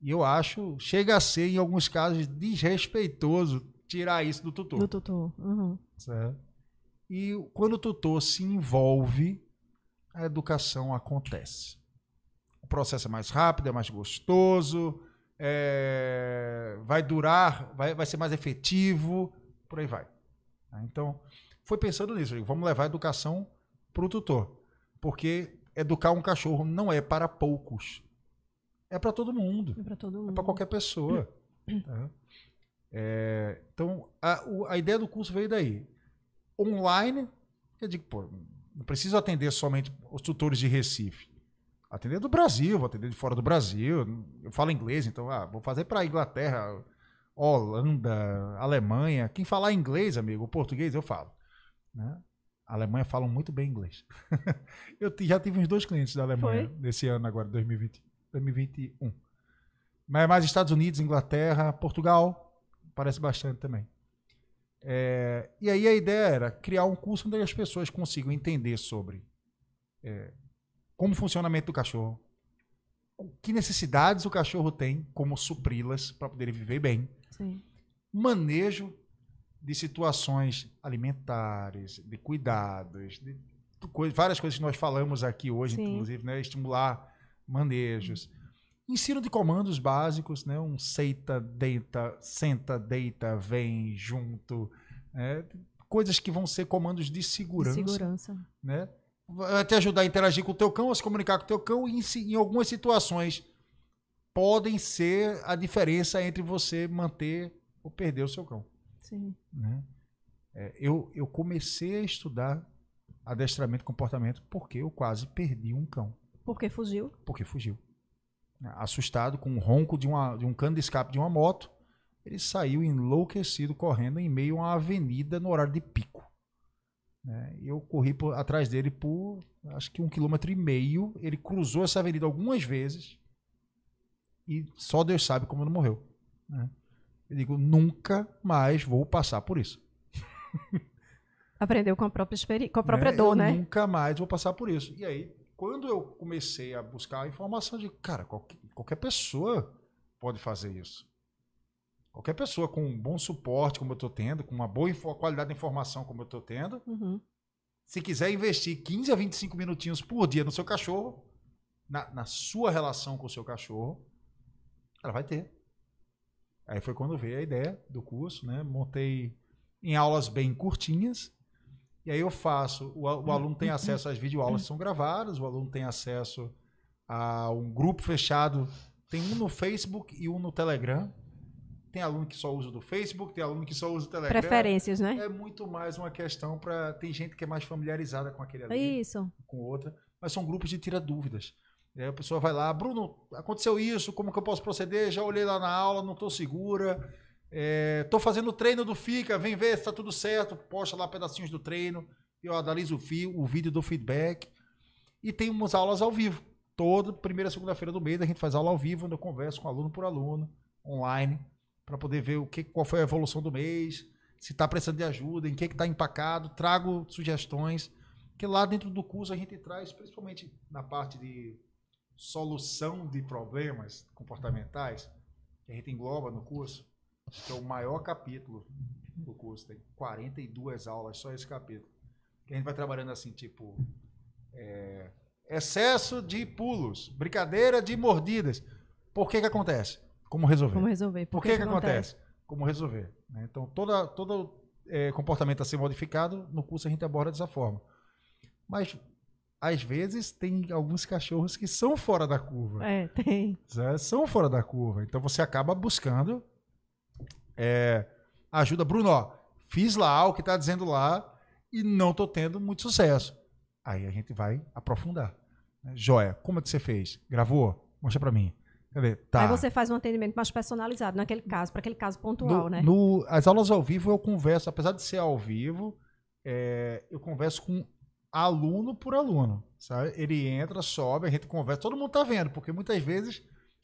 E eu acho, chega a ser, em alguns casos, desrespeitoso tirar isso do tutor. Do tutor. Uhum. Certo? E quando o tutor se envolve, a educação acontece. O processo é mais rápido, é mais gostoso, é, vai durar, vai, vai ser mais efetivo, por aí vai. Então, foi pensando nisso. Vamos levar a educação para o tutor. Porque educar um cachorro não é para poucos. É para todo mundo. É para todo mundo. É para qualquer pessoa. tá? é, então, a, a ideia do curso veio daí. Online, eu digo, pô, não preciso atender somente os tutores de Recife. Atender do Brasil, vou atender de fora do Brasil. Eu falo inglês, então ah, vou fazer para Inglaterra, Holanda, Alemanha. Quem falar inglês, amigo, o português eu falo. Né? A Alemanha falam muito bem inglês. eu já tive uns dois clientes da Alemanha Foi? nesse ano agora, 2020, 2021. Mas mais Estados Unidos, Inglaterra, Portugal, parece bastante também. É, e aí a ideia era criar um curso onde as pessoas consigam entender sobre é, como o funcionamento do cachorro, que necessidades o cachorro tem, como supri-las para poder viver bem. Sim. Manejo de situações alimentares, de cuidados, de várias coisas que nós falamos aqui hoje, Sim. inclusive, né? estimular manejos. Ensino de comandos básicos, né? Um seita, deita, senta, deita, vem, junto. Né? Coisas que vão ser comandos de segurança. De segurança. Né? Vai te ajudar a interagir com o teu cão, a se comunicar com o teu cão e em, em algumas situações podem ser a diferença entre você manter ou perder o seu cão. Sim. Né? É, eu, eu comecei a estudar adestramento e comportamento porque eu quase perdi um cão. Porque fugiu? Porque fugiu. Assustado com o ronco de, uma, de um cano de escape de uma moto, ele saiu enlouquecido correndo em meio a uma avenida no horário de pico. Né? Eu corri por, atrás dele por acho que um quilômetro e meio. Ele cruzou essa avenida algumas vezes e só Deus sabe como não morreu. Né? Eu digo, nunca mais vou passar por isso. Aprendeu com a própria experiência, com a própria né? dor, eu né? Nunca mais vou passar por isso. E aí, quando eu comecei a buscar a informação de, cara, qualquer, qualquer pessoa pode fazer isso. Qualquer pessoa com um bom suporte, como eu estou tendo, com uma boa qualidade de informação, como eu estou tendo, uhum. se quiser investir 15 a 25 minutinhos por dia no seu cachorro, na, na sua relação com o seu cachorro, ela vai ter. Aí foi quando veio a ideia do curso, né? Montei em aulas bem curtinhas. E aí eu faço, o, o aluno tem acesso às videoaulas que são gravadas, o aluno tem acesso a um grupo fechado, tem um no Facebook e um no Telegram. Tem aluno que só usa do Facebook, tem aluno que só usa o Telegram. Preferências, né? É muito mais uma questão para. Tem gente que é mais familiarizada com aquele ali, Isso. com outra. Mas são grupos de tira dúvidas. E aí a pessoa vai lá, Bruno, aconteceu isso, como que eu posso proceder? Já olhei lá na aula, não estou segura. Estou é, fazendo o treino do FICA, vem ver se está tudo certo, posta lá pedacinhos do treino, eu analiso o, fi, o vídeo do feedback. E tem umas aulas ao vivo. Toda primeira segunda-feira do mês a gente faz aula ao vivo, onde eu converso com aluno por aluno, online, para poder ver o que, qual foi a evolução do mês, se está precisando de ajuda, em que está empacado, trago sugestões. Que lá dentro do curso a gente traz, principalmente na parte de solução de problemas comportamentais, que a gente engloba no curso, que é o maior capítulo do curso, tem 42 aulas, só esse capítulo. Que a gente vai trabalhando assim, tipo, é, excesso de pulos, brincadeira de mordidas. Por que que acontece? Como resolver? Como resolver? Por, Por que, que, acontece? acontece? Como resolver? Né? Então, toda, todo é, comportamento a ser modificado, no curso a gente aborda dessa forma. Mas às vezes tem alguns cachorros que são fora da curva. É, tem. São fora da curva. Então você acaba buscando é, ajuda. Bruno, ó, fiz lá o que está dizendo lá e não estou tendo muito sucesso. Aí a gente vai aprofundar. Joia, como é que você fez? Gravou? Mostra para mim. Tá. Aí você faz um atendimento mais personalizado naquele caso, para aquele caso pontual, no, né? No, as aulas ao vivo eu converso, apesar de ser ao vivo, é, eu converso com aluno por aluno, sabe? Ele entra, sobe, a gente conversa, todo mundo tá vendo, porque muitas vezes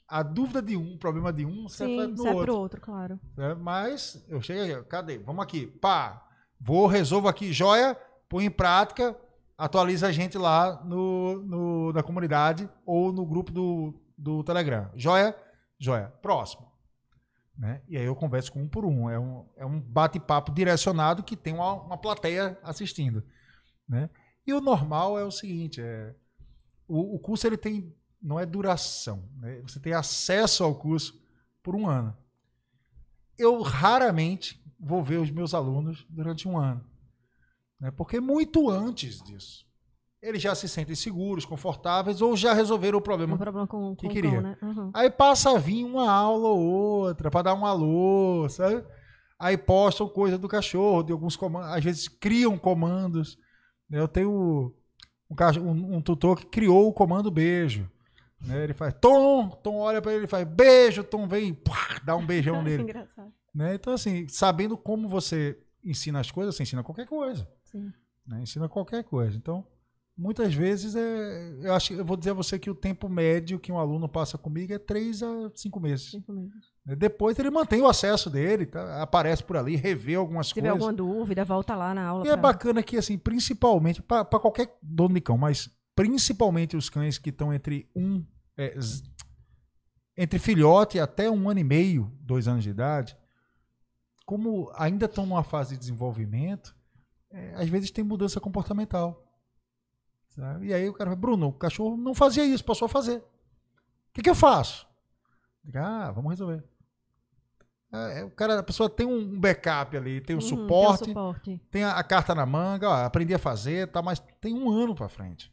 a dúvida de um, o problema de um, você Sim, no sai outro. outro, claro. Né? Mas eu cheguei, cadê? Vamos aqui, pá, vou, resolvo aqui, joia, põe em prática, atualiza a gente lá no, no, na comunidade ou no grupo do, do Telegram. Joia? Joia. Próximo. Né? E aí eu converso com um por um. É um, é um bate-papo direcionado que tem uma, uma plateia assistindo. Né? E o normal é o seguinte: é, o, o curso ele tem, não é duração, né? você tem acesso ao curso por um ano. Eu raramente vou ver os meus alunos durante um ano, né? porque muito antes disso, eles já se sentem seguros, confortáveis ou já resolveram o problema, Um problema com, que com o queria. cão, né? Uhum. Aí passa a vir uma aula ou outra para dar um alô, sabe? Aí postam coisa do cachorro, de alguns comandos, às vezes criam comandos. Eu tenho um, um- um tutor que criou o comando beijo. né? Ele faz Tom, Tom olha para ele e faz beijo, Tom vem, pá, dá um beijão nele. Engraçado. né? Então, assim, sabendo como você ensina as coisas, você ensina qualquer coisa. Sim. né? Ensina qualquer coisa. Então, muitas vezes, é, eu acho, eu vou dizer a você que o tempo médio que um aluno passa comigo é três a cinco meses. Cinco meses. né? Depois ele mantém o acesso dele, tá? aparece por ali, revê algumas Se tiver coisas. alguma dúvida, volta lá na aula. E é pra- bacana que, assim, principalmente, para qualquer dono de cão, mas principalmente os cães que estão entre um. é, entre filhote até um ano e meio, dois anos de idade, como ainda estão numa fase de desenvolvimento, é, às vezes tem mudança comportamental. Sabe? E aí o cara fala, Bruno, o cachorro não fazia isso, passou a fazer. O que, que eu faço? Ah, vamos resolver. É, é, o cara, a pessoa tem um backup ali, tem um Uhum, tem um suporte, suporte. tem a, a carta na manga, ó, aprendi a fazer, tá, mas tem um ano para frente.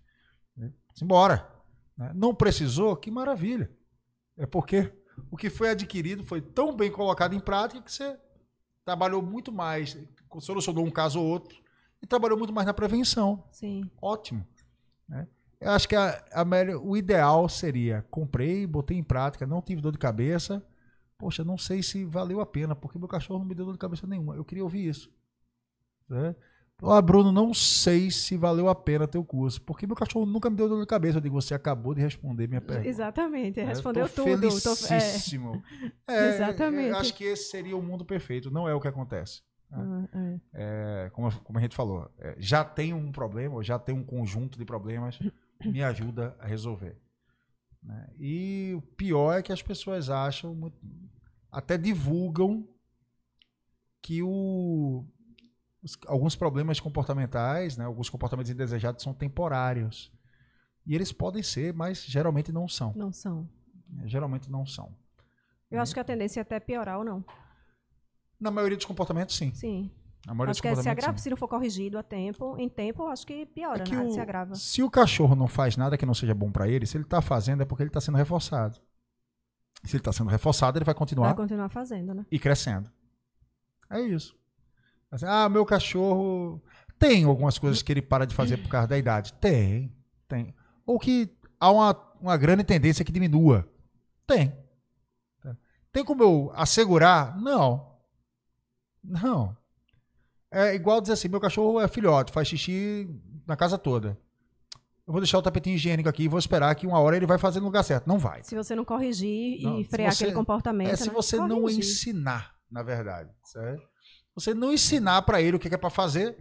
Né? Simbora. né? Não precisou? Que maravilha. É porque o que foi adquirido foi tão bem colocado em prática que você trabalhou muito mais, solucionou um caso ou outro e trabalhou muito mais na prevenção. Sim. Ótimo. Né? Eu acho que a, a melhor, o ideal seria comprei, botei em prática, não tive dor de cabeça. Poxa, não sei se valeu a pena, porque meu cachorro não me deu dor de cabeça nenhuma. Eu queria ouvir isso. Né? Ó, Bruno, não sei se valeu a pena teu curso, porque meu cachorro nunca me deu dor de cabeça. Eu digo, você acabou de responder minha pergunta. Exatamente. né? Respondeu Tô tudo. Tô- é. Felicíssimo. É, Exatamente. eu acho que esse seria o mundo perfeito. Não é o que acontece. Ah, é. É, como, como a gente falou, é, já tem um problema, ou já tem um conjunto de problemas, me ajuda a resolver. né? E o pior é que as pessoas acham, muito- até divulgam que o, os- alguns problemas comportamentais, né, alguns comportamentos indesejados são temporários. E eles podem ser, mas geralmente não são. Não são. né? Geralmente não são. Eu acho que a tendência é até piorar ou não. Na maioria dos comportamentos, sim. Sim. Na maioria Acho dos que é, se agrava, sim. se não for corrigido a tempo, em tempo, acho que piora, É que né? o- Se agrava. Se o cachorro não faz nada que não seja bom pra ele, se ele tá fazendo é porque ele tá sendo reforçado. Se ele tá sendo reforçado, ele vai continuar Vai continuar fazendo, né? e crescendo. É isso. Assim, ah, meu cachorro tem algumas coisas que ele para de fazer por causa da idade. Tem, tem. Ou que há uma, uma grande tendência que diminua. Tem. Tem como eu assegurar? Não. Não. É igual dizer assim, meu cachorro é filhote, faz xixi na casa toda. Eu vou deixar o tapetinho higiênico aqui e vou esperar que uma hora ele vai fazer no lugar certo. Não vai. Se você não corrigir Não, e frear você- aquele comportamento. É se né? você não Corrigir. ensinar, na verdade. Certo? Você não ensinar pra ele o que é pra fazer,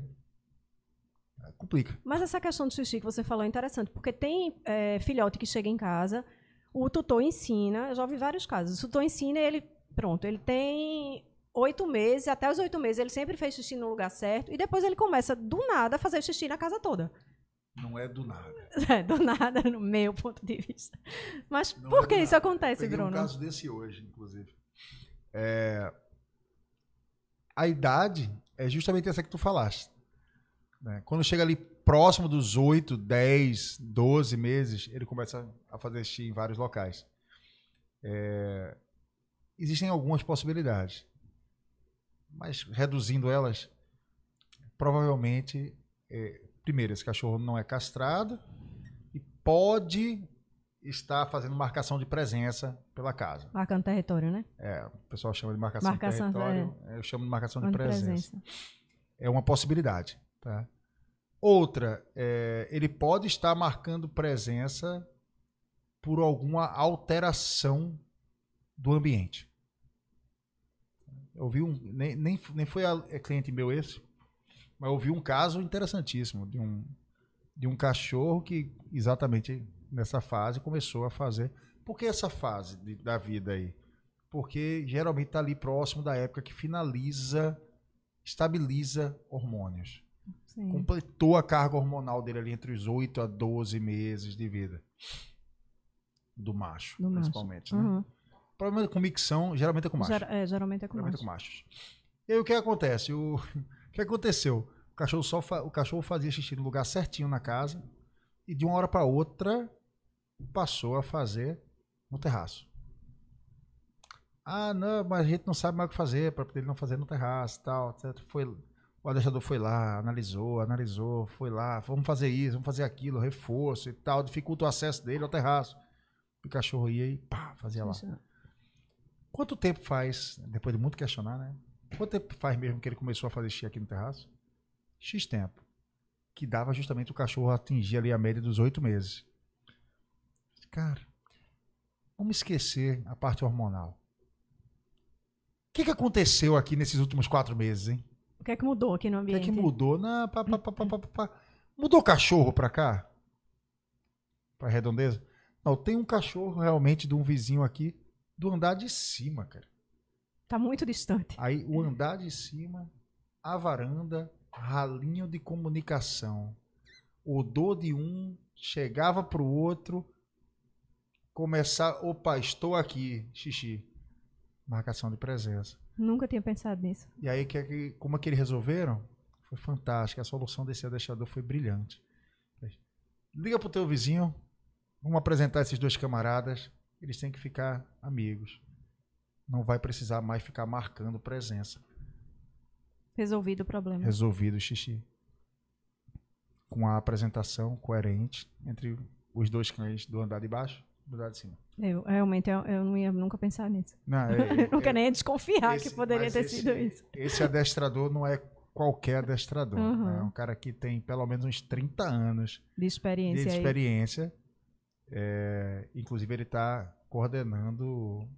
é, complica. Mas essa questão do xixi que você falou é interessante, porque tem é, filhote que chega em casa, o tutor ensina, eu já ouvi vários casos, o tutor ensina e ele, pronto, ele tem oito meses, até os oito meses ele sempre fez xixi no lugar certo, e depois ele começa, do nada, a fazer xixi na casa toda. Não é do nada. É, do nada, no meu ponto de vista. Mas Não por é que isso nada. acontece, Peguei Bruno? um caso desse hoje, inclusive. É, A idade é justamente essa que tu falaste. né? Quando chega ali próximo dos 8, 10, 12 meses, ele começa a fazer xixi em vários locais. É, Existem algumas possibilidades. Mas reduzindo elas, provavelmente, é, primeiro, esse cachorro não é castrado e pode estar fazendo marcação de presença pela casa. Marcando território, né? É, o pessoal chama de marcação, Marcação, de território, eu chamo de marcação de Onde presença. É uma possibilidade. Tá? Outra, é, ele pode estar marcando presença por alguma alteração do ambiente. Eu vi um, nem, nem, nem foi a, é cliente meu esse, mas eu vi um caso interessantíssimo de um, de um cachorro que exatamente nessa fase começou a fazer. Por que essa fase de- da vida aí? Porque geralmente está ali próximo da época que finaliza, estabiliza hormônios. Sim. Completou a carga hormonal dele ali entre os 8 a 12 meses de vida. Do macho, Do macho. principalmente. Né? Uhum. Problema com micção, geralmente é com macho. Ger- é, geralmente é com Geralmente é com machos. E aí o que acontece? O, o que aconteceu? O cachorro, só fa- o cachorro fazia xixi no lugar certinho na casa e de uma hora para outra passou a fazer no terraço. Ah, não, mas a gente não sabe mais o que fazer para ele não fazer no terraço, tal, etc. Foi, o adestrador foi lá, analisou, analisou, foi lá, vamos fazer isso, vamos fazer aquilo, reforço e tal, dificulta o acesso dele ao terraço. O cachorro ia e pá, fazia lá. Quanto tempo faz, depois de muito questionar, né? Quanto tempo faz mesmo que ele começou a fazer xixi aqui no terraço? X tempo. Que dava justamente o cachorro atingir ali a média dos oito meses. Cara, vamos esquecer a parte hormonal. O que, que aconteceu aqui nesses últimos quatro meses, hein? O que é que mudou aqui no O que é ambiente? que mudou? Não, pá, pá, pá. Mudou o cachorro pra cá? Pra redondeza? Não, tem um cachorro realmente de um vizinho aqui do andar de cima, cara. Tá muito distante. Aí o andar de cima, a varanda, ralinho de comunicação. Odor de um, chegava pro outro, começar, opa, estou aqui, xixi. Marcação de presença. Nunca tinha pensado nisso. E aí, que, que- como é que eles resolveram? Foi fantástico. A solução desse adestrador foi brilhante. Liga pro teu vizinho, vamos apresentar esses dois camaradas. Eles têm que ficar amigos. Não vai precisar mais ficar marcando presença. Resolvido o problema. Resolvido o xixi. Com a apresentação coerente entre os dois cães do andar de baixo e do andar de cima. Eu, realmente, eu, eu não ia nunca pensar nisso. Não, é- Eu nunca é- nem ia desconfiar esse- que poderia ter esse- sido isso. Esse adestrador não é qualquer adestrador. Uhum. É um cara que tem pelo menos uns 30 anos De experiência de experiência. É, inclusive, ele está coordenando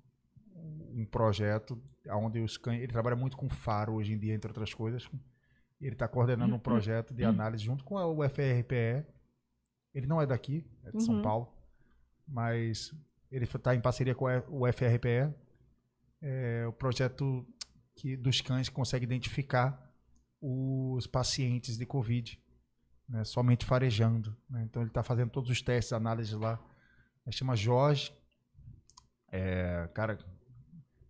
um projeto onde os cães. Ele trabalha muito com faro hoje em dia, entre outras coisas. Ele está coordenando um projeto de análise junto com a UFRPE. Ele não é daqui, é de São Uhum. Paulo, mas ele está em parceria com a UFRPE. É o projeto que dos cães que consegue identificar os pacientes de Covid né, somente farejando. né? Então ele está fazendo todos os testes, análises lá. Ele chama Jorge. É, cara,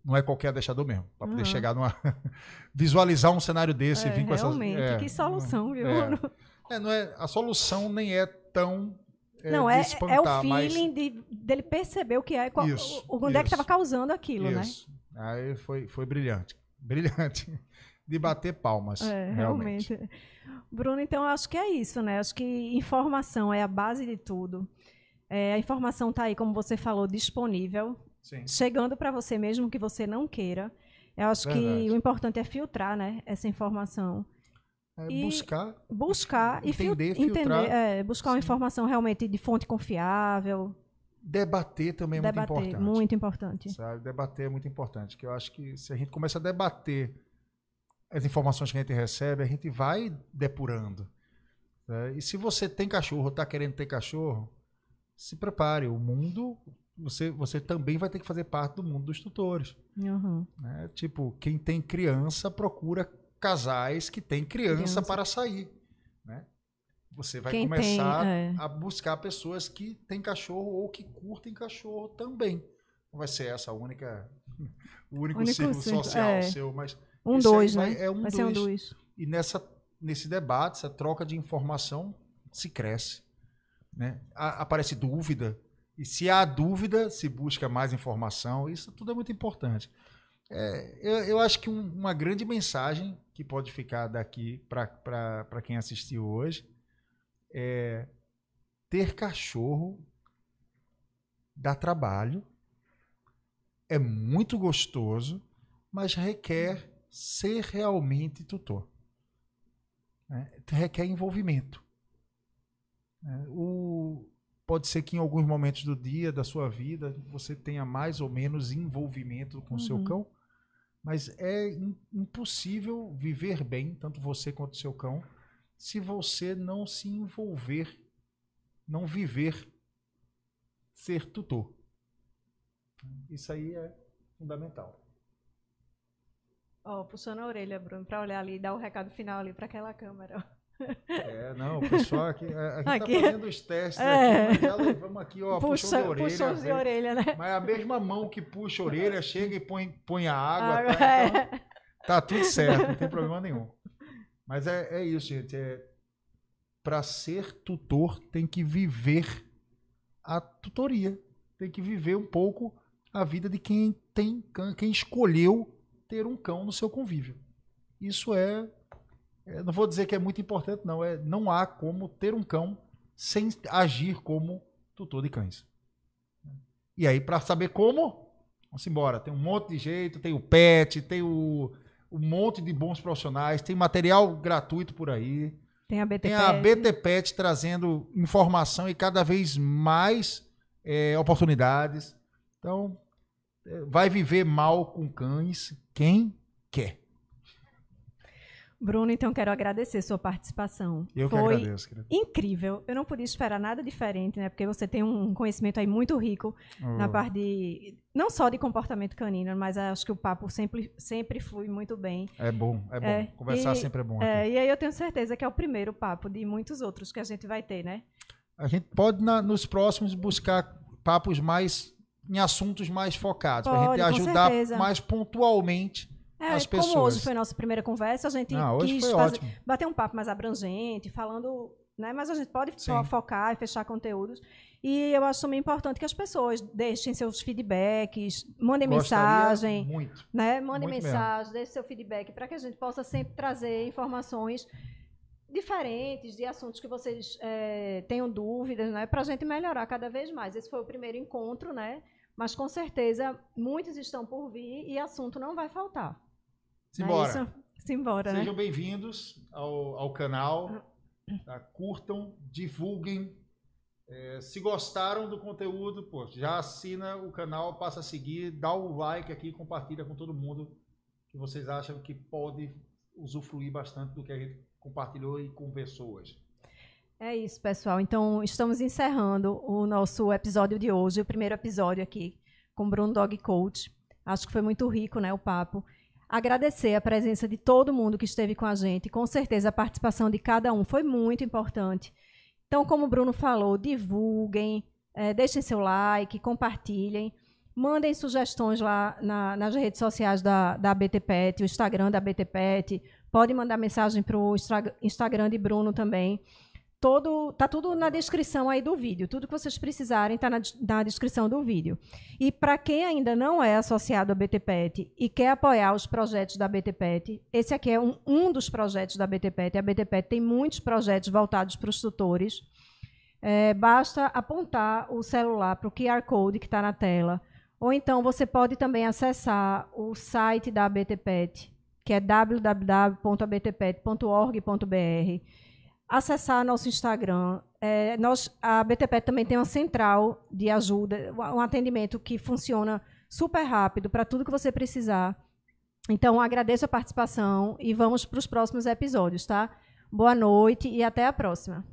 não é qualquer adestrador mesmo. Para poder Uhum. chegar numa. visualizar um cenário desse e É, vir com essas. realmente, é, que solução, viu? é. É, não é, a solução nem é tão. É, não, é, é o espantar, mas- feeling de, dele perceber o que é, qual, Isso, o, onde é que isso. estava causando aquilo, né? Isso. Aí foi, foi brilhante. Brilhante. De bater palmas. É, realmente. realmente. Bruno, então eu acho que é isso, né? Acho que informação é a base de tudo. É, a informação está aí, como você falou, disponível, Sim. chegando para você mesmo que você não queira. Eu acho que Verdade. o importante é filtrar, né? Essa informação. É E buscar. Buscar e fil- Entender, entender, filtrar. é, buscar uma Sim. informação realmente de fonte confiável, Debater também é debater, muito importante. muito importante. Sabe? Debater é muito importante. Que eu acho que se a gente começa a debater as informações que a gente recebe, a gente vai depurando. né? E se você tem cachorro, está querendo ter cachorro, se prepare. O mundo, você, você também vai ter que fazer parte do mundo dos tutores. Uhum. né? Tipo, quem tem criança procura casais que têm criança, Criança. para sair. Né? Você vai Quem tem, começar é. a buscar pessoas que têm cachorro ou que curtem cachorro também. Não vai ser essa a única, o único, Único círculo círculo, social é. seu, mas Um esse dois, vai- né? é um vai ser um dois. dois. e nessa nesse debate, essa troca de informação se cresce, né? A- aparece dúvida e se há dúvida, se busca mais informação. Isso tudo é muito importante. É, eu, eu acho que um- uma grande mensagem que pode ficar daqui para quem assistiu hoje é ter cachorro dá trabalho, é muito gostoso, mas requer ser realmente tutor. né? Requer envolvimento. né? O, pode ser que em alguns momentos do dia, da sua vida, você tenha mais ou menos envolvimento com o seu Uhum. cão, mas é im- impossível viver bem, tanto você quanto o seu cão, se você não se envolver, não viver ser tutor. Isso aí é fundamental. Ó, puxando a orelha, Bruno, para olhar ali e dar o recado final ali para aquela câmera. É, não, o pessoal aqui, a, gente aqui, tá fazendo os testes é. aqui, ela, vamos aqui, ó, puxa, puxão de orelha. Puxão de orelha, né? Mas é a mesma mão que puxa a orelha, chega e põe, põe a água, ah, tá, é. então, tá, tudo certo, não tem problema nenhum. Mas é, é isso, gente, é, para ser tutor tem que viver a tutoria, tem que viver um pouco a vida de quem tem quem escolheu ter um cão no seu convívio. Isso é é, não vou dizer que é muito importante, não. É, não há como ter um cão sem agir como tutor de cães. E aí, para saber como, vamos embora. Tem um monte de jeito, tem o PET, tem o, um monte de bons profissionais, tem material gratuito por aí. Tem a BT Tem a BT Pet trazendo informação e cada vez mais é, oportunidades. Então, vai viver mal com cães quem quer. Bruno, então quero agradecer sua participação. Eu Foi que agradeço. Querido. incrível. Eu não podia esperar nada diferente, né? Porque você tem um conhecimento aí muito rico oh. na parte de não só de comportamento canino, mas acho que o papo sempre sempre flui muito bem. É bom, é bom. É, Conversar e, sempre é bom. É, e aí eu tenho certeza que é o primeiro papo de muitos outros que a gente vai ter, né? A gente pode na, nos próximos buscar papos mais em assuntos mais focados para a gente ajudar mais pontualmente é, as pessoas. Como hoje foi a nossa primeira conversa, a gente ah, quis fazer, bater um papo mais abrangente, falando, né? Mas a gente pode Sim. focar e fechar conteúdos. E eu acho também importante que as pessoas deixem seus feedbacks, mandem Gostaria mensagem, muito, né? Mandem muito mensagem, deixem seu feedback para que a gente possa sempre trazer informações diferentes de assuntos que vocês é, tenham dúvidas, né? Para a gente melhorar cada vez mais. Esse foi o primeiro encontro, né? Mas com certeza muitos estão por vir e assunto não vai faltar. Simbora. É Simbora, né? Sejam bem-vindos ao, ao canal. Tá? Curtam, divulguem. É, se gostaram do conteúdo, pô, já assina o canal, passa a seguir, dá o like aqui, compartilha com todo mundo que vocês acham que pode usufruir bastante do que a gente compartilhou e conversou hoje. É isso, pessoal. Então, estamos encerrando o nosso episódio de hoje, o primeiro episódio aqui com Bruno Dog Coach. Acho que foi muito rico, né, o papo agradecer a presença de todo mundo que esteve com a gente. Com certeza a participação de cada um foi muito importante. Então, como o Bruno falou, divulguem, é, deixem seu like, compartilhem, mandem sugestões lá na, nas redes sociais da, da BTPET, o Instagram da BTPET, pode mandar mensagem para o Instagram de Bruno também todo tá tudo na descrição aí do vídeo. Tudo que vocês precisarem está na, na, descrição do vídeo. E para quem ainda não é associado à BTPET e quer apoiar os projetos da BTPET, esse aqui é um, um dos projetos da BTPET. A BTPET tem muitos projetos voltados para os tutores. É, basta apontar o celular para o QR Code que está na tela. Ou então você pode também acessar o site da BTPET, que é www.abtpet.org.br acessar nosso Instagram. É, nós, a BTP também tem uma central de ajuda, um atendimento que funciona super rápido para tudo que você precisar. Então, agradeço a participação e vamos para os próximos episódios, tá? Boa noite e até a próxima.